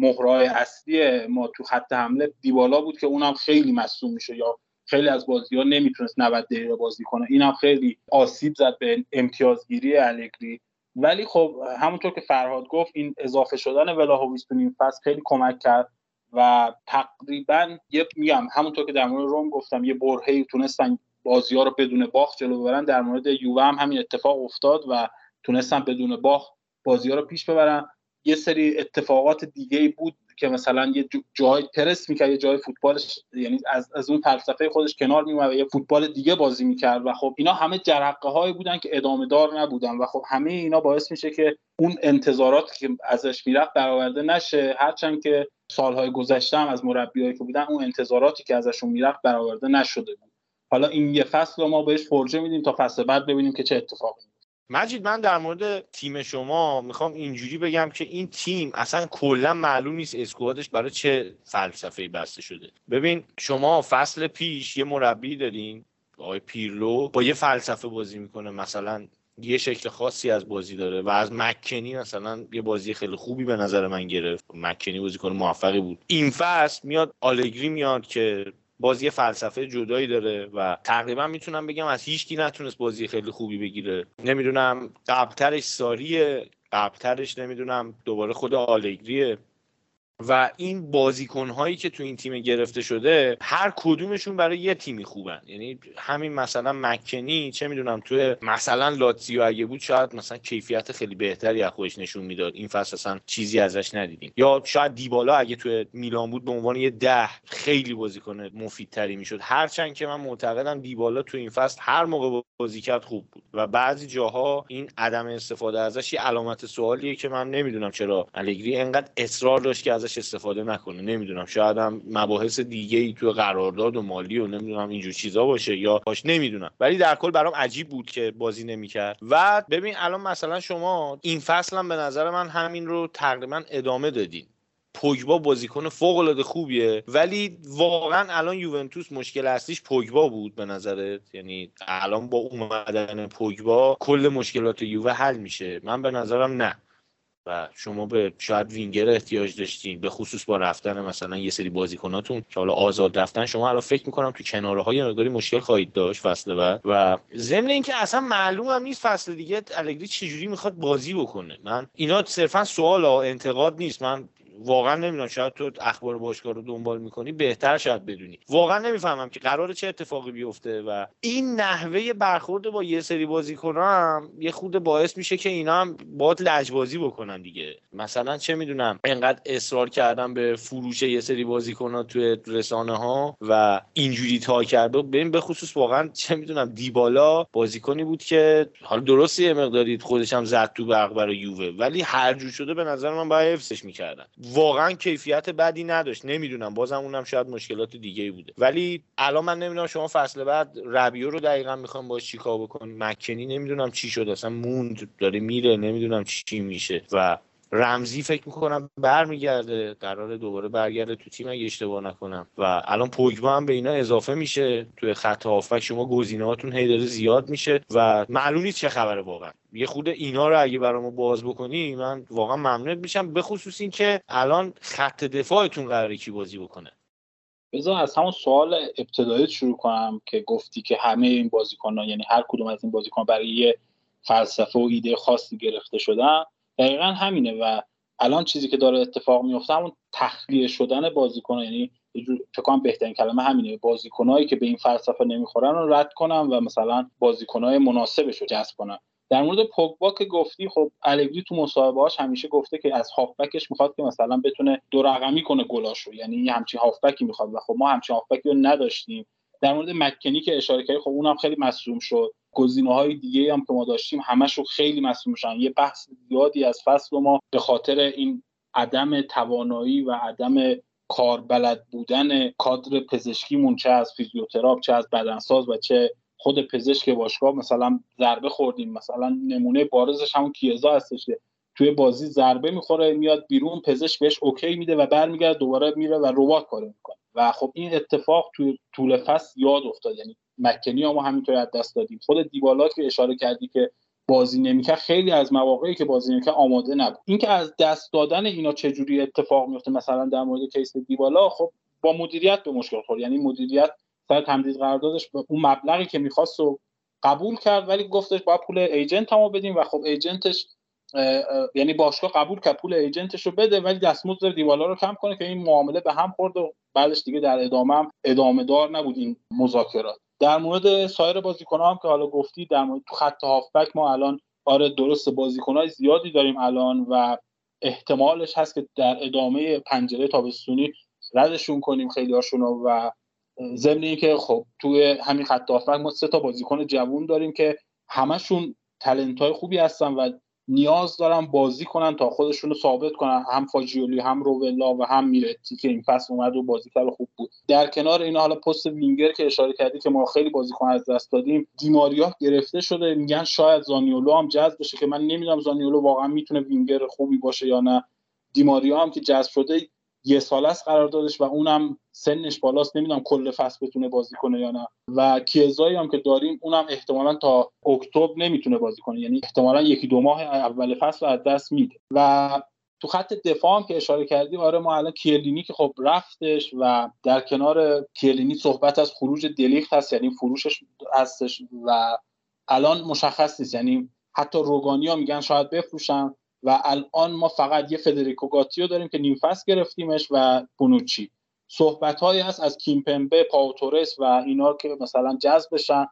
مهرهای اصلی ما تو خط حمله دیبالا بود که اونم خیلی مصوم میشه یا خیلی از بازی ها نمی‌تونست 90 دقیقه بازی کنه. اینم خیلی آسیب زد به امتیازگیری الگری. ولی خب همونطور که فرهاد گفت این اضافه شدن ولاهویچ تو نیم فصل خیلی کمک کرد و تقریبا یه میگم همونطور که در مورد روم گفتم یه برهی تونستن بازی ها رو بدون باخت جلو ببرن. در مورد یووه هم همین اتفاق افتاد و تونستن بدون باخت بازی ها رو پیش ببرن. یه سری اتفاقات دیگه بود که مثلا یه جای پرس می‌کرد یه جای فوتبالش یعنی از, از اون فلسفه خودش کنار میومد و یه فوتبال دیگه بازی می‌کرد و خب اینا همه جرقه هایی بودن که ادامه دار نبودن و خب همه اینا باعث میشه که اون انتظارات که ازش می‌رفت برآورده نشه. هرچند که سالهای گذشته هم از مربیایی که بودن اون انتظاراتی که ازشون می‌رفت برآورده نشده بود. حالا این یه فصل رو ما بهش فرجه میدیم تا فصل بعد ببینیم که چه اتفاقی مجید من در مورد تیم شما می‌خوام اینجوری بگم که این تیم اصلا کلا معلوم نیست اسکوادش برای چه فلسفه بسته شده. ببین شما فصل پیش یه مربی دارین آقای پیرلو با یه فلسفه بازی می‌کنه مثلا یه شکل خاصی از بازی داره و از مکنی مثلا یه بازی خیلی خوبی به نظر من گرفت. مکنی بازیکن موفقی بود. این فصل میاد آلگری میاد که بازی فلسفه جدایی داره و تقریبا می‌تونم بگم از هیچکی نتونست بازی خیلی خوبی بگیره. نمی‌دونم قبلترش ساریه قبلترش نمی‌دونم دوباره خود آلگریه. و این بازیکن هایی که تو این تیم گرفته شده هر کدومشون برای یه تیمی خوبن. یعنی همین مثلا مکنی چه می‌دونم تو مثلا لاتزیو اگه بود شاید مثلا کیفیت خیلی بهتری از خودش نشون می‌داد. این فصل اصلا چیزی ازش ندیدیم. یا شاید دیبالا اگه تو میلان بود به عنوان یه ده خیلی بازیکن مفیدتری می‌شد. هرچند که من معتقدم دیبالا تو این فصل هر موقع بازی کرد خوب بود. و بعضی جاها این عدم استفاده ازش یه علامت سوالیه که من نمی‌دونم چرا الگری انقدر اصرار داشت که ازش ازش استفاده نکنه. نمی‌دونم. شاید هم مباحث دیگه ای تو قرارداد و مالی و نمی‌دونم اینجور چیزا باشه یا باش نمی‌دونم. ولی در کل برام عجیب بود که بازی نمی‌کرد. و ببین الان مثلا شما این فصل هم به نظر من همین رو تقریبا ادامه دادین. پوگبا بازیکن فوق العاده خوبیه ولی واقعا الان یوونتوس مشکل اصلیش پوگبا بود به نظرت. یعنی الان با اومدن پوگبا کل مشکلات یووه حل میشه. من به نظرم نه. و شما به شاید وینگر احتیاج داشتین به خصوص با رفتن مثلا یه سری بازیکناتون که حالا آزاد رفتن شما الان فکر می‌کنم تو کناره های مقداری مشکل خواهید داشت فصل بعد. و ضمن اینکه اصلا معلوم هم نیست فصل دیگه الگری چجوری می‌خواد بازی بکنه. من اینا صرفا سوال انتقاد نیست. من واقعا نمی‌دونم شاید تو اخبار باشگاه رو دنبال می‌کنی بهتر شاید بدونی. واقعا نمی‌فهمم که قرار چه اتفاقی بیفته و این نحوه برخورد با یه سری بازیکنان هم یه خود باعث میشه که اینا هم باید لجبازی بکنن دیگه. مثلا چه می‌دونم انقدر اصرار کردن به فروش یه سری بازیکنان توی رسانه ها و اینجوری تا کرده. ببین به خصوص واقعا چه می‌دونم دیبالا بازیکنی بود که حالا درسته یه مقداری خودش هم زد تو برق برای یووه ولی هر جور شده به نظر من باید حفظش می‌کردن. واقعا کیفیت بدی نداشت. نمی‌دونم. بازم اونم شاید مشکلات دیگه ای بوده. ولی الان من نمی‌دونم شما فصل بعد ربیو رو دقیقا می‌خوام باش چیکار بکن مکنی نمی‌دونم چی شد اصلا موند داره میره. نمی‌دونم چی میشه. و رمزی فکر می‌کنم برمیگرده قرار دوباره برگرده تو تیم اگه اشتباه نکنم. و الان پوگبا هم به اینا اضافه میشه توی خط هافک. شما گزینه هاتون داره زیاد میشه و معلوم نیست چه خبره واقعا. یه خود اینا رو اگه برامو باز بکنی من واقعا ممنون میشم. به خصوص این که الان خط دفاعتون قراره کی بازی بکنه. بذار از همون سوال ابتدایی شروع کنم که گفتی که همه این بازیکنان یعنی هر کدوم از این بازیکن برای یه فلسفه و ایده خاصی گرفته شدن. دقیقا همینه و الان چیزی که داره اتفاق میفته همون تخلیه شدن بازیکن یعنی فکر کنم بهترین کلمه همینه بازیکنایی که به این فلسفه نمی‌خورن رو رد کنم و مثلا بازیکنای مناسبش رو جذب کنم در مورد پوگبا که گفتی خب الگری تو مصاحبه‌هاش همیشه گفته که از هافبکش می‌خواد که مثلا بتونه دو رقمی کنه گلاشو یعنی همچین هافبکی می‌خواد و خب ما همچین هافبکی رو نداشتیم. در مورد مکنی که اشاره کردی خب اونم خیلی مصوم شد. گزینه های دیگه هم که ما داشتیم همشون خیلی مصوم شدن یه بحث زیادی از فصل ما به خاطر این عدم توانایی و عدم کاربلد بودن کادر پزشکیمون چه از فیزیوتراپ چه از بدنساز و چه خود پزشک باشگاه مثلا ضربه خوردیم. مثلا نمونه بارزش همون کیزا هستش که توی بازی ضربه می‌خوره میاد بیرون پزشک بهش اوکی میده و برمیگرده دوباره میره و ربات کار می‌کنه. و خب این اتفاق توی طول فصل یاد افتاد. یعنی مکنی هم همینطور از دست دادیم. خود دیبالا که اشاره کردی که بازی نمی‌کرد خیلی از مواقعی که بازی نمی‌کرد آماده نبود. اینکه از دست دادن اینا چجوری اتفاق میفته مثلا در مورد کیس دیبالا خب با مدیریت به مشکل خورد. یعنی مدیریت سر تمدید قراردادش به اون مبلغی که می‌خواست و قبول کرد ولی گفتش باید پول ایجنت هم بدیم و خب ایجنتش یعنی باشگاه قبول کرد پول ایجنتش رو بده ولی دستمزد دیوالا رو کم کنه که این معامله به هم خورد و بعدش دیگه در ادامه هم ادامه دار نبود این مذاکرات. در مورد سایر بازیکن‌ها هم که حالا گفتی در مورد تو خط هافبک ما الان آره درست بازیکن‌های زیادی داریم الان و احتمالش هست که در ادامه پنجره تابستونی ردشون کنیم خیلی هاشون و ضمن اینکه خب توی همین خط هافبک ما سه تا بازیکن جوون داریم که همشون تلنت های خوبی هستن و نیاز دارن بازی کنن تا خودشون رو ثابت کنن. هم فاجیولی هم روولا و هم میرتی که این فصل اومد و بازی خوب بود. در کنار اینا حالا پست وینگر که اشاره کردی که ما خیلی بازیکن از دست دادیم دیماریا گرفته شده. میگن شاید زانیولو هم جذب بشه که من نمی‌دونم زانیولو واقعا می‌تونه وینگر خوبی باشه یا نه. دیماریا هم که جذب شده یه سال است قراردادش و اونم سنش بالاست. نمی‌دونم کل فصل بتونه بازی کنه یا نه. و کیزایی هم که داریم اونم احتمالا تا اکتبر نمی‌تونه بازی کنه. یعنی احتمالا یکی دو ماه اول فصل از دست میده. و تو خط دفاع هم که اشاره کردی آره ما الان کیلینی که خب رفتش و در کنار کیلینی صحبت از خروج دلیخت هست یعنی فروشش هستش و الان مشخص نیست. یعنی حتی روگانی ها میگن شاید بفروشن. و الان ما فقط یه فدریکو گاتیو داریم که فصل گرفتیمش و بونوچی. صحبت هایی هست از کیمپمبه پاوتورس و اینا که مثلا جذب بشن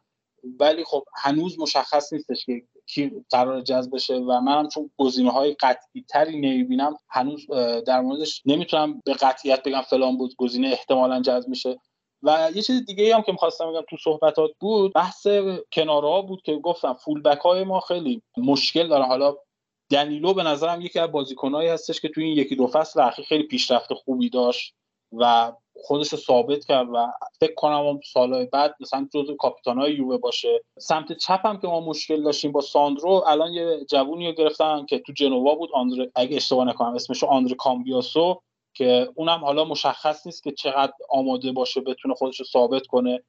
ولی خب هنوز مشخص نیستش که کی قرار جذب بشه و منم چون گزینه های قطعی تری نمی‌بینم هنوز در موردش نمی‌تونم به قطعیت بگم فلان بود گزینه احتمالا جذب میشه. و یه چیز دیگه هم که می‌خواستم بگم تو صحبتات بود بحث کنارها بود که گفتم فول بک های ما خیلی مشکل داره حالا دنیلو به نظرم یکی از بازیکنهایی هستش که توی این یکی دو فصل اخیر خیلی پیشرفت خوبی داشت و خودش رو ثابت کرد و فکر کنم سالهای بعد مثلا جزو کاپیتانهای یووه باشه. سمت چپ هم که ما مشکل داشتیم با ساندرو الان یه جوونی رو گرفتن که تو جنوا بود آندره اگه اشتباه نکنم اسمش آندره کامبیاسو که اونم حالا مشخص نیست که چقدر آماده باشه بتونه خودش رو ثابت کنه.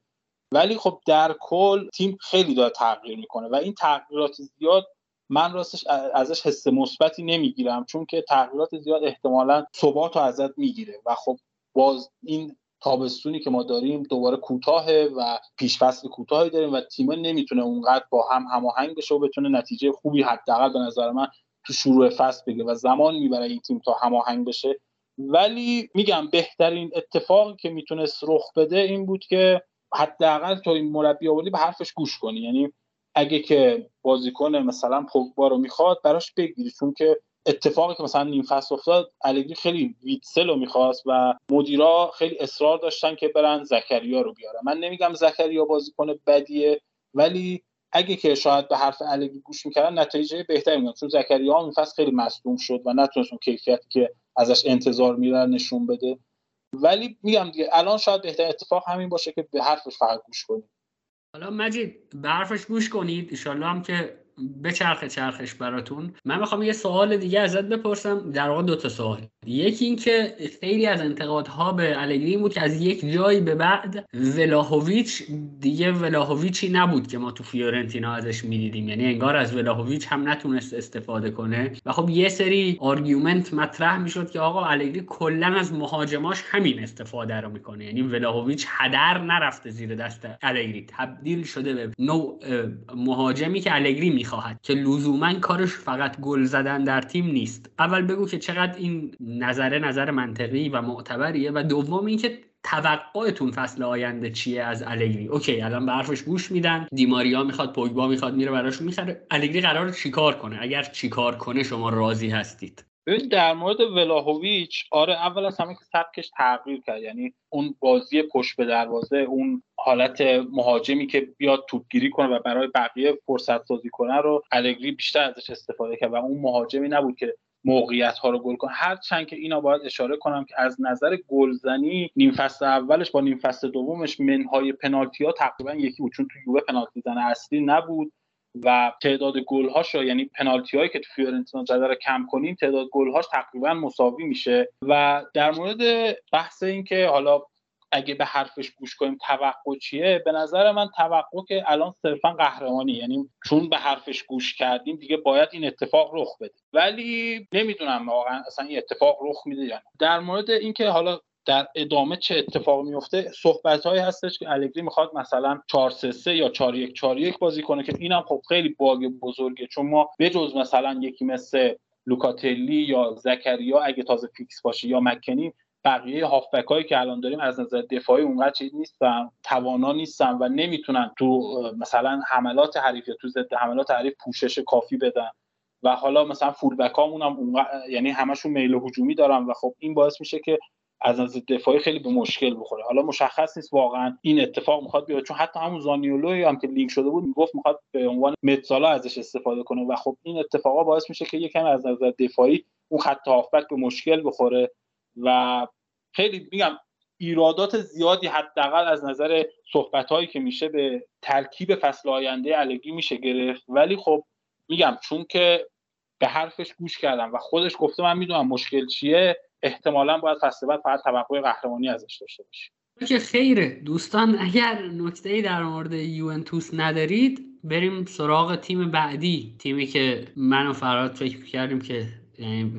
ولی خب در کل تیم خیلی داره تغییر می‌کنه و این تغییرات زیاد من راستش ازش حس مثبتی نمی‌گیرم چون که تغییرات زیاد احتمالا ثبات رو ازت می‌گیره. و خب باز این تابستونی که ما داریم دوباره کوتاهه و پیشفصل کوتاهی داریم و تیم نمی‌تونه اونقدر با هم هماهنگ بشه و بتونه نتیجه خوبی حداقل به نظر من تو شروع فصل بگه و زمان می‌بره این تیم تا هماهنگ بشه. ولی میگم بهترین اتفاقی که می‌تونست رخ بده این بود که حداقل تو این مربی آوردی به حرفش گوش کنی. یعنی اگه که بازیکن مثلا پوگبا رو می‌خواد براش بگیری چون که اتفاقی که مثلا نیم فصل افتاد الگری خیلی ویتسل رو می‌خواست و مدیرا خیلی اصرار داشتن که برن زکریا رو بیارن. من نمیگم زکریا بازیکن بدیه ولی اگه که شاید به حرف الگری گوش می‌کردن نتیجه بهتری میاد چون زکریا هم فصل خیلی مصدوم شد و نتونست اون کیفیتی که ازش انتظار میرن نشون بده. ولی میگم دیگه الان شاید بهتر اتفاق همین باشه که به حرفش فقط گوش کنید حالا مجید به حرفش گوش کنید. ایشالله هم که بچرخه چرخش براتون. من می‌خوام یه سوال دیگه ازت بپرسم. در واقع دو تا سوال. یکی اینکه خیلی از انتقادها به الگری بود که از یک جایی به بعد ولاهویچ دیگه ولاهویچی نبود که ما تو فیورنتینا ازش می‌دیدیم. یعنی انگار از ولاهویچ هم نتونست استفاده کنه. و خب یه سری argument مطرح می‌شد که آقا الگری کلا از مهاجماش همین استفاده رو می‌کنه. یعنی ولاهویچ هدر نرفته زیر دست الگری تبدیل شده به نوع مهاجمی که الگری می‌خواهد که لزوما کارش فقط گل زدن در تیم نیست. اول بگو که چقدر این نظر نظر منطقی و معتبریه و دوم اینکه توقعتون فصل آینده چیه از الگری. اوکی الان به حرفش گوش میدن دیماریا می‌خواد پوگبا می‌خواد میره براشون می‌خره. الگری قرار چیکار کنه؟ اگر چیکار کنه شما راضی هستید. ببین در مورد ولاهویچ آره اول از همه که سبکش تغییر کرد. یعنی اون بازی پشت به دروازه اون حالت مهاجمی که بیاد توپگیری کنه و برای بقیه فرصت سازی کنه رو الگری بیشتر ازش استفاده کرد و اون مهاجمی نبود که موقعیت ها رو گل کنه. هرچند که اینا باید اشاره کنم که از نظر گلزنی نیم فصل اولش با نیم فصل دومش منهای پنالتی ها تقریبا یکی بود. چون تو یووه پنالتی زن اصلی نبود. و تعداد گلهاش یعنی پنالتی هایی که تو فیورنتینا زده رو کم کنیم تعداد گلهاش تقریبا مساوی میشه. و در مورد بحث این که حالا اگه به حرفش گوش کنیم توقع چیه به نظر من توقع که الان صرفا قهرمانی یعنی چون به حرفش گوش کردیم دیگه باید این اتفاق رخ بده. ولی نمی‌دونم واقعا اصلا این اتفاق رخ میده یا در مورد اینکه حالا در ادامه چه اتفاق میفته؟ صحبت هایی هستش که الگری می‌خواد مثلا 4 3 3 یا 4 1 4 1 بازی کنه که اینم خب خیلی باگ بزرگه چون ما بجز مثلا یکی مثل لوکاتلی یا زکریا اگه تازه فیکس باشه یا مکنی بقیه هافبک هایی که الان داریم از نظر دفاعی اونقدر چیز نیستن توانا نیستن و نمی‌تونن تو مثلا حملات حریف یا تو ضد حملات حریف پوشش کافی بدن. و حالا مثلا فول بک هم یعنی همشون میل هجومی دارن و خب این باعث میشه که از نظر دفاعی خیلی به مشکل بخوره. حالا مشخص نیست واقعا این اتفاق می‌خواد بیاد چون حتی همون زانیولوی هم که لینک شده بود می‌گفت می‌خواد به عنوان متسالا ازش استفاده کنه و خب این اتفاقا باعث میشه که یکم از نظر دفاعی اون خط هافبک به مشکل بخوره و خیلی میگم ایرادات زیادی حداقل از نظر صحبت هایی که میشه به ترکیب فصل آینده الگی میشه گرفت. ولی خب میگم چون که به حرفش گوش کردم و خودش گفته من می‌دونم مشکل چیه احتمالا باید فصل بعد فقط توقع قهرمانی ازش داشته باشیم که خیره. دوستان اگر نکته در مورد یوونتوس ندارید بریم سراغ تیم بعدی. تیمی که من و فراد فکر کردیم که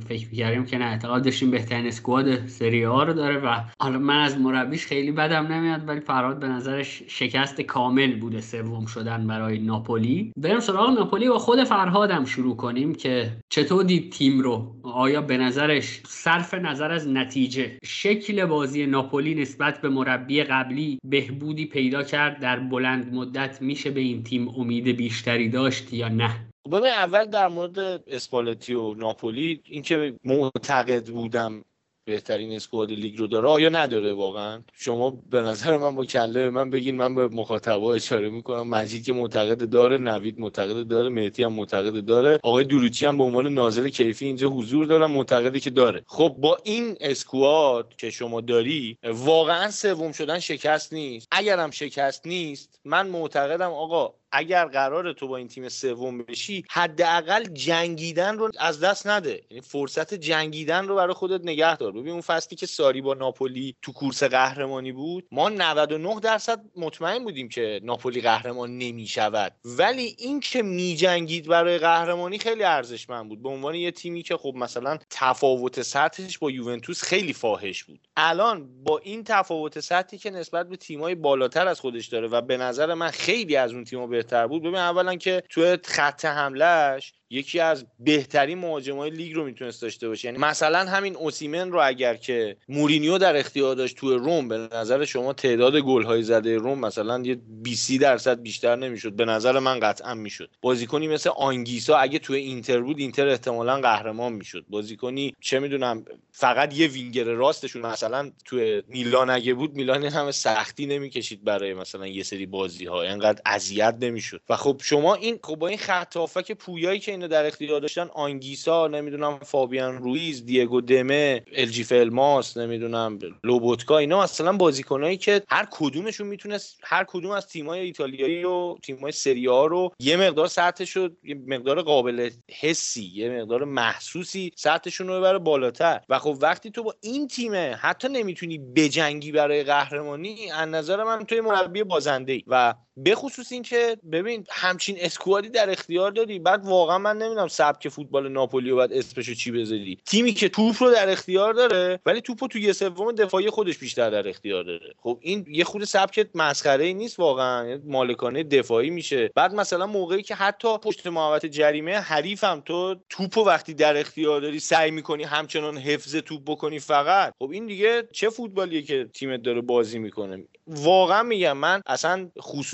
فکر می‌کردیم که نه اعتقاد داشتیم بهترین اسکواد سری ها رو داره و حالا من از مربیش خیلی بدم نمیاد ولی فراد به نظرش شکست کامل بوده سوم شدن برای ناپولی. بریم سراغ ناپولی با خود فرهادم شروع کنیم که چطور دید تیم رو؟ آیا به نظرش صرف نظر از نتیجه شکل بازی ناپولی نسبت به مربی قبلی بهبودی پیدا کرد در بلند مدت میشه به این تیم امید بیشتری داشت یا نه؟ ببین اول در مورد اسپالتی و ناپولی اینکه معتقد بودم بهترین اسکواد لیگ رو داره آیا نداره واقعا؟ شما به نظر من با کله من بگین من به مخاطبا اشاره می‌کنم. مجید که معتقد داره نوید معتقد داره مهدی هم معتقد داره آقای دروچی هم به عنوان ناظر کیفی اینجا حضور دارن معتقدی که داره. خب با این اسکواد که شما داری واقعا سوم شدن شکست نیست. اگرم شکست نیست من معتقدم آقا اگر قرار تو با این تیم سوم بشی حداقل جنگیدن رو از دست نده. یعنی فرصت جنگیدن رو برای خودت نگه دار. ببین اون فصلی که ساری با ناپولی تو کورس قهرمانی بود ما 99 درصد مطمئن بودیم که ناپولی قهرمان نمی شود ولی این که می جنگید برای قهرمانی خیلی ارزشمند بود. به عنوان یه تیمی که خب مثلا تفاوت سطحش با یوونتوس خیلی فاحش بود. الان با این تفاوت سطحی که نسبت به تیمای بالاتر از خودش داره و به نظر من خیلی از اون تیم‌ها بهتر بود. ببین اولا که توی خط حملهش یکی از بهترین مهاجمای لیگ رو می‌تونست داشته باشه. یعنی مثلا همین اوسیمن رو اگر که مورینیو در اختیار داشت توی روم به نظر شما تعداد گل های زده روم مثلا یه 20 درصد بیشتر نمی‌شد. به نظر من قطعا می‌شد. بازیکنی مثل آنگیسا اگه توی اینتر بود اینتر احتمالا قهرمان می‌شد. بازیکنی چه می‌دونم فقط یه وینگر راستشون مثلا توی میلان اگه بود میلان همه سختی نمی‌کشید برای مثلا یه سری بازی ها اینقدر اذیت نمی‌شد. و خب شما این خب با این خط پویایی که در اختیار داشتن آنگیسا نمی‌دونم فابیان رویز دیگو دمه الجی فلماس نمی‌دونم لوبوتکا اینا مثلا بازیکنایی که هر کدومشون می‌تونست هر کدوم از تیمای ایتالیایی و تیمای سری ها رو یه مقدار سطحش رو یه مقدار قابل حسی یه مقدار محسوسی سطحشون رو ببره بالاتر. و خب وقتی تو با این تیمه حتی نمی‌تونی بجنگی برای قهرمانی از نظر من توی مربی بازنده ای و بخصوص این که ببین همچین اسکوادی در اختیار داری. بعد واقعا من نمی‌دونم سبک فوتبال ناپولی و بعد اسمشو چی بذاری. تیمی که توپ رو در اختیار داره ولی توپ رو تو یه سوم دفاعی خودش بیشتر در اختیار داره. خب این یه خود سبک مسخره ای نیست واقعا. یعنی مالکانه دفاعی میشه. بعد مثلا موقعی که حتی پشت محوطه جریمه حریفم تو توپ وقتی در اختیار داری سعی می‌کنی همچنان حفظ توپ بکنی فقط. خب این دیگه چه فوتبالیه که تیمت داره بازی می‌کنه؟ واقعا میگم من اصلا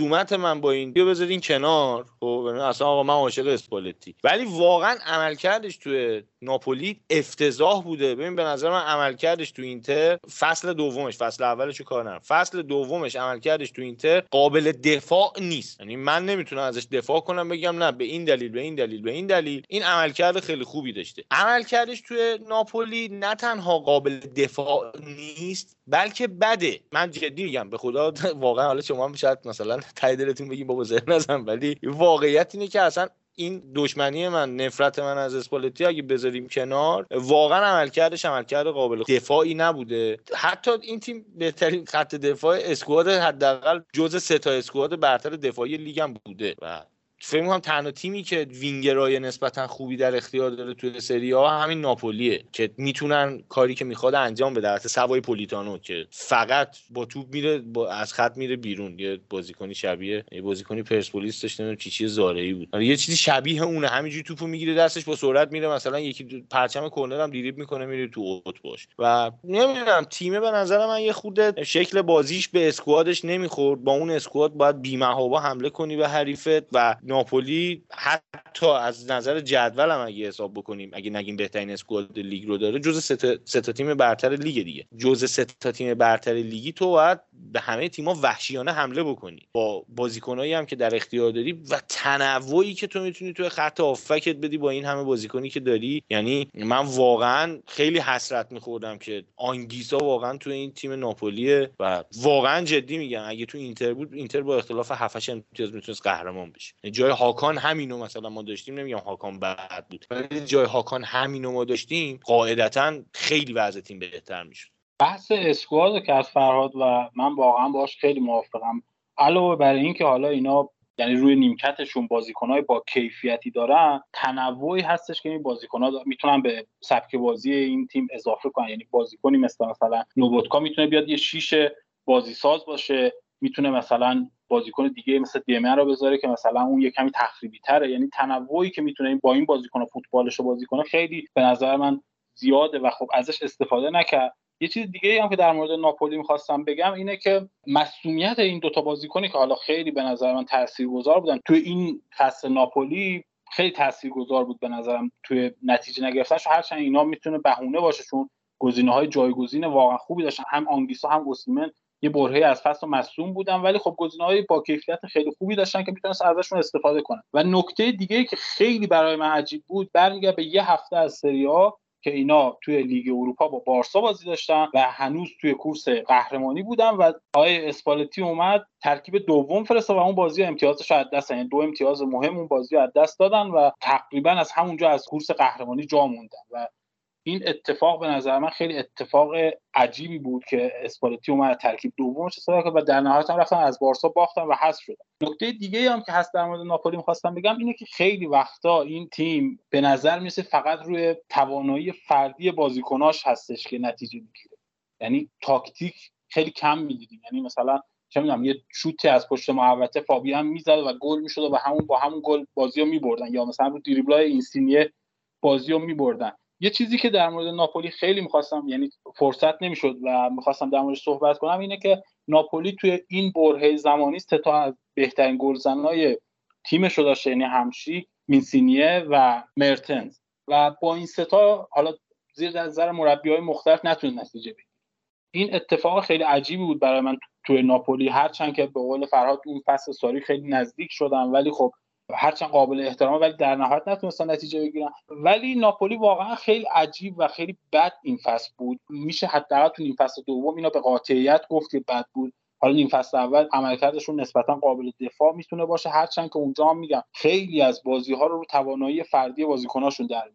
خصومت من با این بیا بذارین کنار. خب اصلا آقا من عاشق اسپالتی. ولی واقعا عملکردش توی ناپولی افتضاح بوده. ببین به نظر من عملکردش تو اینتر فصل دومش فصل اولش کار نرم فصل دومش عملکردش تو اینتر قابل دفاع نیست. یعنی من نمی‌تونم ازش دفاع کنم بگم نه به این دلیل به این دلیل به این دلیل. این عملکرد خیلی خوبی داشته. عملکردش توی ناپولی نه تنها قابل دفاع نیست بلکه بده. من جدی میگم به خدا واقعا حالا شما هم شاید مثلا تای دلتون بگیم بابا زهر نزن ولی واقعیت اینه که اصلا این دشمنی من نفرت من از اسپالتی اگه بذاریم کنار واقعا عملکردش عملکرد قابل دفاعی نبوده. حتی این تیم بهترین خط دفاع squad حداقل جز سه تا squad برتر دفاعی لیگ هم بوده. و فکر می‌کنم تنها تیمی که وینگرای نسبتا خوبی در اختیار داره توی سری آ همین ناپولیه که می‌تونن کاری که می‌خواد انجام بده. البته سوای پولیتانو که فقط با توپ میره با از خط میره بیرون. یه بازیکنی شبیه یه بازیکنی پرسپولیس داشته نمی‌دونم چی چی زارعی بود. آره، یه چیزی شبیه اونه. همینجوری توپو می‌گیره دستش با سرعت میره. مثلا یکی پرچم کرنر هم دریبل می‌کنه میره تو اوت باش. و نمی‌دونم تیم به نظر من یه خود شکل بازیش به squad ش نمی‌خورد. با اون squad باید بی‌محابا حمله کنی به حریفت و ناپولی حتی از نظر جدول هم اگه حساب بکنیم اگه نگیم بهترین squad لیگ رو داره جز سه تا تیم برتر لیگ دیگه. جز سه تا تیم برتر لیگی تو باید به همه تیم‌ها وحشیانه حمله بکنی. با بازیکنایی هم که در اختیار داری و تنوعی که تو می‌تونی تو خط افکت بدی با این همه بازیکنی که داری. یعنی من واقعا خیلی حسرت میخوردم که آنگیسا واقعا تو این تیم ناپولیه و واقعا جدی میگم اگه تو اینتر بود اینتر با اختلاف 7 امتیاز می‌تونست قهرمان بشه. جای هاکان همینو مثلا ما داشتیم نمیگم هاکان بد بود ولی جای هاکان همینو ما داشتیم قاعدتا خیلی وضع تیم بهتر می‌شد. بحث اسکواد که از فرهاد و من واقعا باش خیلی موافقم. علاوه بر اینکه حالا اینا یعنی روی نیمکتشون بازیکنهای با کیفیتی دارن تنوعی هستش که این بازیکنها می‌تونن به سبک بازی این تیم اضافه کنن. یعنی بازیکنی مثل مثلا نوبوتکا می‌تونه بیاد یه شیش بازی ساز باشه. می‌تونه مثلا بازیکن دیگه مثل دیمه رو بذاره که مثلا اون یه کمی تخریبی تره. یعنی تنوعی که می‌تونه با این بازیکن فوتبالش رو بازی کنه خیلی به نظر من زیاده و خب ازش استفاده نکرد. یه چیز دیگه هم که در مورد ناپولی می‌خواستم بگم اینه که مسئولیت این دوتا بازیکنی که حالا خیلی به نظر من تاثیرگذار بودن توی این فصل ناپولی خیلی تاثیرگذار بود به نظرم توی نتیجه نگرفتنش. هرچند اینا می‌تونه بهونه باشه چون گزینه های جایگزین واقعا خوبی داشتن. هم آنگیسا هم اوسیمن یه برهه از فصل مصوم بودن ولی خب گزینه های با کیفیت خیلی خوبی داشتن که می‌تونست ازشون استفاده کنن. و نکته دیگه که خیلی برای من عجیب بود برمیگرد به یه هفته از سری که اینا توی لیگ اروپا با بارسا بازی داشتن و هنوز توی کورس قهرمانی بودن و آقای اسپالتی اومد ترکیب دوم فرستاد و اون بازی امتیازش از دست یعنی دو امتیاز مهم اون بازی از دست دادن و تقریبا از همونجا از کورس قهرمانی جا موندن. و این اتفاق به نظر من خیلی اتفاق عجیبی بود که اسپالتی اومد ترکیب دومش استفاده کرد و در نهایت هم رفتن از بارسا باختن و حذف شدن. نکته دیگه هم که هست در مورد ناپولی می‌خواستم بگم اینه که خیلی وقتا این تیم به نظر میسه فقط روی توانایی فردی بازیکناش هستش که نتیجه می‌گیره. یعنی تاکتیک خیلی کم می‌دیدیم. یعنی مثلا چه می‌دونم یه شوتی از پشت محوطه فابیان می‌زد و گل می‌شد و همون با همون گل بازی رو میبردن. یا مثلا رو دریبلای اینسینیه بازی رو میبردن. یه چیزی که در مورد ناپولی خیلی می‌خواستم یعنی فرصت نمی‌شد و می‌خواستم در موردش صحبت کنم اینه که ناپولی توی این برهه زمانی سه تا از بهترین گلزنای تیمش رو داشته یعنی همشیک اینسینیه و مرتنز. و با این ستا حالا زیر نظر مربی های مختلف نتونه نتیجه بگیره این اتفاق خیلی عجیبی بود برای من توی ناپولی. هرچند که به قول فرهاد اون فصل ساری خیلی نزدیک شدن ولی خب هرچند قابل احترام ولی در نهایت نتونستن نتیجه بگیرن. ولی ناپولی واقعا خیلی عجیب و خیلی بد این فصل بود. میشه حداقل تو این فصل دوم اینا به قاطعیت گفت که بد بود. حالا این فصل اول عملکردشون نسبتا قابل دفاع می‌تونه باشه. هرچند که اونجا هم میگم خیلی از بازی ها رو توانایی فردی بازیکناشون در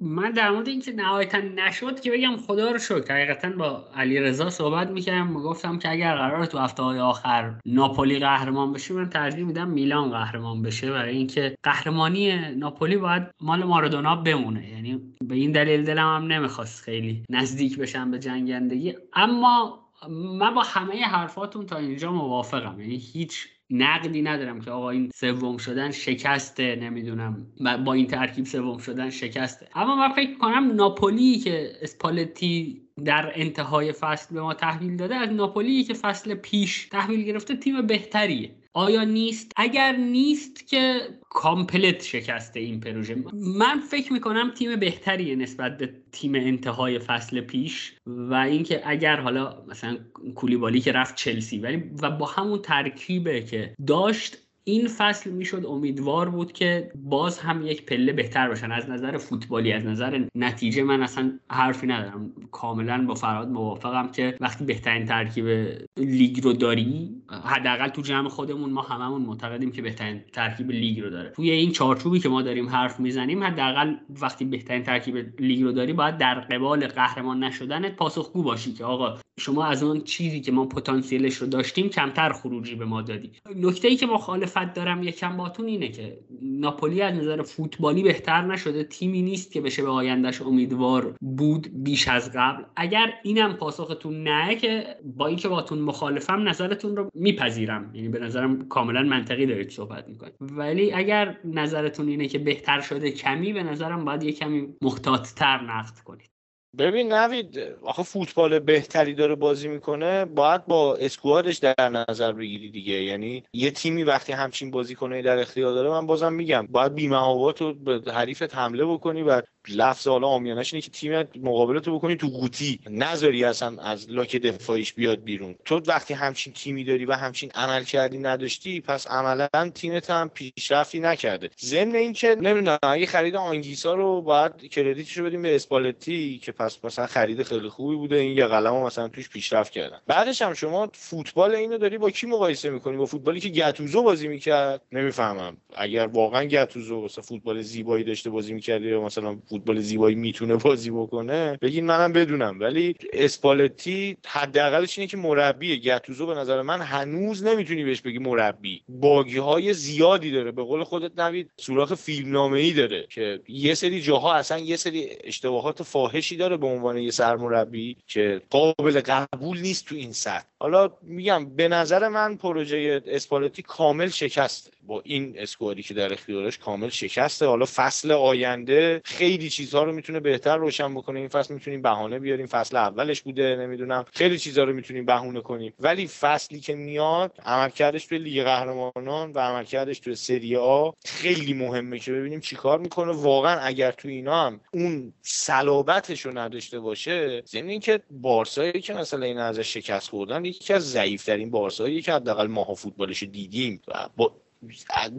من در مورد اینکه نهایتا نشد که بگم خدا رو شکر. حقیقتا با علی رضا صحبت می‌کردم گفتم که اگر قرار تو هفته های آخر ناپولی قهرمان بشه من ترجیح میدم میلان قهرمان بشه. برای اینکه قهرمانی ناپولی باید مال مارادونا بمونه. یعنی به این دلیل دلم هم نمی‌خواست خیلی نزدیک بشم به جنگندگی. اما من با همه حرفاتون تا اینجا موافقم. یعنی هیچ نقدی ندارم که آقا این سوم شدن شکسته نمی‌دونم. با این ترکیب سوم شدن شکسته. اما من فکر کنم ناپولی که اسپالتی در انتهای فصل به ما تحویل داده از ناپولی که فصل پیش تحویل گرفته تیم بهتریه. آیا نیست؟ اگر نیست که کامپلت شکسته این پروژه. من فکر می‌کنم تیم بهتریه نسبت به تیم انتهای فصل پیش و اینکه اگر حالا مثلا کولیبالی که رفت چلسی ولی و با همون ترکیبه که داشت این فصل می‌شد امیدوار بود که باز هم یک پله بهتر باشن. از نظر فوتبالی از نظر نتیجه من اصلا حرفی ندارم. کاملا با فراد موافقم که وقتی بهترین ترکیب لیگ رو داری حداقل تو جمع خودمون ما هممون معتقدیم که بهترین ترکیب لیگ رو داره. توی این چارچوبی که ما داریم حرف می‌زنیم حداقل وقتی بهترین ترکیب لیگ رو داری باید در قبال قهرمان نشدنت پاسخگو باشی که آقا شما از اون چیزی که ما پتانسیلش رو داشتیم کمتر خروجی به ما دادی. نکته ای که مخالفت دارم یکم باتون اینه که ناپولی از نظر فوتبالی بهتر نشده. تیمی نیست که بشه به آیندهش امیدوار بود بیش از قبل. اگر اینم پاسختون نه که با اینکه باتون مخالفم نظرتون رو میپذیرم. یعنی به نظرم کاملا منطقی دارید صحبت می‌کنید. ولی اگر نظرتون اینه که بهتر شده کمی به نظرم باید یه کمی محتاطتر نقد کنید. ببین نوید آخه فوتبال بهتری داره بازی می‌کنه باید با اسکوادش در نظر بگیری دیگه. یعنی یه تیمی وقتی همچین بازیکنایی در اختیار داره من بازم میگم باید بیمهابات رو به حریفت حمله بکنی و لفظ حالا آمیانش اینه که تیم مقابلت رو بکنی تو قوطی. نذاری اصلا از لاک دفاعیش بیاد بیرون. تو وقتی همچین تیمی داری و همچین عمل کردی نداشتی پس عملا تیمت هم پیشرفتی نکرده. ضمن اینکه نمی‌دونم اگه خرید آنگیسا رو باید کردیتش رو بدیم به اسپالتی که پس مثلا خرید خیلی خوبی بوده این یه قلم مثلا توش پیشرفت کردن. بعدش هم شما فوتبال اینو داری با کی مقایسه می‌کنی؟ با فوتبالی که گتوزو بازی می‌کرد؟ نمی‌فهمم. اگر واقعا گتوزو مثلا فوتبال زیبایی داشته بازی می‌کرد یا مثلا فوتبال زیبایی می‌تونه بازی بکنه بگین منم بدونم. ولی اسپالتی حداقلش اینه که مربی گتوزو به نظر من هنوز نمی‌تونی بهش بگی مربی. باگی های زیادی داره. به قول خودت نوید سوراخ فیلمنامه ای داره که یه سری جاها اصلا یه سری اشتباهات فاحشی داره به عنوان یه سرمربی که قابل قبول نیست تو این سطح. حالا میگم به نظر من پروژه اسپالتی کامل شکسته. با این اسکوادی که در اختیارش کامل شکسته. حالا فصل آینده خیلی چیزها رو می‌تونه بهتر روشن بکنه. این فصل می‌تونیم بهانه بیاریم. فصل اولش بوده نمی‌دونم. خیلی چیزها رو می‌تونیم بهونه کنیم. ولی فصلی که میاد عملکردش توی لیگ قهرمانان و عملکردش توی سری آ خیلی مهمه که ببینیم چیکار می‌کنه. واقعا اگر تو اینا هم اون صلابتش رو نداشته باشه ضمن اینکه بارسایی که مثلا این ازش شکست خوردن یکی از ضعیفترین بارسایی که حداقل ماها فوتبالش دیدیم و با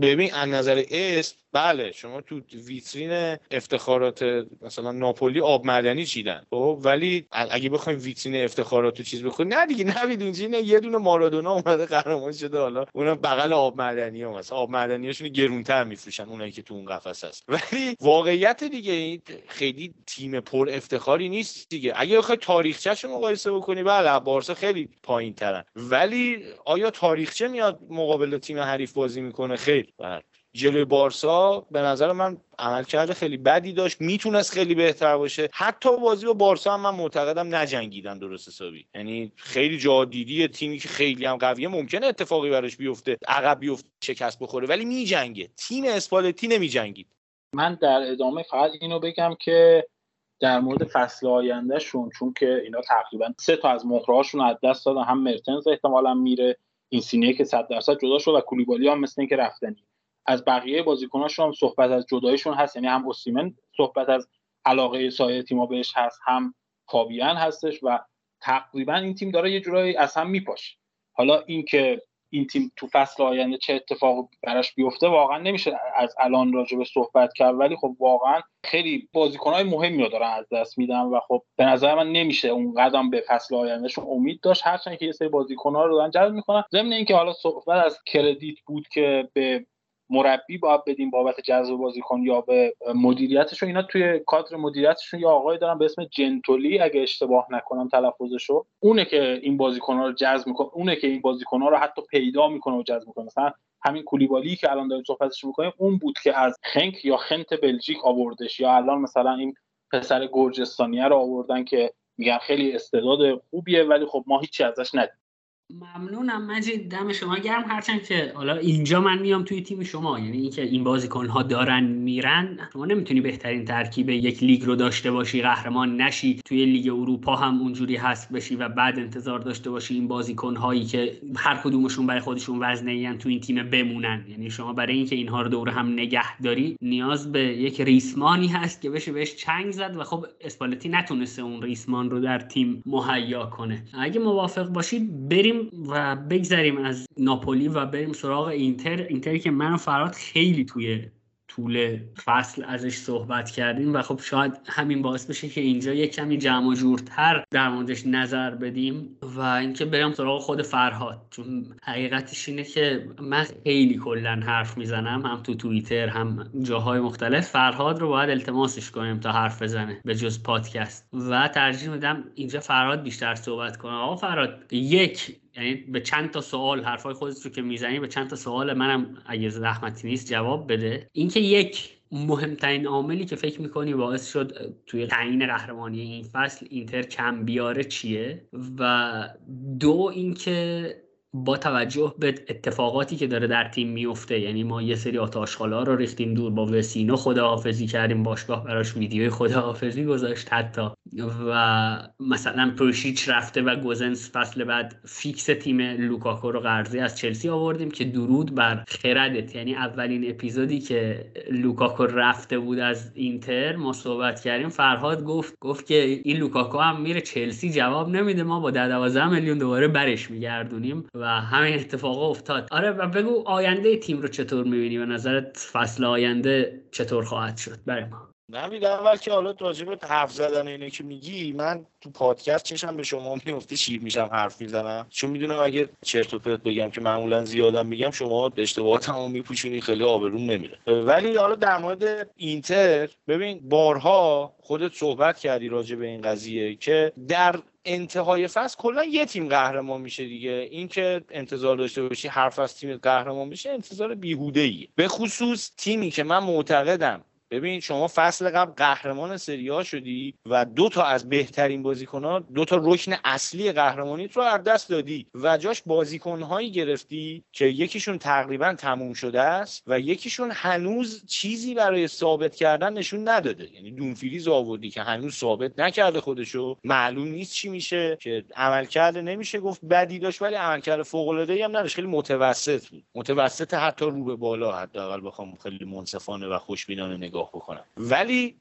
ببین از نظر اسم بله شما تو ویترین افتخارات مثلا ناپولی آب معدنی چیدن. خب ولی اگه بخوایم ویترین افتخارات تو چیز بخوریم نه دیگه نوید اونجا یه دونه مارادونا اومده قهرمان شده حالا اونم بغل آب معدنی هم هست آب معدنیاشون گرونتر میفروشن اونایی که تو اون قفس هست. ولی واقعیت دیگه خیلی تیم پر افتخاری نیست دیگه. اگه بخوای تاریخچه‌شو مقایسه بکنی بله بارسا خیلی پایین ترن ولی آیا تاریخچه میاد مقابل تیم حریف بازی می‌کنه. خیر بله. جلوی بارسا به نظر من عملکرد خیلی بدی داشت. می‌تونست خیلی بهتر باشه. حتی بازی با بارسا هم من معتقدم نجنگیدن درست حسابی. یعنی خیلی جا دیدی تیمی که خیلی هم قویه. ممکنه اتفاقی براش بیفته عقب بیفته شکست بخوره ولی میجنگه. تیم اسپالتی نمیجنگید. من در ادامه فقط اینو بگم که در مورد فصل آیندهشون چون که اینا تقریبا سه تا از مهرهاشون از دست دادن هم مرتنز احتمالا میره این سینه که 100 درصد جدا شد و کولیبالی هم مثل اینکه رفتنی. از بقیه بازیکناشون هم صحبت از جدایشون هست. یعنی هم اوسیمن صحبت از علاقه سایر تیم‌ها بهش هست هم کابیان هستش و تقریبا این تیم داره یه جورایی از هم میپاشه. حالا اینکه این تیم تو فصل آینده چه اتفاق براش بیفته واقعا نمیشه از الان راجع به صحبت کرد. ولی خب واقعا خیلی بازیکنهای مهمی رو دارن از دست میدن و خب به نظر من نمیشه اون قدم به فصل آیندهشون امید داشت. هرچند که یه سری بازیکنها رو دارن جذب می‌کنن. ضمن اینکه حالا صحبت از کردیت بود که به مربی باید بدیم بابت جذب بازیکن یا به مدیریتشون اینا توی کادر مدیریتشون یا آقای دارن به اسم جنتولی اگه اشتباه نکنم تلفظشو. اونه که این بازیکن‌ها رو جذب می‌کنه اونه که این بازیکن‌ها رو حتی پیدا می‌کنه و جذب می‌کنه. مثلا همین کولیبالی که الان داریم صحبتش می‌کنیم اون بود که از خنک یا خنت بلژیک آوردش یا الان مثلا این پسر گرجستانیه رو آوردن که میگن خیلی استعداد خوبیه ولی خب ما هیچی ازش ندید ممنونم مجید دم شما گرم. هرچند که حالا اینجا من میام توی تیم شما یعنی اینکه این بازیکن ها دارن میرن شما نمی‌تونی بهترین ترکیب یک لیگ رو داشته باشی قهرمان نشی. توی لیگ اروپا هم اونجوری هست بشی و بعد انتظار داشته باشی این بازیکن هایی که هر کدومشون برای خودشون وزنه این تو این تیم بمونن. یعنی شما برای اینکه اینها رو دور هم نگه داری نیاز به یک ریسمانی هست که بشه بهش چنگ زد و خب اسپالتی نتونسته اون ریسمان رو در تیم مهیا کنه. اگه موافق باشید بریم و بگذریم از ناپولی و بریم سراغ اینتر. اینتری که من فراد خیلی توی طول فصل ازش صحبت کردیم و خب شاید همین باعث بشه که اینجا یک کمی جمع جورتر در موردش نظر بدیم و اینکه بریم سراغ خود فرهاد. چون حقیقتش اینه که من خیلی کلا حرف می‌زنم هم تو توییتر هم جاهای مختلف. فرهاد رو باید التماسش کنیم تا حرف بزنه به جز پادکست. و ترجیح میدم اینجا فرهاد بیشتر صحبت کنه. آقا فرهاد یک یعنی به چند تا سوال حرفای خودت رو که می‌زنی به چند تا سوال منم اگه زحمتی نیست جواب بده. اینکه یک مهمترین عاملی که فکر می‌کنی باعث شد توی تعیین قهرمانی این فصل اینتر کم بیاره چیه؟ و دو اینکه با توجه به اتفاقاتی که داره در تیم میفته یعنی ما یه سری آت‌آشغالا رو ریختیم دور با وچینو خداحافظی کردیم باشگاه براش ویدیوی خداحافظی گذاشت حتی. و مثلا پریشیچ رفته و گوزنس فصل بعد فیکس تیم لوکاکو رو قرضی از چلسی آوردیم که درود بر خردت. یعنی اولین اپیزودی که لوکاکو رفته بود از اینتر ما صحبت کردیم. فرهاد گفت گفت که این لوکاکو هم میره چلسی. جواب نمیده. ما با 12 میلیون دوباره برش میگردونیم و همین اتفاق افتاد. آره و بگو آینده تیم رو چطور می‌بینی؟ به نظرت فصل آینده چطور خواهد شد؟ برای ما نمید اول که حالا راجب حرف زدن اینه که میگی من تو پادکست چشم به شما میفته شیر میشم حرف می‌زنم. چون می‌دونم اگه چرت و پرت بگم که معمولا زیادم میگم شما اشتباهاتمو میپوشونی خیلی آبروم نمیره. ولی حالا در مورد اینتر ببین بارها خودت صحبت کردی راجع به این قضیه که در انتهای فصل کلا یه تیم قهرمان میشه دیگه. اینکه انتظار داشته باشی حرف از تیم قهرمان میشه انتظار بیهوده ای به خصوص تیمی که من معتقدم ببین شما فصل قبل قهرمان سری شدی و دو تا از بهترین بازیکن‌ها دو تا رکن اصلی قهرمانیت رو از دست دادی و جاش بازیکن‌هایی گرفتی که یکیشون تقریبا تموم شده است و یکیشون هنوز چیزی برای ثابت کردن نشون نداده. یعنی دونفریز آوردی که هنوز ثابت نکرده خودشو. معلوم نیست چی میشه که عملکرد نمیشه گفت بدی داشت ولی عملکرد فوق العاده هم نداشت. خیلی متوسط بود. متوسط حتی رو به بالا حداقل بخوام خیلی منصفانه و خوشبینانه نگاه بکنم. ولی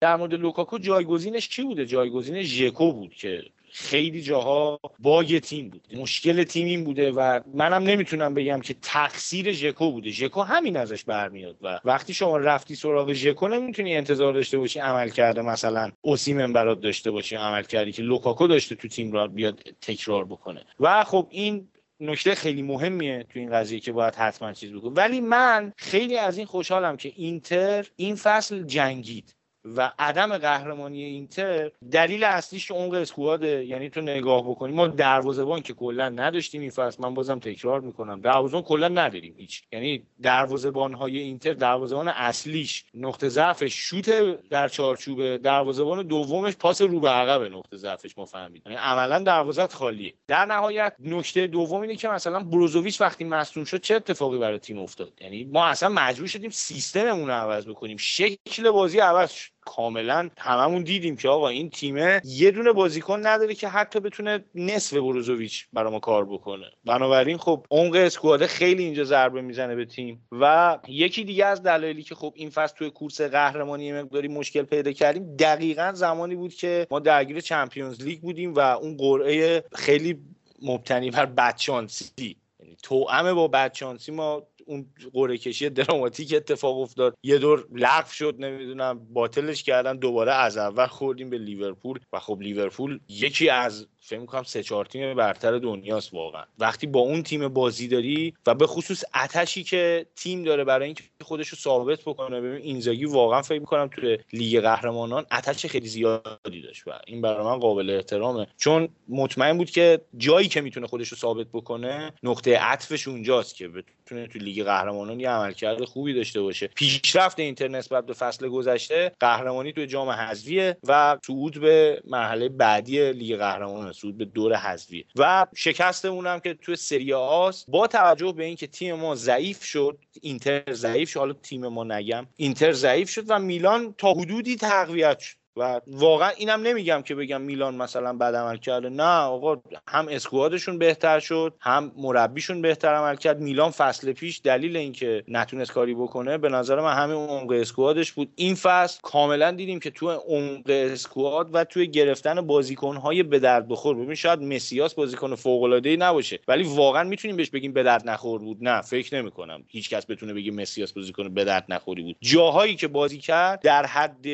در مورد لوکاکو جایگزینش کی بوده؟ جایگزین ژکو بود که خیلی جاها bug تیم بود. مشکل تیم این بوده و منم نمی‌تونم بگم که تقصیر ژکو بوده. ژکو همین ازش برمیاد و وقتی شما رفتی سراغ ژکو نمی‌تونی انتظار داشته باشی عملکرد مثلا اوسیمن برات داشته باشی عملکردی که لوکاکو داشته تو تیم را بیاد تکرار بکنه. و خب این نکته خیلی مهمیه تو این قضیه که باید حتما چیز بکنه ولی من خیلی از این خوشحالم که اینتر این فصل جنگید. و عدم قهرمانی اینتر دلیل اصلیش عمق اسکواده. یعنی تو نگاه بکنی ما دروازه‌بان که کلا نداشتیم این فصل من بازم تکرار می‌کنم دروازه‌بان کلا نداریم هیچ. یعنی دروازه‌بان های اینتر دروازه‌بان اصلیش نقطه ضعفش شوت در چارچوبه دروازه‌بان دومش پاس رو به عقب نقطه ضعفش ما فهمیدیم. یعنی عملا دروازت خالیه. در نهایت نکته دوم اینه که مثلا بروزوویچ وقتی مصدوم شد چه اتفاقی برای تیم افتاد؟ یعنی ما اصلا مجبور شدیم سیستممون رو عوض بکنیم. شکل بازی عوض کاملا هممون دیدیم که آقا این تیمه یه دونه بازیکن نداره که حتی بتونه نصف بروزوویچ برای ما کار بکنه. بنابراین خب عمق اسکواده خیلی اینجا ضربه می‌زنه به تیم و یکی دیگه از دلایلی که خب این فصل توی کورس قهرمانی مقداری مشکل پیدا کردیم دقیقا زمانی بود که ما درگیر چمپیونز لیگ بودیم و اون قرعه خیلی مبتنی بر بدشانسی یعنی توأم با بدشانسی ما اون قرعه کشی دراماتیک اتفاق افتاد. یه دور لغو شد نمی‌دونم باطلش کردن دوباره از اول خوردیم به لیورپول. و خب لیورپول یکی از فکر می‌کنم سه چهار تیم برتر دنیاست واقعا. وقتی با اون تیم بازی داری و به خصوص عطشی که تیم داره برای اینکه خودش رو ثابت بکنه ببین اینزاگی واقعا فکر می‌کنم توی لیگ قهرمانان عطش خیلی زیادی داشت و این برای من قابل احترامه. چون مطمئن بود که جایی که می‌تونه خودش رو ثابت بکنه نقطه عطفش اونجاست که بتونه تو لیگ قهرمانان یه عملکرد خوبی داشته باشه. پیشرفت اینتر نسبت به فصل گذشته قهرمانی توی جام حذفیه و صعود به مرحله بعدی لیگ قهرمانان صعود به دور حذفی. و شکستمون هم که توی سری آس با توجه به اینکه تیم ما ضعیف شد اینتر ضعیف شد. حالا تیم ما نگم. اینتر ضعیف شد و میلان تا حدودی تقویت شد. و واقعا اینم نمیگم که بگم میلان مثلا بد عمل کرده. نه آقا هم اسکوادشون بهتر شد هم مربیشون بهتر عمل کرد. میلان فصل پیش دلیل اینکه نتونست کاری بکنه به نظر من همین عمق اسکوادش بود. این فصل کاملا دیدیم که تو عمق اسکواد و توی گرفتن بازیکنهای به درد بخور. ببین شاید مسیاس بازیکن فوق العاده نباشه ولی واقعا می‌تونیم بهش بگیم به درد نخور بود. نه فکر نمی‌کنم هیچکس بتونه بگه مسیاس بازیکن به درد نخوری بود. جاهایی که بازی کرد در حد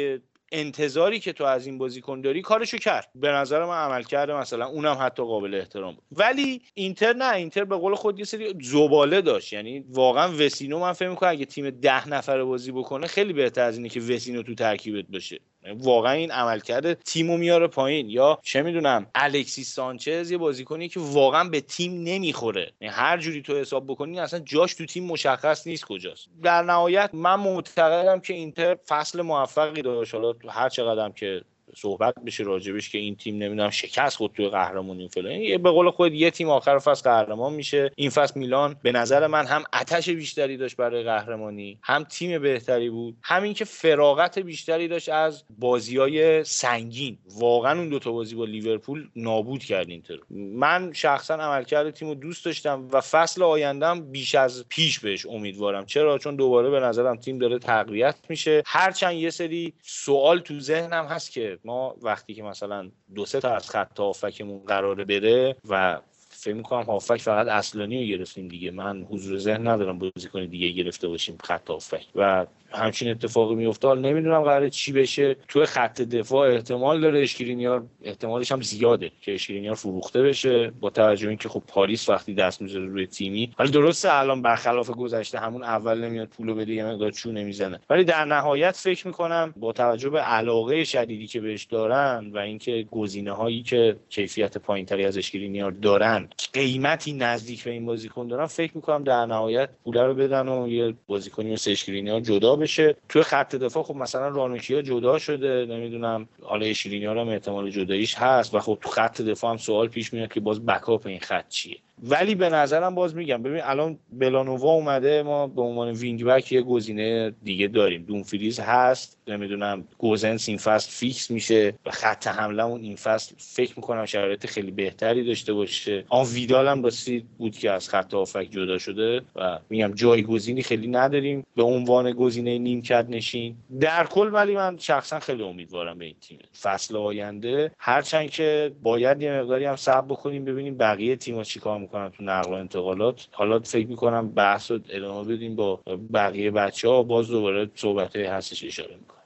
انتظاری که تو از این بازیکن داری کارشو کرد. به نظر من عمل کرده مثلا اونم حتی قابل احترام بود. ولی اینتر نه اینتر به قول خود یه سری زباله داشت. یعنی واقعا وسینو من فکر می‌کنم اگه تیم ده نفره بازی بکنه خیلی بهتر از اینه که وسینو تو ترکیبت باشه واقعا این عملکرد تیمو میاره پایین. یا چه می‌دونم الکسی سانچز یه بازیکنی که واقعا به تیم نمی‌خوره. یعنی هر جوری تو حساب بکنی اصلا جاش تو تیم مشخص نیست کجاست. در نهایت من معتقدم که اینتر فصل موفقی داشت. حالا هر چقدرم که صحبت بشه راجبش که این تیم نمی‌دونم شکست خود توی قهرمانی فلان. یه به قول خود یه تیم آخر فصل قهرمان میشه. این فصل میلان به نظر من هم آتش بیشتری داشت برای قهرمانی. هم تیم بهتری بود. همین که فراغت بیشتری داشت از بازی های سنگین. واقعا اون دوتا بازی با لیورپول نابود کرد اینتر. من شخصا عملکرد تیم رو دوست داشتم و فصل آیندهم بیش از پیش بهش امیدوارم. چرا؟ چون دوباره به نظرم تیم داره تقویت میشه. هرچند یه سری سوال تو ذهنم هست که ما وقتی که مثلا دو سه تا از خط هافکمون قراره بره و فکر می‌کنم هافک فقط اصلانی رو گرفتیم دیگه. من حضور ذهن ندارم بازیکن دیگه گرفته باشیم خط هافک. و همچین اتفاقی میفته حالا نمی‌دونم قراره چی بشه. توی خط دفاع احتمال داره اشکرینیار احتمالش هم زیاده که اشکرینیار فروخته بشه. با توجه اینکه خب پاریس وقتی دست می‌ذاره روی تیمی ولی درسته الان برخلاف گذشته همون اول نمیاد پولو بده یه مقدار چون نمی‌زنه. ولی در نهایت فکر می‌کنم با توجه به علاقه شدیدی که بهش دارن و اینکه گزینه هایی که کیفیت پایینتری از اشکرینیار دارن قیمتی نزدیک به این بازیکن دارن فکر می‌کنم در نهایت پول رو بدن و یه بازیکنی مثل اشکرینی ها جدا بشه توی خط دفاع خب مثلا رانوکی ها جدا شده نمی‌دونم حالا اشکرینیار هم احتمال جداییش هست و خب تو خط دفاع هم سوال پیش میاد که باز backup این خط چیه. ولی به نظرم باز میگم ببین الان بلانوا اومده ما به عنوان wing back یه گزینه دیگه داریم. دومفریس هست نمی‌دونم گوزنس این فصل فیکس میشه و خط حملمون این فصل فکر می‌کنم شرایط خیلی بهتری داشته باشه. آن ویدال هم راستی بود که از خط هافبک جدا شده و میگم جایگزینی خیلی نداریم. به عنوان گزینه نیمکت نشین. در کل ولی من شخصا خیلی امیدوارم به این تیم. فصل آینده هرچند که باید یه مقداری هم صبر بکنیم ببینیم بقیه تیم‌ها چیکار می‌کنن تو نقل و انتقالات. حالا فکر می‌کنم بحث رو ادامه بدیم با بقیه بچه ها باز دوباره صحبت هستش اشاره می‌کنم.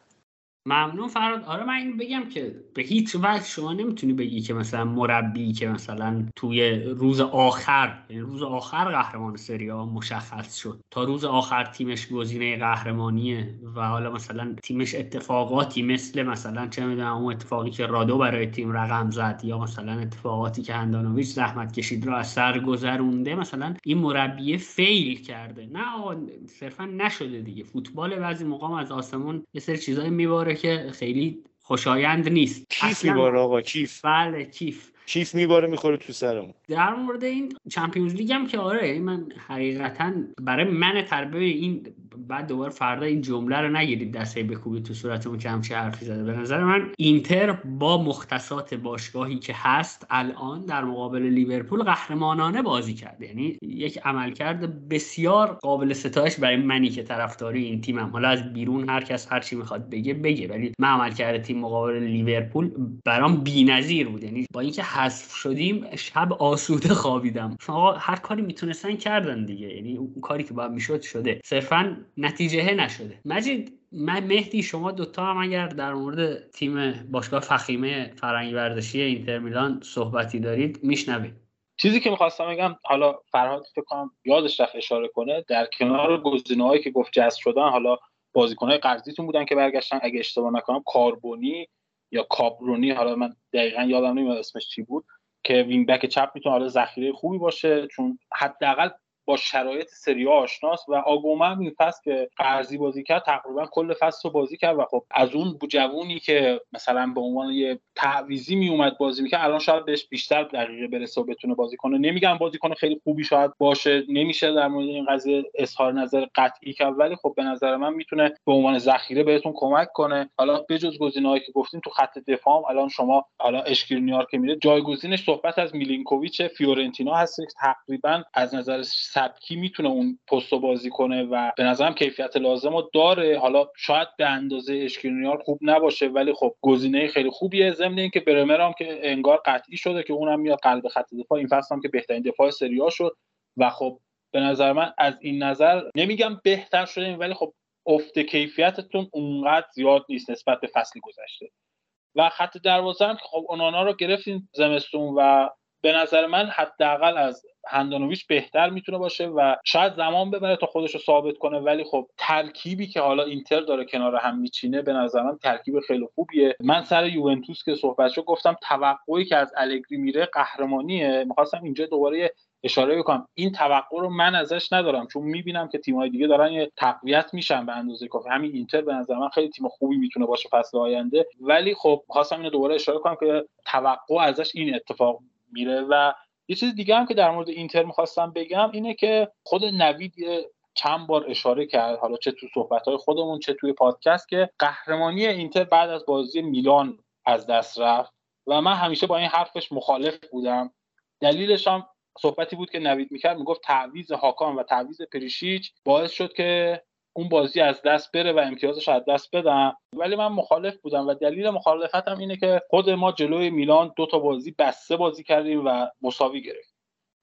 ممنون فراد. آره من این بگم که به هیچ وجه شما نمی‌تونی بگی که مثلا مربی که مثلا توی روز آخر یعنی روز آخر قهرمان سری مشخص شد. تا روز آخر تیمش گزینه قهرمانیه و حالا مثلا تیمش اتفاقاتی مثل مثلا چه می‌دونم اون اتفاقی که رادو برای تیم رقم زد یا مثلا اتفاقاتی که هندانویچ زحمت کشید رو از سر گذرونده مثلا این مربی فیل کرده. نه صرفا نشده دیگه. فوتبال بعضی مقام از آسمون یه سری چیزای میباره که خیلی خوشایند نیست. کیف میباره آقا کیف. بله کیف. کیف میباره می‌خوره تو سرمون. در مورد این چمپیونز لیگ هم که آره من حقیقتا برای من تربیه این بعد دوباره فردا این جمله رو نگیرید دسته بکوبید تو صورتمون که همچه حرفی زده. به نظر من اینتر با مختصات باشگاهی که هست الان در مقابل لیورپول قهرمانانه بازی کرده یعنی یک عملکرد بسیار قابل ستایش برای منی که طرفداری این تیمم. حالا از بیرون هر کس هر چی می‌خواد بگه بگه. ولی من عملکرد تیم مقابل لیورپول برام بی‌نظیر بود. یعنی با اینکه حذف شدیم شب آسوده خوابیدم. شما هر کاری می‌تونستن کردن دیگه. یعنی اون کاری که باید می‌شد شده. صرفا نتیجه نشده. مجید من مهدی شما دوتا هم اگر در مورد تیم باشگاه فخیمه فرنگی ورزشی اینتر میلان صحبتی دارید میشنوید. چیزی که می‌خواستم بگم حالا فرهاد فکر کنم یادش رفت اشاره کنه در کنار گزینه‌هایی که گفت جذب شدن حالا بازیکن‌های قرضیتون بودن که برگشتن. اگه اشتباه نکنم کاربونی یا کابرونی حالا من دقیقا یادم نمیاد اسمش چی بود که wing back چپ می‌تونه حالا ذخیره خوبی باشه چون حداقل با شرایط سری آ آشناست و آگومه این فصل که قرضی بازی کرد تقریبا کل فصل رو بازی کرد و خب از اون جوونی که مثلا به عنوان یه تعویضی می اومد بازی می‌کرد الان شاید بهش بیشتر دقیقه برسه و بتونه بازی کنه. نمیگم بازیکن خیلی خوبی شاید باشه نمیشه در مورد این قضیه اظهار نظر قطعی کرد ولی خب به نظر من می‌تونه به عنوان ذخیره بهتون کمک کنه. حالا بجز گزینه‌هایی که گفتیم تو خط دفاع الان شما حالا اشکرینیار که میره جایگزینش صحبت از میلینکوویچ فیورنتینا هست تقریبا از نظر سبکی می‌تونه اون پست بازی کنه و به نظرم کیفیت لازم رو داره. حالا شاید به اندازه اشکرینیار خوب نباشه ولی خب گزینه خیلی خوبیه. ضمن اینکه برمر هم که انگار قطعی شده که اونم میاد قلب خط دفاع. این فصل هم که بهترین دفاع سری شد و خب به نظر من از این نظر نمیگم بهتر شده ولی خب افت کیفیتتون اونقدر زیاد نیست نسبت به فصل گذشته. و خط دروازه هم خب اونانا رو گرفتین زمستون و به نظر من حداقل از هندانویچ بهتر می‌تونه باشه و شاید زمان ببره تا خودش رو ثابت کنه. ولی خب ترکیبی که حالا اینتر داره کنار هم میچینه به نظر من ترکیب خیلی خوبیه. من سر یوونتوس که صحبت شد گفتم توقعی که از الگری میره قهرمانیه. می‌خواستم اینجا دوباره اشاره بکنم. این توقع رو من ازش ندارم چون می‌بینم که تیم‌های دیگه دارن یه تقویت میشن به اندازه کافی. همین اینتر به نظر من خیلی تیم خوبی می‌تونه باشه فصل آینده. ولی خب خواستم اینو دوباره اشاره کنم که توقع ازش این اتفاق میره. و یه چیز دیگه هم که در مورد اینتر می‌خواستم بگم اینه که خود نوید چند بار اشاره کرد حالا چه تو صحبت خودمون چه توی پادکست که قهرمانی اینتر بعد از بازی میلان از دست رفت. و من همیشه با این حرفش مخالف بودم. دلیلش هم صحبتی بود که نوید می‌کرد می‌گفت تعویز هاکان و تعویز پریشیچ باعث شد که اون بازی از دست بره و امتیازش از دست بدم ولی من مخالف بودم و دلیل مخالفتم اینه که خود ما جلوی میلان دو تا بازی بسته بازی کردیم و مساوی گرفت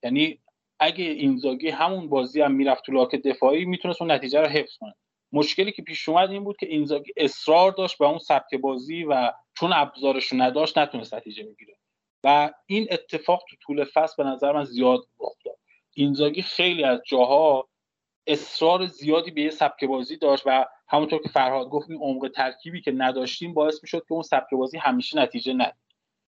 یعنی اگه اینزاگی همون بازی هم می‌رفت تو لاک دفاعی می‌تونست اون نتیجه رو حفظ کنه. مشکلی که پیش اومد این بود که اینزاگی اصرار داشت به اون سبک بازی و چون ابزارش نداشت نتونست نتیجه بگیره. و این اتفاق تو طول فصل به نظر من زیاد افتاد اینزاگی خیلی از جاها اصرار زیادی به یه سبک بازی داشت و همونطور که فرهاد گفت این عمق ترکیبی که نداشتیم باعث می‌شد که اون سبک بازی همیشه نتیجه ند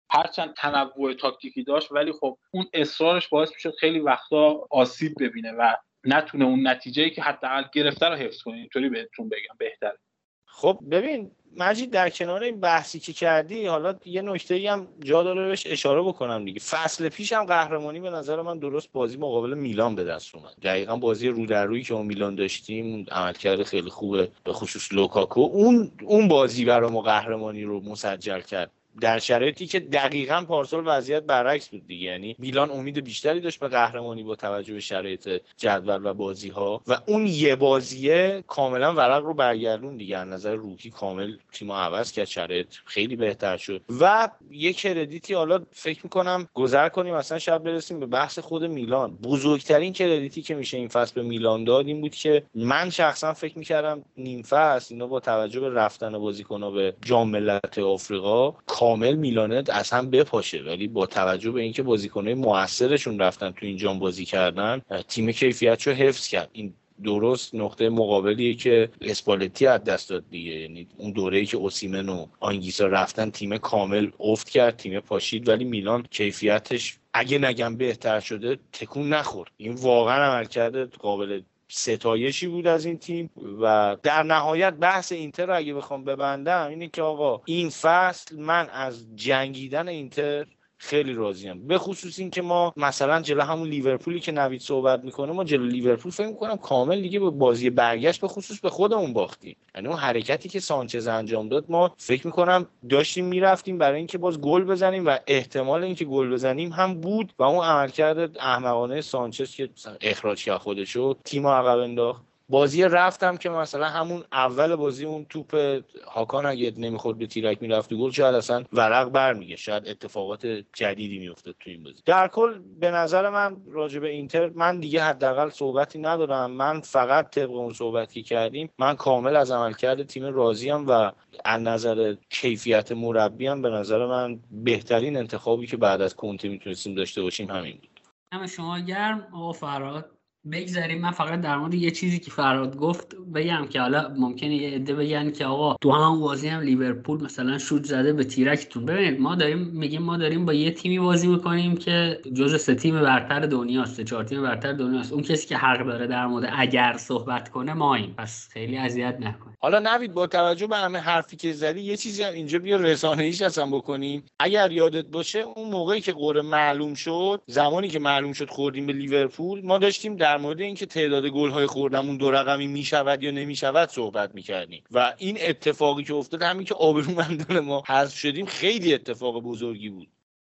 هرچند تنوع تاکتیکی داشت ولی خب اون اصرارش باعث می‌شد خیلی وقتا آسیب ببینه و نتونه اون نتیجه که حداقل گرفته رو حفظ کنه. اینطوری بهتون بگم بهتره. خب ببین مجید در کنار این بحثی که کردی حالا یه نکته ای هم جا داره بهش اشاره بکنم دیگه. فصل پیش هم قهرمانی به نظر من درست بازی مقابل میلان به دست اومد. دقیقا بازی رو در روی که ما میلان داشتیم عملکرد خیلی خوبه به خصوص لوکاکو. اون اون بازی برای ما قهرمانی رو مسجل کرد. در شرایطی که دقیقا پارسال وضعیت برعکس بود دیگه. یعنی میلان امید بیشتری داشت به قهرمانی با توجه به شرایط جدول و بازی ها و اون یه بازیه کاملا ورق رو برگردون دیگه. از نظر روحی کامل تیم عوض کرد. شرایط خیلی بهتر شد. و یه کردیتی حالا فکر می‌کنم گذر کنیم اصلا شب برسیم به بحث خود میلان. بزرگترین کردیتی که میشه این فصل به میلان داد این بود که من شخصا فکر می‌کردم نیم فصل اینا با توجه به رفتن بازیکن‌ها به جام ملت آفریقا کامل میلانت از هم بپاشه ولی با توجه به اینکه بازیکنهای موثرشون رفتن تو این جام بازی کردن تیم کیفیتشو حفظ کرد. این درست نقطه مقابلیه که اسپالتی از دست داد دیگه. یعنی اون ای که اوسیمن و آنگیسا رفتن تیم کامل افت کرد تیم پاشید. ولی میلان کیفیتش اگه نگم بهتر شده تکون نخورد. این واقعا عملکرد قابل ستایشی بود از این تیم و در نهایت بحث اینتر رو اگه بخوام ببندم اینه که آقا این فصل من از جنگیدن اینتر خیلی راضیم. به خصوص اینکه ما مثلا جلو همون لیورپولی که نوید صحبت می‌کنه ما جلو لیورپول فکر می‌کنم کامل دیگه به بازی برگشت به خصوص به خودمون باختیم. یعنی اون حرکتی که سانچز انجام داد ما فکر می‌کنم داشتیم می‌رفتیم برای اینکه باز گل بزنیم و احتمال اینکه گل بزنیم هم بود و اون عملکرد احمقانه سانچز که اخراج کرد خودشو تیم عقب انداخت. بازی رفتم که مثلا همون اول بازی اون توپ هاکان اگه نمی‌خورد به تیرک می‌رفت گل شاید اصلا ورق برمیگه شاید اتفاقات جدیدی میافتاد تو این بازی. در کل به نظر من راجع به اینتر من دیگه حداقل صحبتی ندارم. من فقط طبق اون صحبتی کردیم من کامل از عملکرد تیم راضیم و از نظر کیفیت مربی هم به نظر من بهترین انتخابی که بعد از کنته می‌تونستیم داشته باشیم همین بود. همه شما گرم. آقا فراد بگذاریم. من فقط در مورد یه چیزی که فراد گفت بگم که حالا ممکنه یه عده بگن که آقا تو هم بازی هم لیورپول مثلا شوت زده به تیرکتون. ببینید ما داریم میگیم ما داریم با یه تیمی بازی می‌کنیم که جزء سه تیم برتر دنیاست سه چهار تیم برتر دنیاست. اون کسی که حق داره در مورد اگر صحبت کنه ما این پس خیلی اذیت نکن حالا نوید با توجه به همه حرفی که زدی یه چیزی هم اینجا بیا رسانه ایش اصلا بکنیم. اگر یادت باشه اون موقعی که قرعه معلوم شد زمانی که معلوم شد خوردیم به لیورپول ما داشتیم در مورد اینکه تعداد گل های خوردمون دو رقمی می‌شود یا نمی‌شود صحبت می‌کردیم. و این اتفاقی که افتاد همین که آبرومندان ما حذف شدیم خیلی اتفاق بزرگی بود.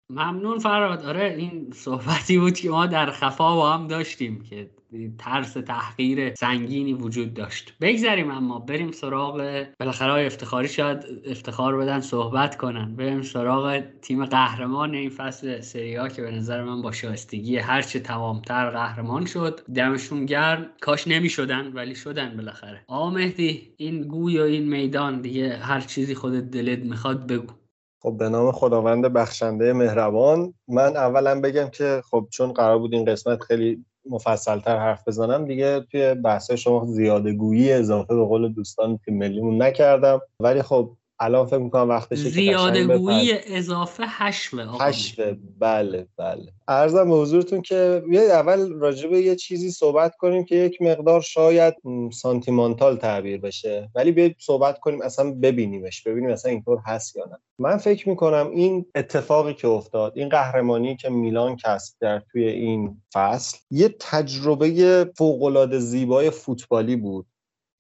ممنون فراد. آره این صحبتی بود که ما در خفا با هم داشتیم که ترس تحقیر سنگینی وجود داشت. بگذریم اما بریم سراغ بالاخره افتخاری شاید افتخار بدن صحبت کنن. بریم سراغ تیم قهرمان این فصل سری ها که به نظر من با شایستگی هرچه تمامتر قهرمان شد. دمشون گرم. کاش نمی شدن ولی شدن بالاخره. آقا مهدی این گوی و این میدان دیگه هر چیزی خودت دلت می‌خواد بگو. خب به نام خداوند بخشنده مهربان. من اولا بگم که خب چون قرار بود این قسمت خیلی مفصلتر حرف بزنم دیگه توی بحث شما زیاده گویی اضافه به قول دوستان تیم ملیمون نکردم. ولی خب الان فکر می‌کنم وقتش زیاده گویی اضافه حشوه حشوه بله بله. ارزم به حضورتون که بیاید اول راجع به یه چیزی صحبت کنیم که یک مقدار شاید سانتیمانتال تعبیر بشه. ولی بیاید صحبت کنیم اصلا ببینیمش ببینیم اصلا اینطور هست یا نه. من فکر می‌کنم این اتفاقی که افتاد این قهرمانی که میلان کسب کرد توی این فصل یه تجربه فوقالعاده زیبای فوتبالی بود.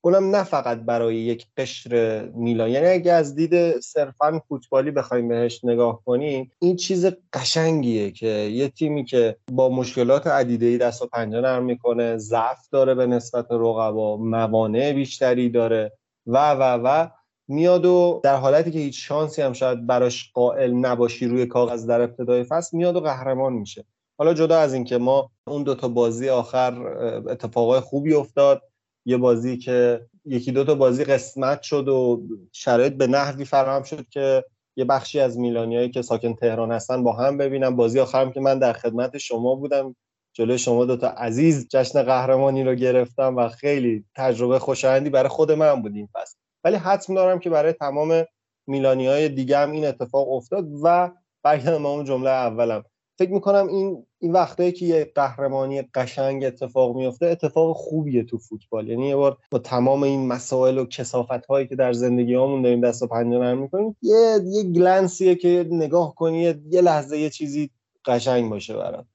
اونم نه فقط برای یک قشر میلان. یعنی اگه از دید صرفا فوتبالی بخوایم بهش نگاه کنیم این چیز قشنگیه که یه تیمی که با مشکلات ای دست و پنجه نرم می‌کنه ضعف داره به نسبت رقبا موانع بیشتری داره و و و میاد و در حالتی که هیچ شانسی هم شاید براش قائل نباشی روی کاغذ در ابتدای فصل میاد و قهرمان میشه. حالا جدا از اینکه ما اون دوتا بازی آخر اتفاقای خوبی افتاد یه بازی که یکی دو تا بازی قسمت شد و شرایط به نحوی فراهم شد که یه بخشی از میلانیایی که ساکن تهران هستن با هم ببینم بازی آخرم که من در خدمت شما بودم. جلوی شما دوتا عزیز جشن قهرمانی رو گرفتم و خیلی تجربه خوشایندی برای خود من بود این فصل. ولی حتم دارم که برای تمام میلانی های دیگه هم این اتفاق افتاد و برگردم اون جمله اولم. فکر می‌کنم این این وقتایی که یه قهرمانی قشنگ اتفاق میفته اتفاق خوبیه تو فوتبال. یعنی یه بار با تمام این مسائل و کسافت هایی که در زندگی همون داریم دست و پنجه نرم می‌کنیم یه یه گلنسیه که نگاه کنی یه لحظه یه چیزی قشنگ باشه برات.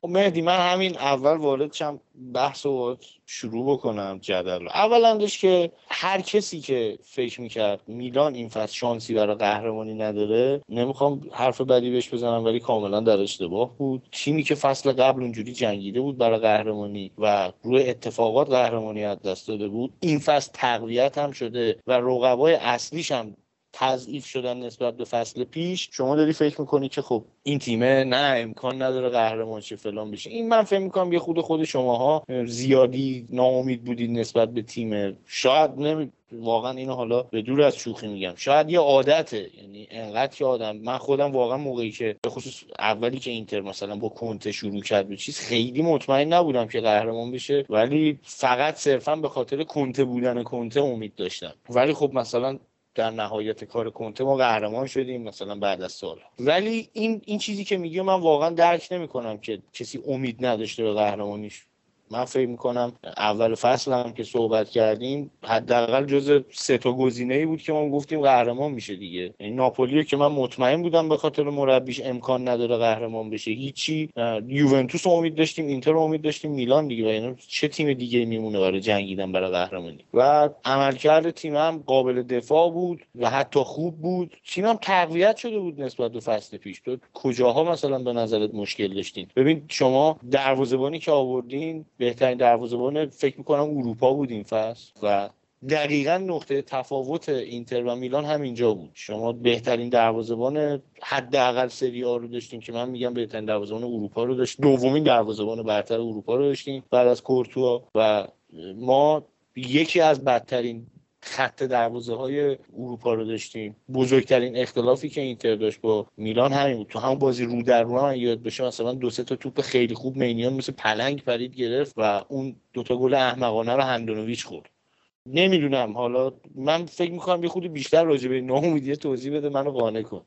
خب مهدی من همین اول وارد شم بحث و شروع بکنم جدل رو. اولندش که هر کسی که فکر می‌کرد میلان این فصل شانسی برای قهرمانی نداره نمی‌خوام حرف بدی بهش بزنم ولی کاملا در اشتباه بود. تیمی که فصل قبل اونجوری جنگیده بود برای قهرمانی و روی اتفاقات قهرمانی از دست داده بود این فصل تقویت هم شده و رقبای اصلیش هم تضعیف شدن نسبت به فصل پیش شما داری فکر می‌کنی که خب این تیمه نه امکان نداره قهرمان شه فلان بشه. این من فکر می‌کنم یه خود خود شماها زیادی ناامید بودید نسبت به تیم. شاید نمی واقعا اینو حالا به دور از شوخی میگم. شاید یه عادته. یعنی انقدر که آدم من خودم واقعا موقعی که به خصوص اولی که اینتر مثلا با کنته شروع کرد به چیز خیلی مطمئن نبودم که قهرمان بشه. ولی فقط صرفا به خاطر کنته بودن کنته امید داشتم. ولی خب مثلا در نهایت کار کنته ما قهرمان شدیم مثلا بعد از سال. ولی این این چیزی که میگه من واقعا درک نمی‌کنم که کسی امید نداشته به قهرمانیش. من فکر می‌کنم اول فصل هم که صحبت کردیم حداقل جز سه تا گزینه ای بود که ما گفتیم قهرمان میشه دیگه. این ناپولی که من مطمئن بودم به خاطر مربیش امکان نداره قهرمان بشه. هیچی یوونتوس امید داشتیم اینتر امید داشتیم میلان دیگه. و یعنی چه تیم دیگه میمونه برای جنگیدن برای قهرمانی؟ و عملکرد تیم هم قابل دفاع بود و حتی خوب بود. تیم هم تقویت شده بود نسبت به فصل پیش. تو کجاها مثلا به نظرت مشکل داشتین؟ ببین شما دروازه‌بانی که آوردین بهترین دروازه‌بان فکر می‌کنم اروپا بود این فصل. و دقیقا نقطه تفاوت اینتر و میلان همینجا بود. شما بهترین دروازه‌بان حداقل سری آ رو داشتیم که من میگم بهترین دروازه‌بان اروپا رو داشت. دومین دروازه‌بان برتر اروپا رو داشتیم بعد از کورتوا. و ما یکی از بدترین خط دروازه های اروپا رو داشتیم. بزرگترین اختلافی که اینتر داشت با میلان همین بود. تو همون بازی رو در رو هم یاد بشه مثلا دو سه تا توپ خیلی خوب مینیان مثل پلنگ پرید گرفت و اون دوتا گل احمقانه رو هندونویچ خورد. نمی‌دونم. حالا من فکر می‌کنم یه خودی بیشتر راجع به ناامیدی توضیح بده منو قانع کن.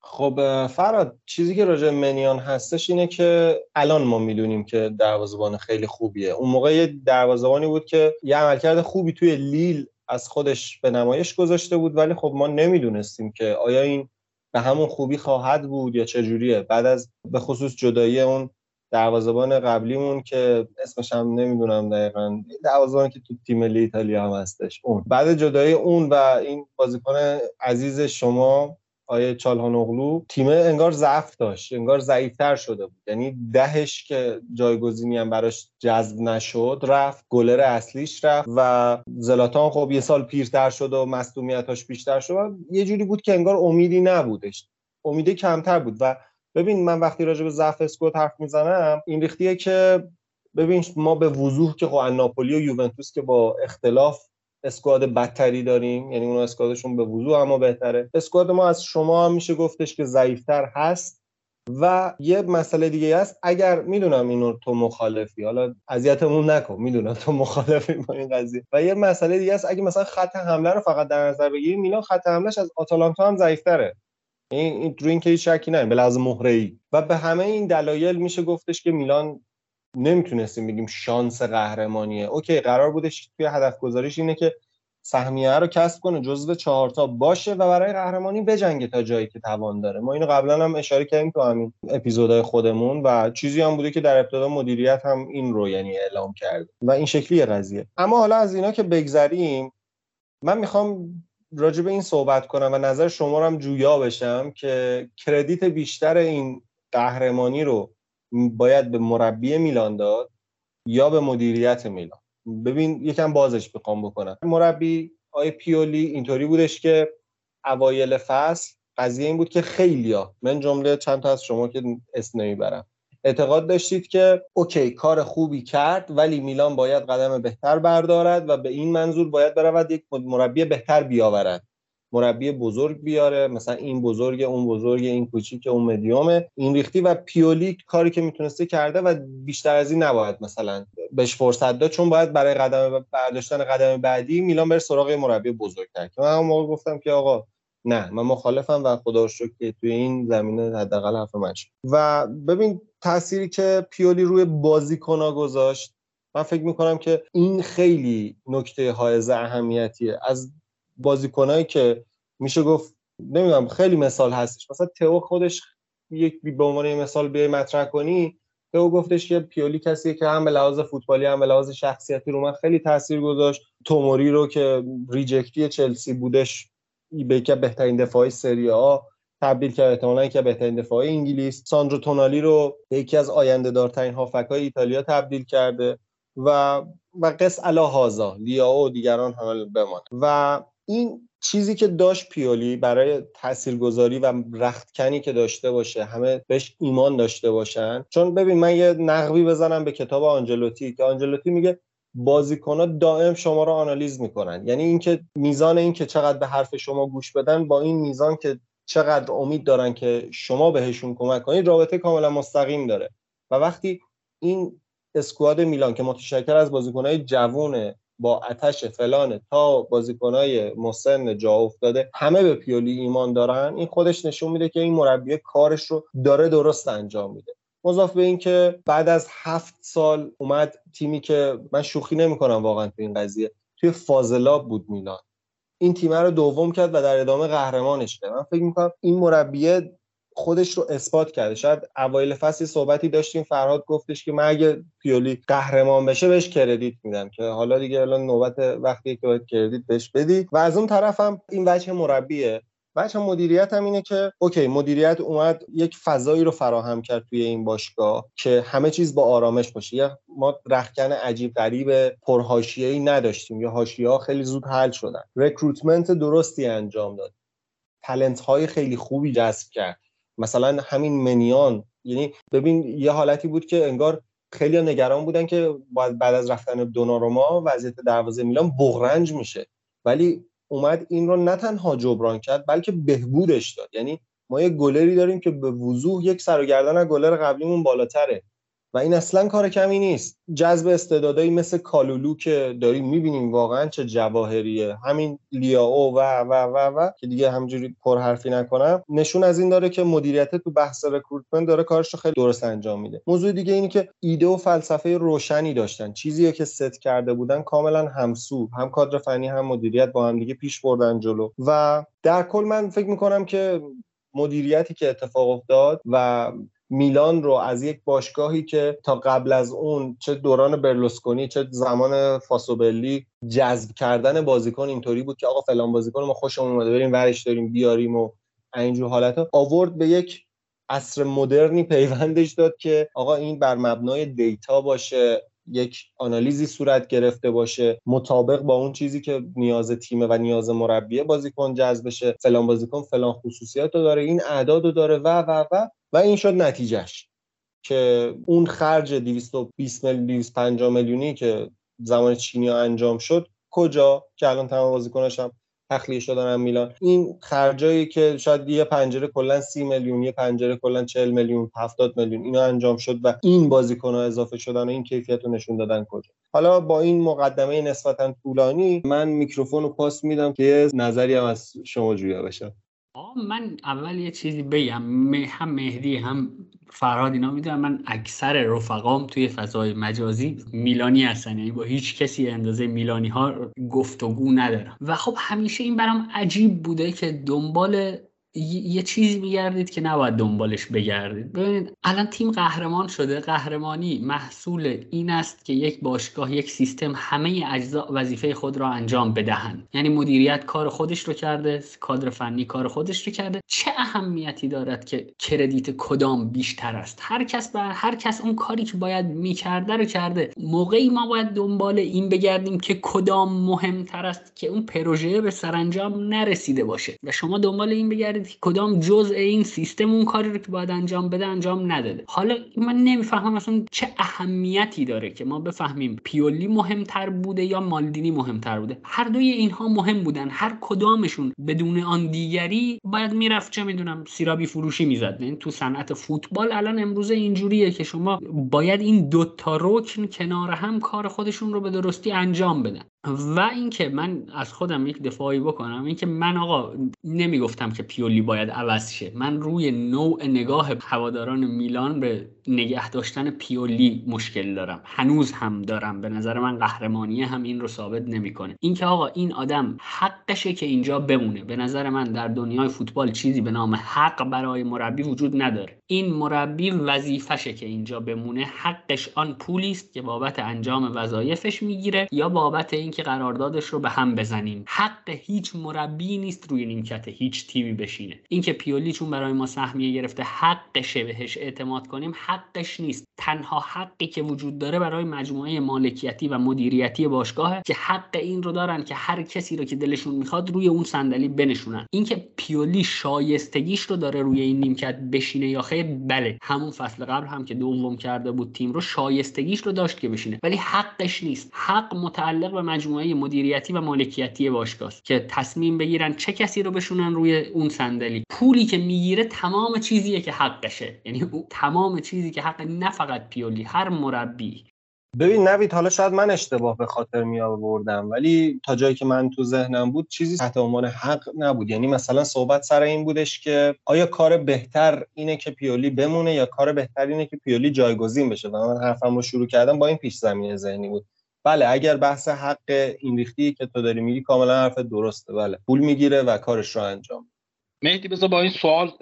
خب فراد چیزی که راجع منیان هستش اینه که الان ما می‌دونیم که دروازه‌بان خیلی خوبیه. اون موقع یه دروازه‌بانی بود که یه عملکرد خوبی توی لیل از خودش به نمایش گذاشته بود ولی خب ما نمی‌دونستیم که آیا این به همون خوبی خواهد بود یا چه جوریه بعد از به خصوص جدایی اون دروازه‌بان قبلیمون که اسمش هم نمی‌دونم دقیقا دروازه‌بانی که تو تیم ملی ایتالیا هم هستش اون. بعد جدایی اون و این بازیکن عزیز شما آیه چالهانوغلو تیم انگار ضعف داشت انگار ضعیفتر شده بود. یعنی دهش که جایگزینی هم براش جذب نشد رفت گلر اصلیش رفت و زلاتان خب یه سال پیرتر شد و مصدومیتاش بیشتر شد و یه جوری بود که انگار امیدی نبودش. امیدی کمتر بود و ببین من وقتی راجع به ضعف اسکوت حرف می‌زنم این ریختیه که ببین ما به وضوح که خب ناپولی و یوونتوس که با اختلاف اسکواد بدتری داریم یعنی اون اسکوادشون به وضوح اما بهتره. اسکواد ما از شما میشه گفتش که ضعیفتر هست و یه مسئله دیگه هست. اگر می‌دونم اینو تو مخالفی حالا اذیتمون نکن می‌دونم تو مخالفی با این قضیه. و یه مسئله دیگه هست اگه مثلا خط حمله رو فقط در نظر بگیریم میلان خط حملهش از آتالانتا هم ضعیفتره. این این رو این که شکی نه به لحاظ مهره ای و به همه این دلایل میشه گفتش که میلان نمی‌تونستیم بگیم شانس قهرمانیه. اوکی قرار بودش توی هدف گذاریش اینه که سهمیه رو کسب کنه جزو چهارتا باشه و برای قهرمانی بجنگه تا جایی که توان داره. ما اینو قبلا هم اشاره کردیم تو همین اپیزودهای خودمون و چیزی هم بوده که در ابتدا مدیریت هم این رو یعنی اعلام کرده و این شکلی قضیه. اما حالا از اینا که بگذریم من می‌خوام راجع به این صحبت کنم و نظر شما رو هم جویا بشم که کردیت بیشتر این قهرمانی رو باید به مربی میلان داد یا به مدیریت میلان. ببین یکم بازش بخوام بکنم. مربی آی پیولی اینطوری بودش که اوایل فصل قضیه این بود که خیلیا من جمله چند تا از شما که اسم نمی‌برم. اعتقاد داشتید که اوکی کار خوبی کرد ولی میلان باید قدم بهتر بردارد و به این منظور باید برود یک مربی بهتر بیاورد. مربی بزرگ بیاره مثلا این بزرگ اون بزرگ این کوچیک اون مدیومه. این ریختی و پیولی کاری که می‌تونسته کرده و بیشتر از این نباید مثلا بهش فرصت داد چون باید برای قدم برداشتن قدم بعدی میلان بره سراغ مربی بزرگتر که من موقع گفتم که آقا نه من مخالفم و خدا رو که توی این زمینه حداقل حرف من و ببین تأثیری که پیولی روی بازیکن‌ها گذاشت من فکر می‌کنم که این خیلی نکته حائز اهمیتیه. از بازیکنایی که میشه گفت نمی‌دونم خیلی مثال هستش. مثلا تئو خودش یک به عنوان مثال بیای مطرح کنی تئو گفتش که پیولی کسی که هم به لحاظ فوتبالی هم به لحاظ شخصیتی رو من خیلی تاثیر گذاشت. توموری رو که ریجکتی چلسی بودش به یکی بهترین دفاعی سری آ تبدیل کرد احتمالاً که بهترین دفاعی انگلیس. ساندرو تونالی رو به یکی از آینده دارترین هافک‌های ایتالیا تبدیل کرده و و قص علا هازا لیاو و دیگران هم بمانه. و این چیزی که داشت پیولی برای تاثیرگذاری و رختکنی که داشته باشه همه بهش ایمان داشته باشن. چون ببین من یه نقبی بزنم به کتاب آنجلوتی که آنجلوتی میگه بازیکنها دائم شما رو آنالیز می‌کنن. یعنی اینکه میزان اینکه چقدر به حرف شما گوش بدن با این میزان که چقدر امید دارن که شما بهشون کمک کنید رابطه کاملا مستقیم داره. و وقتی این اسکواد میلان که متشکل از بازیکنهای جوونه با اتش فلانه تا بازیکنهای مسن جا افتاده همه به پیولی ایمان دارن این خودش نشون میده که این مربی کارش رو داره درست انجام میده. مضاف به اینکه بعد از هفت سال اومد تیمی که من شوخی نمی‌کنم واقعا تو این قضیه توی فاضلاب بود میلان. این تیم رو دوم کرد و در ادامه قهرمانش کرد. من فکر می‌کنم این مربیه خودش رو اثبات کرده. شاید اوایل فصل صحبتی داشتیم فرهاد گفتش که من اگه پیولی قهرمان بشه بهش credit میدم که حالا دیگه الان نوبت وقتی که باید credit بهش بدی. و از اون طرفم این وجه مربیه. وجه مدیریت هم اینه که okay مدیریت اومد یک فضایی رو فراهم کرد توی این باشگاه که همه چیز با آرامش باشه. ما رختکن عجیب غریب پرحاشیه‌ای نداشتیم. یا حاشیه ها خیلی زود حل شدن. recruitment درستی انجام داد. talent های خیلی خوبی جذب کرد. مثلا همین منیان یعنی ببین یه حالتی بود که انگار خیلی نگران بودن که بعد از رفتن دوناروما وضعیت دروازه میلان بغرنج میشه. ولی اومد این رو نه تنها جبران کرد بلکه بهبودش داد. یعنی ما یه گلری داریم که به وضوح یک سر و گردن از گلر قبلیمون بالاتره. و این اصلا کار کمی نیست. جذب استعدادایی مثل کالولو که داریم می‌بینیم واقعا چه جواهریه. همین لیاو و و و و که دیگه همینجوری پرحرفی نکنم. نشون از این داره که مدیریت تو بحث recruitment داره کارش رو خیلی درست انجام میده. موضوع دیگه اینه که ایده و فلسفه روشنی داشتن. چیزی که ست کرده بودن کاملا همسو هم کادر فنی هم مدیریت با هم دیگه پیش بردن جلو. و در کل من فکر می‌کنم که مدیریتی که اتفاق افتاد و میلان رو از یک باشگاهی که تا قبل از اون چه دوران برلوسکونی چه زمان فاسوبلی جذب کردن بازیکن اینطوری بود که آقا فلان بازیکن ما خوشمون اومده بریم ورش داریم بیاریم و اینجور حالت ها. آورد به یک عصر مدرنی پیوندش داد که آقا این بر مبنای دیتا باشه. یک آنالیزی صورت گرفته باشه مطابق با اون چیزی که نیاز تیمه و نیاز مربیه بازیکن جذب بشه. فلان بازیکن فلان خصوصیات رو داره این اعداد رو داره و و و و این شد نتیجهش. که اون خرج 220 میلیون 250 میلیونی که زمان چینی ها انجام شد کجا؟ که الان تمام بازیکناش هم تخلیه شدن هم میلان. این خرجایی که شاید یه پنجره کلا 30 میلیون یه پنجره کلا 40 میلیون 70 میلیون اینا انجام شد و این بازیکن ها اضافه شدن و این کیفیت رو نشون دادن کجا. حالا با این مقدمه نسبتا طولانی من میکروفون رو پاس میدم که نظری هم از شما جویا بشه. من اول یه چیزی بگم هم مهدی هم فرهاد اینا می‌دونم من اکثر رفقام توی فضای مجازی میلانی هستن یعنی با هیچ کسی اندازه میلانی ها گفتگو ندارم. و خب همیشه این برام عجیب بوده که دنبال یه چیزی میگردید که نباید دنبالش بگردید. ببینید الان تیم قهرمان شده قهرمانی محصول این است که یک باشگاه یک سیستم همه اجزا وظیفه خود را انجام بدهند. یعنی مدیریت کار خودش رو کرده کادر فنی کار خودش رو کرده. چه اهمیتی دارد که کردیت کدام بیشتر است؟ هر کس بر هر کس اون کاری که باید می‌کرده رو کرده. موقعی ما باید دنبال این بگردیم که کدام مهمتر است که اون پروژه به سرانجام نرسیده باشه. و شما دنبال این بگردید کدام جزء این سیستم اون کاری رو که باید انجام بده انجام نداده. حالا من نمی‌فهمم اصلا چه اهمیتی داره که ما بفهمیم پیولی مهمتر بوده یا مالدینی مهمتر بوده. هر دوی اینها مهم بودن. هر کدامشون بدون آن دیگری باید می‌رفت چه می‌دونم سیرابی فروشی می‌زد. این تو صنعت فوتبال الان امروزه اینجوریه که شما باید این دوتا رکن کنار هم کار خودشون رو به درستی انجام بدن. و اینکه من از خودم یک دفاعی بکنم اینکه من آقا نمی‌گفتم که پیولی باید عوض شه. من روی نوع نگاه هواداران میلان به نگه داشتن پیولی مشکل دارم. هنوز هم دارم. به نظر من قهرمانی هم این رو ثابت نمی‌کنه. اینکه آقا این آدم حقشه که اینجا بمونه. به نظر من در دنیای فوتبال چیزی به نام حق برای مربی وجود نداره. این مربی وظیفشه که اینجا بمونه. حقش آن پولی است که بابت انجام وظایفش می‌گیره یا بابت اینکه قراردادش رو به هم بزنیم. حق هیچ مربی نیست روی نیمکت هیچ تیمی بشینه. اینکه پیولی چون برای ما سهمیه گرفته حقشه بهش اعتماد کنیم حقش نیست. تنها حقی که وجود داره برای مجموعه مالکیتی و مدیریتی باشگاهه که حق این رو دارن که هر کسی رو که دلشون می‌خواد روی اون صندلی بنشونن. اینکه پیولی شایستگیش رو داره روی این نیمکت بشینه یا خیر بله همون فصل قبل هم که دوم کرده بود تیم رو شایستگیش رو داشت که بشینه. ولی حقش نیست. حق متعلق به مجموعه مدیریتی و مالکیتی باشگاه که تصمیم بگیرن چه کسی رو بشونن روی اون صندلی. پولی که می‌گیره تمام چیزیه که حقشه. یعنی تمام چیزی که حق نه فقط پیولی هر مربی. ببین نوید حالا شاید من اشتباه به خاطر می آوردم ولی تا جایی که من تو ذهنم بود چیزی تحت عنوان حق نبود. یعنی مثلا صحبت سر این بودش که آیا کار بهتر اینه که پیولی بمونه یا کار بهتر اینه که پیولی جایگزین بشه؟ و من حرفم رو شروع کردم با این پیش زمینه ذهنی بود. بله اگر بحث حق این ریختی که تو داری میگی کاملا حرف درسته. بله پول می‌گیره و کارش رو انجام مهدی بذار با این سوال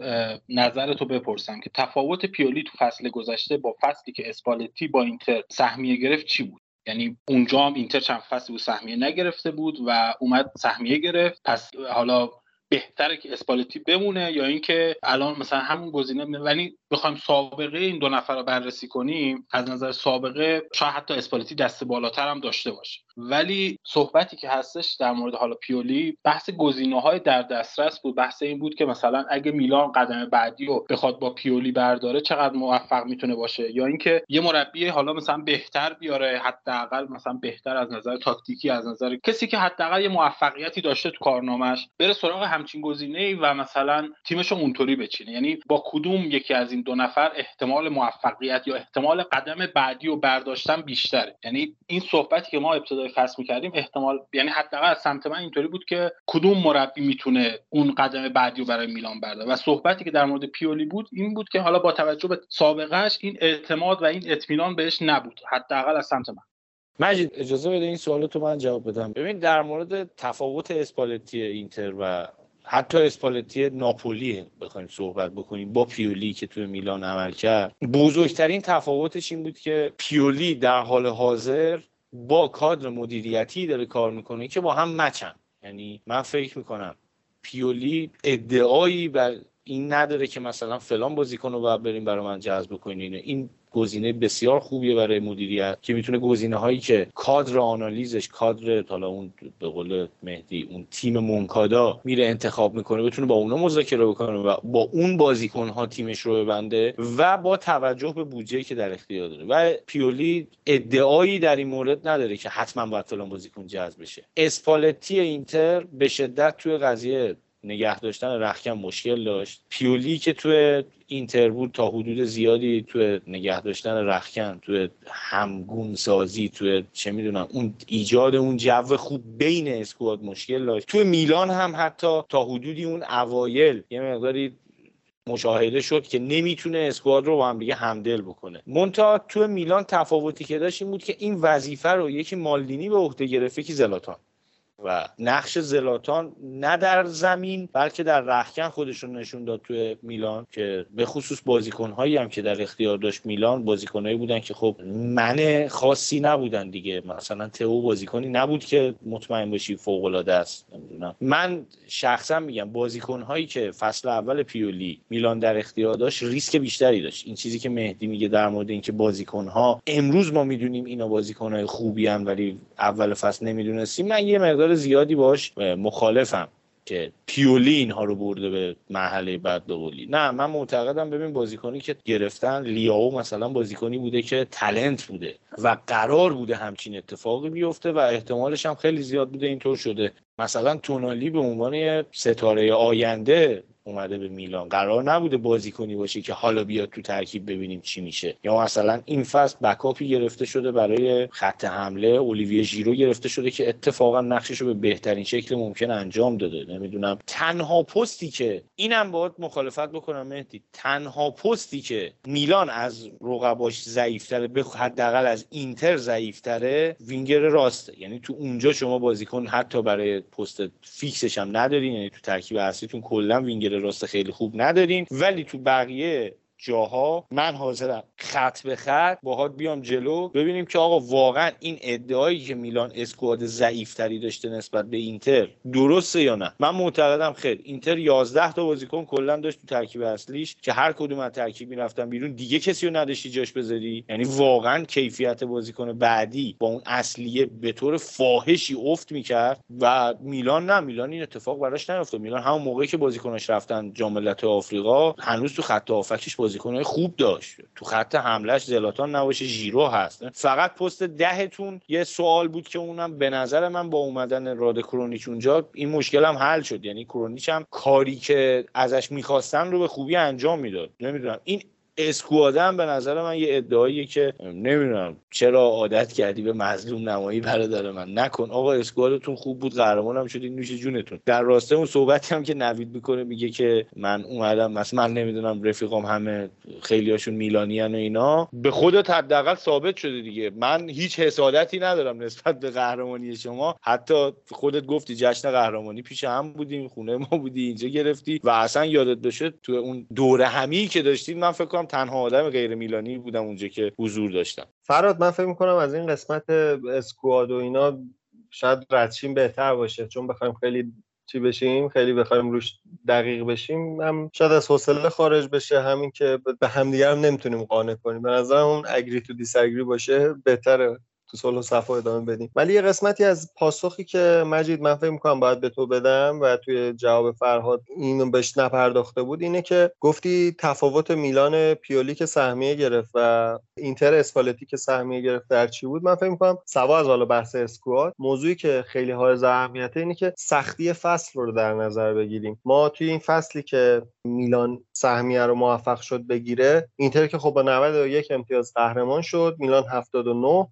نظر تو بپرسم که تفاوت پیولی تو فصل گذشته با فصلی که اسپالتی با اینتر سهمیه گرفت چی بود؟ یعنی اونجا هم اینتر چند فصلی بود سهمیه نگرفته بود و اومد سهمیه گرفت. پس حالا بهتره که اسپالتی بمونه یا اینکه الان مثلا همون گزینه ولی بخوایم سابقه این دو نفر رو بررسی کنیم از نظر سابقه شاید حتی اسپالتی دست بالاتر هم داشته باشه. ولی صحبتی که هستش در مورد حالا پیولی بحث گزینه های در دسترس بود. بحث این بود که مثلا اگه میلان قدم بعدی رو بخواد با پیولی برداره چقدر موفق می‌تونه باشه؟ یا اینکه یه مربی حالا مثلا بهتر بیاره حداقل مثلا بهتر از نظر تاکتیکی از نظر کسی که حداقل یه موفقیتی داشته تو کارنامهش بره سراغ همچین گزینه و مثلا تیمش اونطوری بچینه. یعنی با کدوم یکی از این دو نفر احتمال موفقیت یا احتمال قدم بعدی رو برداشتن بیشتره؟ یعنی این صحبتی که ما ابتدای فصل می‌کردیم احتمال یعنی حداقل از سمت من اینطوری بود که کدوم مربی می‌تونه اون قدم بعدی رو برای میلان برداره و صحبتی که در مورد پیولی بود این بود که حالا با توجه به سابقهش این اعتماد و این اطمینان بهش نبود حداقل از سمت من. مجید اجازه بده این سوالو تو من جواب بدم. ببین در مورد تفاوت اسپالتی اینتر و حتی اسپالتی ناپولی بخوایم صحبت بکنیم با پیولی که توی میلان عمل کرد بزرگترین تفاوتش این بود که پیولی در حال حاضر با کادر مدیریتی داره کار می‌کنه که با هم مچن. یعنی من فکر می‌کنم پیولی ادعایی بر این نداره که مثلا فلان بازیکن رو باید بریم برای من جذب کنین این گزینه بسیار خوبیه برای مدیریت که می‌تونه گزینه هایی که کادر آنالیزش کادر حالا اون به قول مهدی اون تیم مونکادا میره انتخاب می‌کنه بتونه با اونا مذاکره بکنه و با اون بازیکن ها تیمش رو ببنده و با توجه به بودجه که در اختیار داره. و پیولی ادعایی در این مورد نداره که حتما باید فلان بازیکن جذب بشه. اسپالتی اینتر به شدت توی قضیه نگه داشتن رخکن مشکل داشت. پیولی که توی اینتر بود تا حدود زیادی توی نگه داشتن رخکن توی همگون سازی توی چه می‌دونم اون ایجاد اون جو خوب بین اسکواد مشکل داشت. توی میلان هم حتی تا حدودی اون اوایل یه مقداری مشاهده شد که نمی‌تونه اسکواد رو با هم دیگه همدل بکنه. مونتا تو میلان تفاوتی که داشت این بود که این وظیفه رو یکی مالدینی به عهده گرفته که زلاتان. و نقش زلاتان نه در زمین بلکه در رخکن خودشون نشون داد توی میلان که به خصوص بازیکنهایی هم که در اختیار داشت میلان بازیکنهایی بودن که خب من خاصی نبودن دیگه. مثلا تئو بازیکنی نبود که مطمئن باشی فوق العاده است. نمی‌دونم. من شخصا میگم بازیکنهایی که فصل اول پیولی میلان در اختیار داشت ریسک بیشتری داشت. این چیزی که مهدی میگه در مورد اینکه بازیکنها امروز ما می‌دونیم اینا بازیکنهای خوبی هم ولی اول فصل نمی‌دونستیم. من یه مقدار زیادی باش مخالفم که پیولی اینها رو برده به مرحله بعد دولی نه من معتقدم ببین بازیکنی که گرفتن لیاو مثلا بازیکنی بوده که تلنت بوده و قرار بوده همچین اتفاقی بیفته و احتمالش هم خیلی زیاد بوده اینطور شده. مثلا تونالی به عنوان ستاره آینده اومده به میلان. قرار نبوده بازی کنی باشه که حالا بیاد تو ترکیب ببینیم چی میشه. یا مثلا این فصل بکاپی گرفته شده برای خط حمله. اولیویه ژیرو گرفته شده که اتفاقا نقشش رو به بهترین شکل ممکن انجام داده. نمی‌دونم. تنها پستی که اینم باید مخالفت بکنم مهدی. تنها پستی که میلان از رقباش ضعیفتره به حداقل از اینتر ضعیفتره وینگر راسته. یعنی تو اونجا شما بازیکن حتی برای پست فیکسش هم ندارین. یعنی تو ترکیب اصلیتون کلا وینگر راست خیلی خوب ندارین ولی تو بقیه جاها من حاضرم. خط به خط باهات بیام جلو ببینیم که آقا واقعا این ادعایی که میلان squad ضعیفتری داشته نسبت به اینتر درسته یا نه؟ من معتقدم خیر. اینتر 11 تا بازیکن کلا داشت تو ترکیب اصلیش که هر کدوم از ترکیب می‌رفتن بیرون دیگه کسی رو نداشتی جاش بذاری. یعنی واقعا کیفیت بازیکن بعدی با اون اصلیه به طور فاحشی افت می‌کرد و میلان نه. میلان این اتفاق براش نیفتاد میلان همون موقعی که بازیکناش رفتن جام آفریقا هنوز تو خط هافبکش بازیکنهای خوب داشت. تو خط حملهش زلاتان نباشه ژیرو هست. فقط پست دهتون یه سوال بود که اونم به نظر من با اومدن راد کرونیچ اونجا این مشکل هم حل شد. یعنی کرونیچ هم کاری که ازش می‌خواستن رو به خوبی انجام می‌داد. نمی‌دونم. این اسکوادم به نظر من یه ادعاییه که نمی‌دونم چرا عادت کردی به مظلوم نمایی برادر من. نکن. آقا اسکوادتون خوب بود قهرمانم شدی نوش جونتون. در راسته اون صحبتی هم که نوید می‌کنه میگه که من اومدم مثلا من نمی‌دونم رفیقام همه خیلیاشون میلانی و اینا. به خودت حداقل ثابت شده دیگه. من هیچ حسادتی ندارم نسبت به قهرمانی شما. حتی خودت گفتی جشن قهرمانی پیش هم بودیم خونه ما بودی اینجا گرفتی. و اصلا یادت باشه تو اون دوره همی که داشتید من فکر تنها آدم غیر میلانی بودم اونجا که حضور داشتم. فراد من فکر می‌کنم از این قسمت اسکواد و اینا شاید ردشیم بهتر باشه. چون بخوایم خیلی چی بشیم خیلی بخوایم روش دقیق بشیم هم شاید از حوصله خارج بشه. همین که به همدیگه هم نمی‌تونیم قانع کنیم. به نظرم اون اگری تو دیسگری باشه بهتره. تو صلح و صفا ادامه بدیم. ولی یه قسمتی از پاسخی که مجید من فکر می‌کنم باید به تو بدم و توی جواب فرهاد اینو بهش نپرداخته بود اینه که گفتی تفاوت میلان پیولی که سهمیه گرفت و اینتر اسپالتی که سهمیه گرفت در چی بود؟ من فکر می‌کنم سوا از حالا بحث اسکواد. موضوعی که خیلی های اهمیته اینه که سختی فصل رو در نظر بگیریم. ما توی این فصلی که میلان سهمیه رو موفق شد بگیره اینتر که خب با 91 امتیاز قهرمان شد میلان 79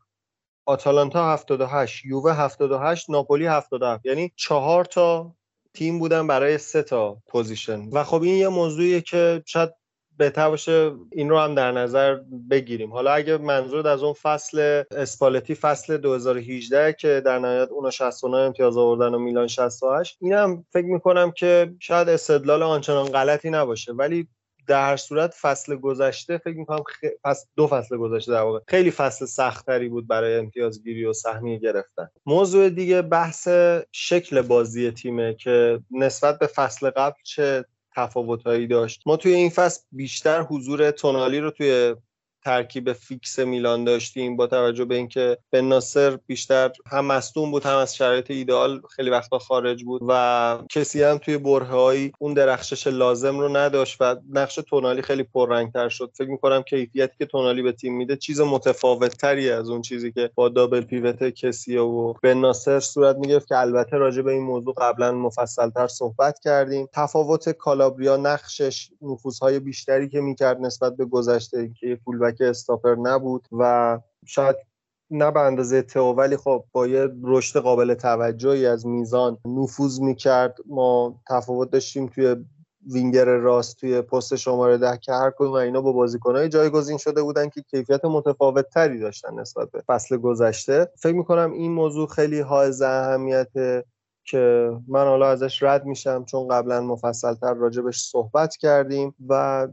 آتالانتا 78 یووه 78 ناپولی 77 یعنی چهار تا تیم بودن برای سه تا position. و خب این یه موضوعیه که شاید بهتر باشه این رو هم در نظر بگیریم. حالا اگه منظور از اون فصل اسپالتی فصل 2018 که در نهایت اونا 69 امتیاز آوردن و میلان 68 اینم فکر می‌کنم که شاید استدلال آنچنان غلطی نباشه. ولی در هر صورت فصل گذشته فکر می‌کنم خ... پس دو فصل گذشته در واقع خیلی فصل سختری بود برای امتیازگیری و سهمیه گرفتن. موضوع دیگه بحث شکل بازی تیمه که نسبت به فصل قبل چه تفاوتهایی داشت. ما توی این فصل بیشتر حضور تونالی رو توی ترکیب فیکس میلان داشتیم با توجه به اینکه بن ناصر بیشتر هم مصدوم بود هم از شرایط ایدئال خیلی وقتا خارج بود و کسی هم توی برههایی اون درخشش لازم رو نداشت و نقش تونالی خیلی پررنگتر شد. فکر می‌کنم کیفیتی که تونالی به تیم میده چیز متفاوت تری از اون چیزی که با دابل پیوت کسی و بن ناصر صورت می‌گرفت که البته راجع به این موضوع قبلا مفصلتر صحبت کردیم. تفاوت کالابریا نقشش نفوذهای بیشتری که می‌کرد نسبت به گذشته که فول که استاپر نبود و شاید نه به اندازه تو ولی خب با یه رشد قابل توجهی از میزان نفوذ می‌کرد. ما تفاوت داشتیم توی وینگر راست توی پست شماره ده که هر کدوم اینا با بازیکنهای جایگزین شده بودن که کیفیت متفاوت تری داشتن نسبت به فصل گذشته. فکر می‌کنم این موضوع خیلی حائز اهمیت که من حالا ازش رد میشم چون قبلا مفصلتر راجبش صحبت کردیم و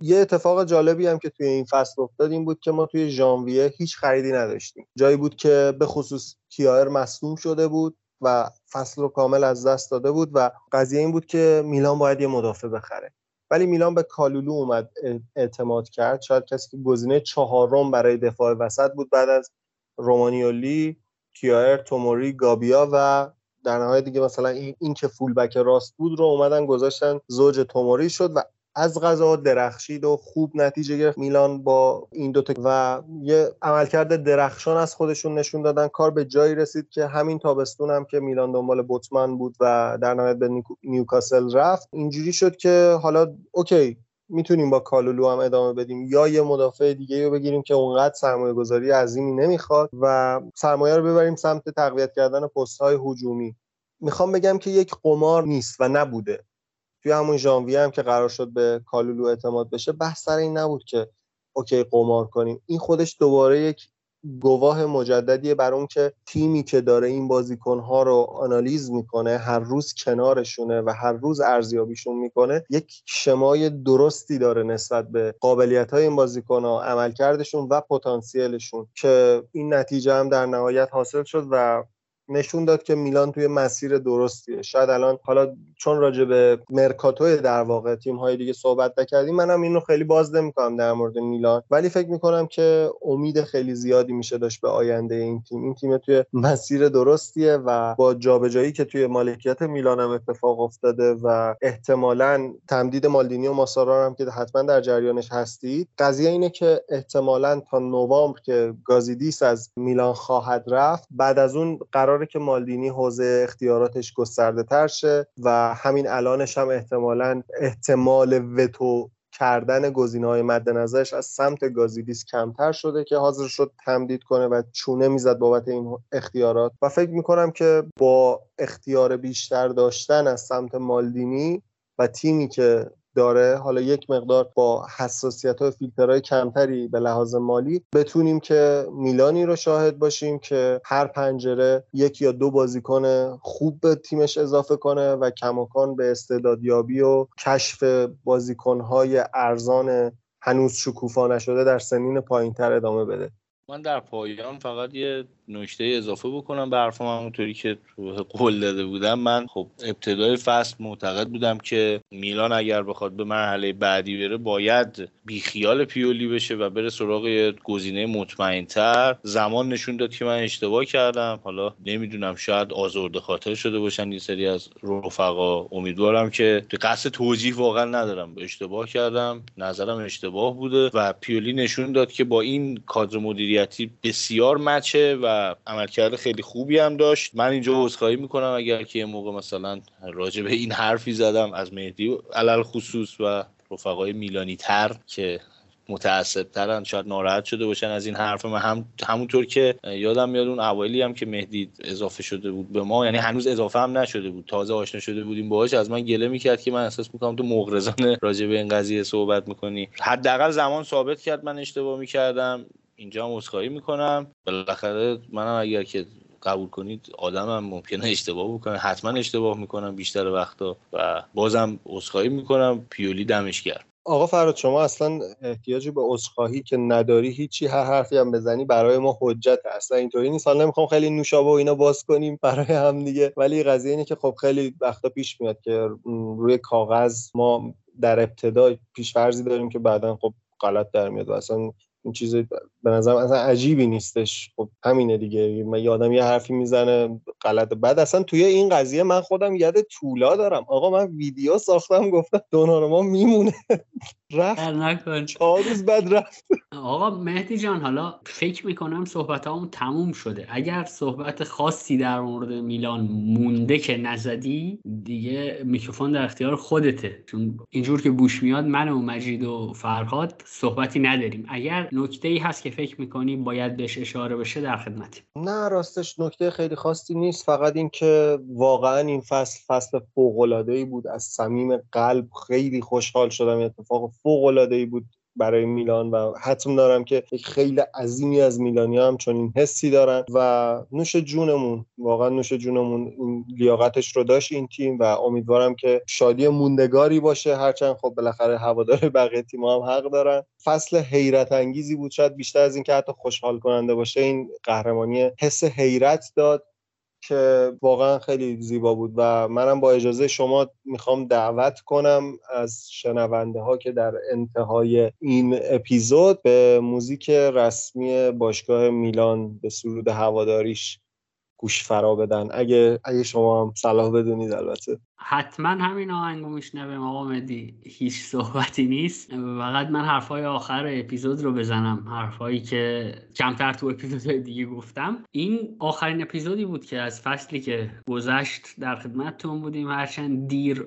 یه اتفاق جالبی هم که توی این فصل افتاد این بود که ما توی ژانویه هیچ خریدی نداشتیم. جایی بود که به خصوص کیایر مصدوم شده بود و فصل رو کامل از دست داده بود و قضیه این بود که میلان باید یه مدافع بخره. ولی میلان به کالولو اومد اعتماد کرد. شاید کسی که گزینه چهارم برای دفاع وسط بود بعد از رومانیولی کیایر توموری گابیا و در نهایت دیگه مثلا این, این که فولبک راست بود رو اومدن گذاشتن زوج توموری شد و از غذا درخشید و خوب نتیجه گرفت. میلان با این دوتا و یه عملکرد درخشان از خودشون نشون دادن. کار به جایی رسید که همین تابستون هم که میلان دنبال بوتمن بود و در نهایت به نیوکاسل رفت. اینجوری شد که حالا اوکی می‌تونیم با کالولو هم ادامه بدیم. یا یه مدافع دیگه رو بگیریم که اونقدر سرمایه گذاری عظیمی نمی‌خواد و سرمایه رو ببریم سمت تقویت کردن پست های هجومی. می‌خوام بگم که یک قمار نیست و نبوده. توی همون ژانویه هم که قرار شد به کالولو اعتماد بشه بحث سر این نبود که اوکی قمار کنیم. این خودش دوباره یک گواه مجددیه بر اون که تیمی که داره این بازیکنها رو آنالیز می‌کنه هر روز کنارشونه و هر روز ارزیابیشون می‌کنه یک شمای درستی داره نسبت به قابلیت های این بازیکنها عملکردشون و پتانسیلشون که این نتیجه هم در نهایت حاصل شد و نشون داد که میلان توی مسیر درستیه. شاید الان حالا چون راجع به مرکاتو در واقع تیم های دیگه صحبت نکردیم منم اینو خیلی باز نمی‌کنم در مورد میلان. ولی فکر می‌کنم که امید خیلی زیادی میشه داشت به آینده این تیم. این تیم توی مسیر درستیه و با جابجایی که توی مالکیت میلان هم اتفاق افتاده و احتمالا تمدید مالدینی و ماسارا هم که حتما در جریانش هستید. قضیه اینه که احتمالا تا نوامبر که گازیدیس از میلان خواهد رفت بعد از اون قرار قراره که مالدینی حوزه اختیاراتش گسترده تر شه و همین الانش هم احتمالا احتمال وتو کردن گزینه های مد نظرش از سمت گازیدیس کمتر شده که حاضر شد تمدید کنه و چونه می‌زد بابت این اختیارات. و فکر می‌کنم که با اختیار بیشتر داشتن از سمت مالدینی و تیمی که داره. حالا یک مقدار با حساسیت های فیلترهای کمتری به لحاظ مالی بتونیم که میلانی رو شاهد باشیم که هر پنجره یک یا دو بازیکن خوب به تیمش اضافه کنه و کماکان به استعدادیابی و کشف بازیکنهای ارزان هنوز شکوفا نشده در سنین پایینتر ادامه بده. من در پایان فقط یه نکته اضافه بکنم به حرفم همونطوری که قول داده بودم. من خب ابتدای فصل معتقد بودم که میلان اگر بخواد به مرحله بعدی بره باید بیخیال پیولی بشه و بره سراغ گزینه مطمئنتر. زمان نشون داد که من اشتباه کردم. حالا نمی‌دونم شاید آزرده خاطر شده باشن یه سری از رفقا. امیدوارم که قصد توجیه واقعا ندارم. اشتباه کردم. نظرم اشتباه بوده و پیولی نشون داد که با این کادر مدیریتی بسیار مچه و عملکرد خیلی خوبی هم داشت. من اینجا عذرخواهی می‌کنم اگر که یه موقع مثلا راجع به این حرفی زدم از مهدی علل خصوص و رفقای میلانی تر که متعصب ترن شاید ناراحت شده باشن از این حرف. من هم همونطور که یادم میاد اون اوایلی هم که مهدی اضافه شده بود به ما یعنی هنوز اضافه هم نشده بود تازه آشنا شده بودیم باهاش. از من گله می‌کرد که من احساس می‌کنم تو مغرضانه راجع به این قضیه صحبت می‌کنی. حداقل زمان ثابت کرد من اشتباه می‌کردم. اینجا عذرخواهی می‌کنم. بالاخره منم اگر که قبول کنید آدمم ممکنه اشتباه بکنه. حتما اشتباه می‌کنم بیشتر وقتا و بازم عذرخواهی می‌کنم. پیولی دمش کرد آقا فراد شما اصلا احتیاجی به عذرخواهی که نداری هیچی هر حرفی هم بزنی برای ما حجت اصلا اینطوری نیست. حالا نمی‌خوام خیلی نوشابه و اینا باز کنیم برای هم دیگه. ولی قضیه اینه که خب خیلی وقتا پیش میاد که روی کاغذ ما در ابتدا پیشفرضی داریم که بعدا خب غلط در میاد و اصلا این چیز به نظرم اصلا عجیبی نیستش. خب همینه دیگه. من یادم یه حرفی می‌زنه غلط. بعد اصلا توی این قضیه من خودم یاد طولا دارم. آقا من ویدیو ساختم گفتم ما میمونه. رفت. نکن. چهار روز بعد رفت. آقا مهدی جان حالا فکر می‌کنم صحبت همون تموم شده. اگر صحبت خاصی در مورد میلان مونده که نزدی دیگه میکروفون در اختیار خودته. چون اینجور که بوش میاد من و مجید و فرهاد صحبتی نداریم. اگر نکته ای هست که فکر می‌کنی باید بهش اشاره بشه در خدمتی نه راستش نکته خیلی خاصی نیست. فقط اینکه واقعا این فصل فصل فوق بود. از صمیم قلب خیلی خوشحال شدم. اتفاق فوق بود. برای میلان و حتم دارم که یک خیلی عظیمی از میلانی هم چون این حسی دارن و نوش جونمون واقعا نوش جونمون این لیاقتش رو داشت این تیم و امیدوارم که شادی موندگاری باشه. هرچند خب بالاخره هوادار بقیه تیم هم حق دارن. فصل حیرت انگیزی بود. شاید بیشتر از این که حتی خوشحال کننده باشه این قهرمانی حس حیرت داد. که واقعا خیلی زیبا بود و منم با اجازه شما می‌خوام دعوت کنم از شنونده ها که در انتهای این اپیزود به موزیک رسمی باشگاه میلان به سرود هواداریش گوش فرا بدن. اگه اگه شما هم صلاح بدونید البته. حتما همین آهنگو میشنویم آقا مدی هیچ صحبتی نیست. فقط من حرفای آخر اپیزود رو بزنم. حرفایی که کمتر تو اپیزود دیگه گفتم. این آخرین اپیزودی بود که از فصلی که گذشت در خدمتتون بودیم. هرچند دیر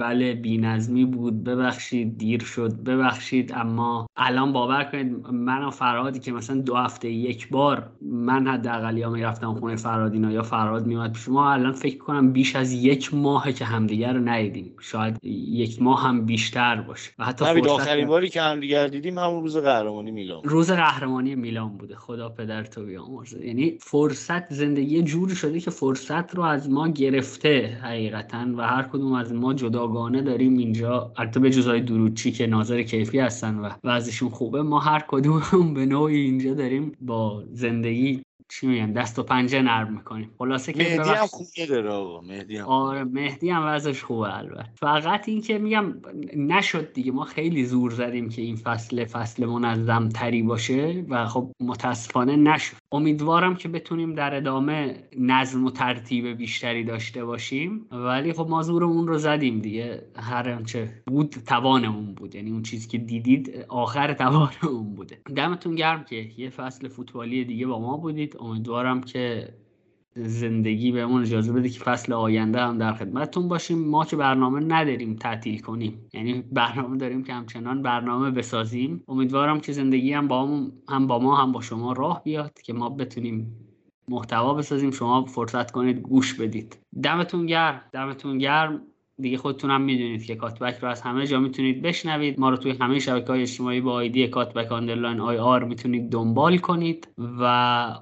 بله بینظمی بود. ببخشید دیر شد. ببخشید اما الان باور کنید من و فرهادی که مثلا دو هفته یک بار من حداقل یا می‌رفتم خونه فرهادینا یا فرهاد میومد پیش ما الان فکر کنم بیش از یک ماه که همدیگر رو ندیدیم. شاید یک ماه هم بیشتر باشه. و حتی آخرین باری که همدیگر دیدیم همون روز قهرمانی میلان روز قهرمانی میلان بوده. خدا پدر تو بیامرزه یعنی فرصت زندگی جوری شده که فرصت رو از ما گرفته حقیقتا و هر کدوم از ما جدا جداگانه داریم اینجا. البته به جزای دروچی که ناظر کیفی هستن و وضعشون خوبه ما هر کدوم به نوعی اینجا داریم با زندگی چی میگن دست و پنجه نرم می‌کنیم خلاصه که مهدی هم خوبه داره آقا مهدی هم آره مهدی هم وضعش خوبه البته. فقط این که میگم نشد دیگه. ما خیلی زور زدیم که این فصل فصل منظم تری باشه و خب متاسفانه نشد. امیدوارم که بتونیم در ادامه نظم و ترتیب بیشتری داشته باشیم. ولی خب ما زورمون رو زدیم دیگه. هر آنچه بود توانمون بود. یعنی اون چیزی که دیدید آخر توانمون بوده. دمتون گرم که یه فصل فوتبالی دیگه با ما بودید. امیدوارم که زندگی بهمون اجازه بده که فصل آینده هم در خدمتتون باشیم. ما که برنامه نداریم تعطیل کنیم یعنی برنامه داریم که همچنان برنامه بسازیم. امیدوارم که زندگی هم با, هم با ما هم با شما راه بیاد که ما بتونیم محتوا بسازیم. شما فرصت کنید گوش بدید. دمتون گرم. دمتون گرم. دیگه خودتون هم می‌دونید که Cutback رو از همه جا می‌تونید بشنوید. ما رو توی همه شبکه های اجتماعی با آیدی Cutback underline IR می‌تونید دنبال کنید و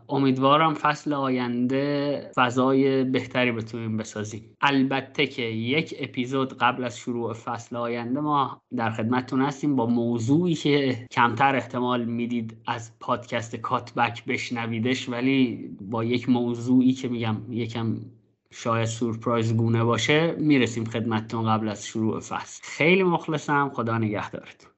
امیدوارم فصل آینده فضای بهتری بتونیم بسازیم. البته که یک اپیزود قبل از شروع فصل آینده ما در خدمتتون هستیم. با موضوعی که کمتر احتمال می‌دید از پادکست کاتبک بشنویدش ولی با یک موضوعی که میگم یکم شاید سورپرایز گونه باشه می‌رسیم خدمتتون قبل از شروع فصل. خیلی مخلصم خدا نگهدارتون.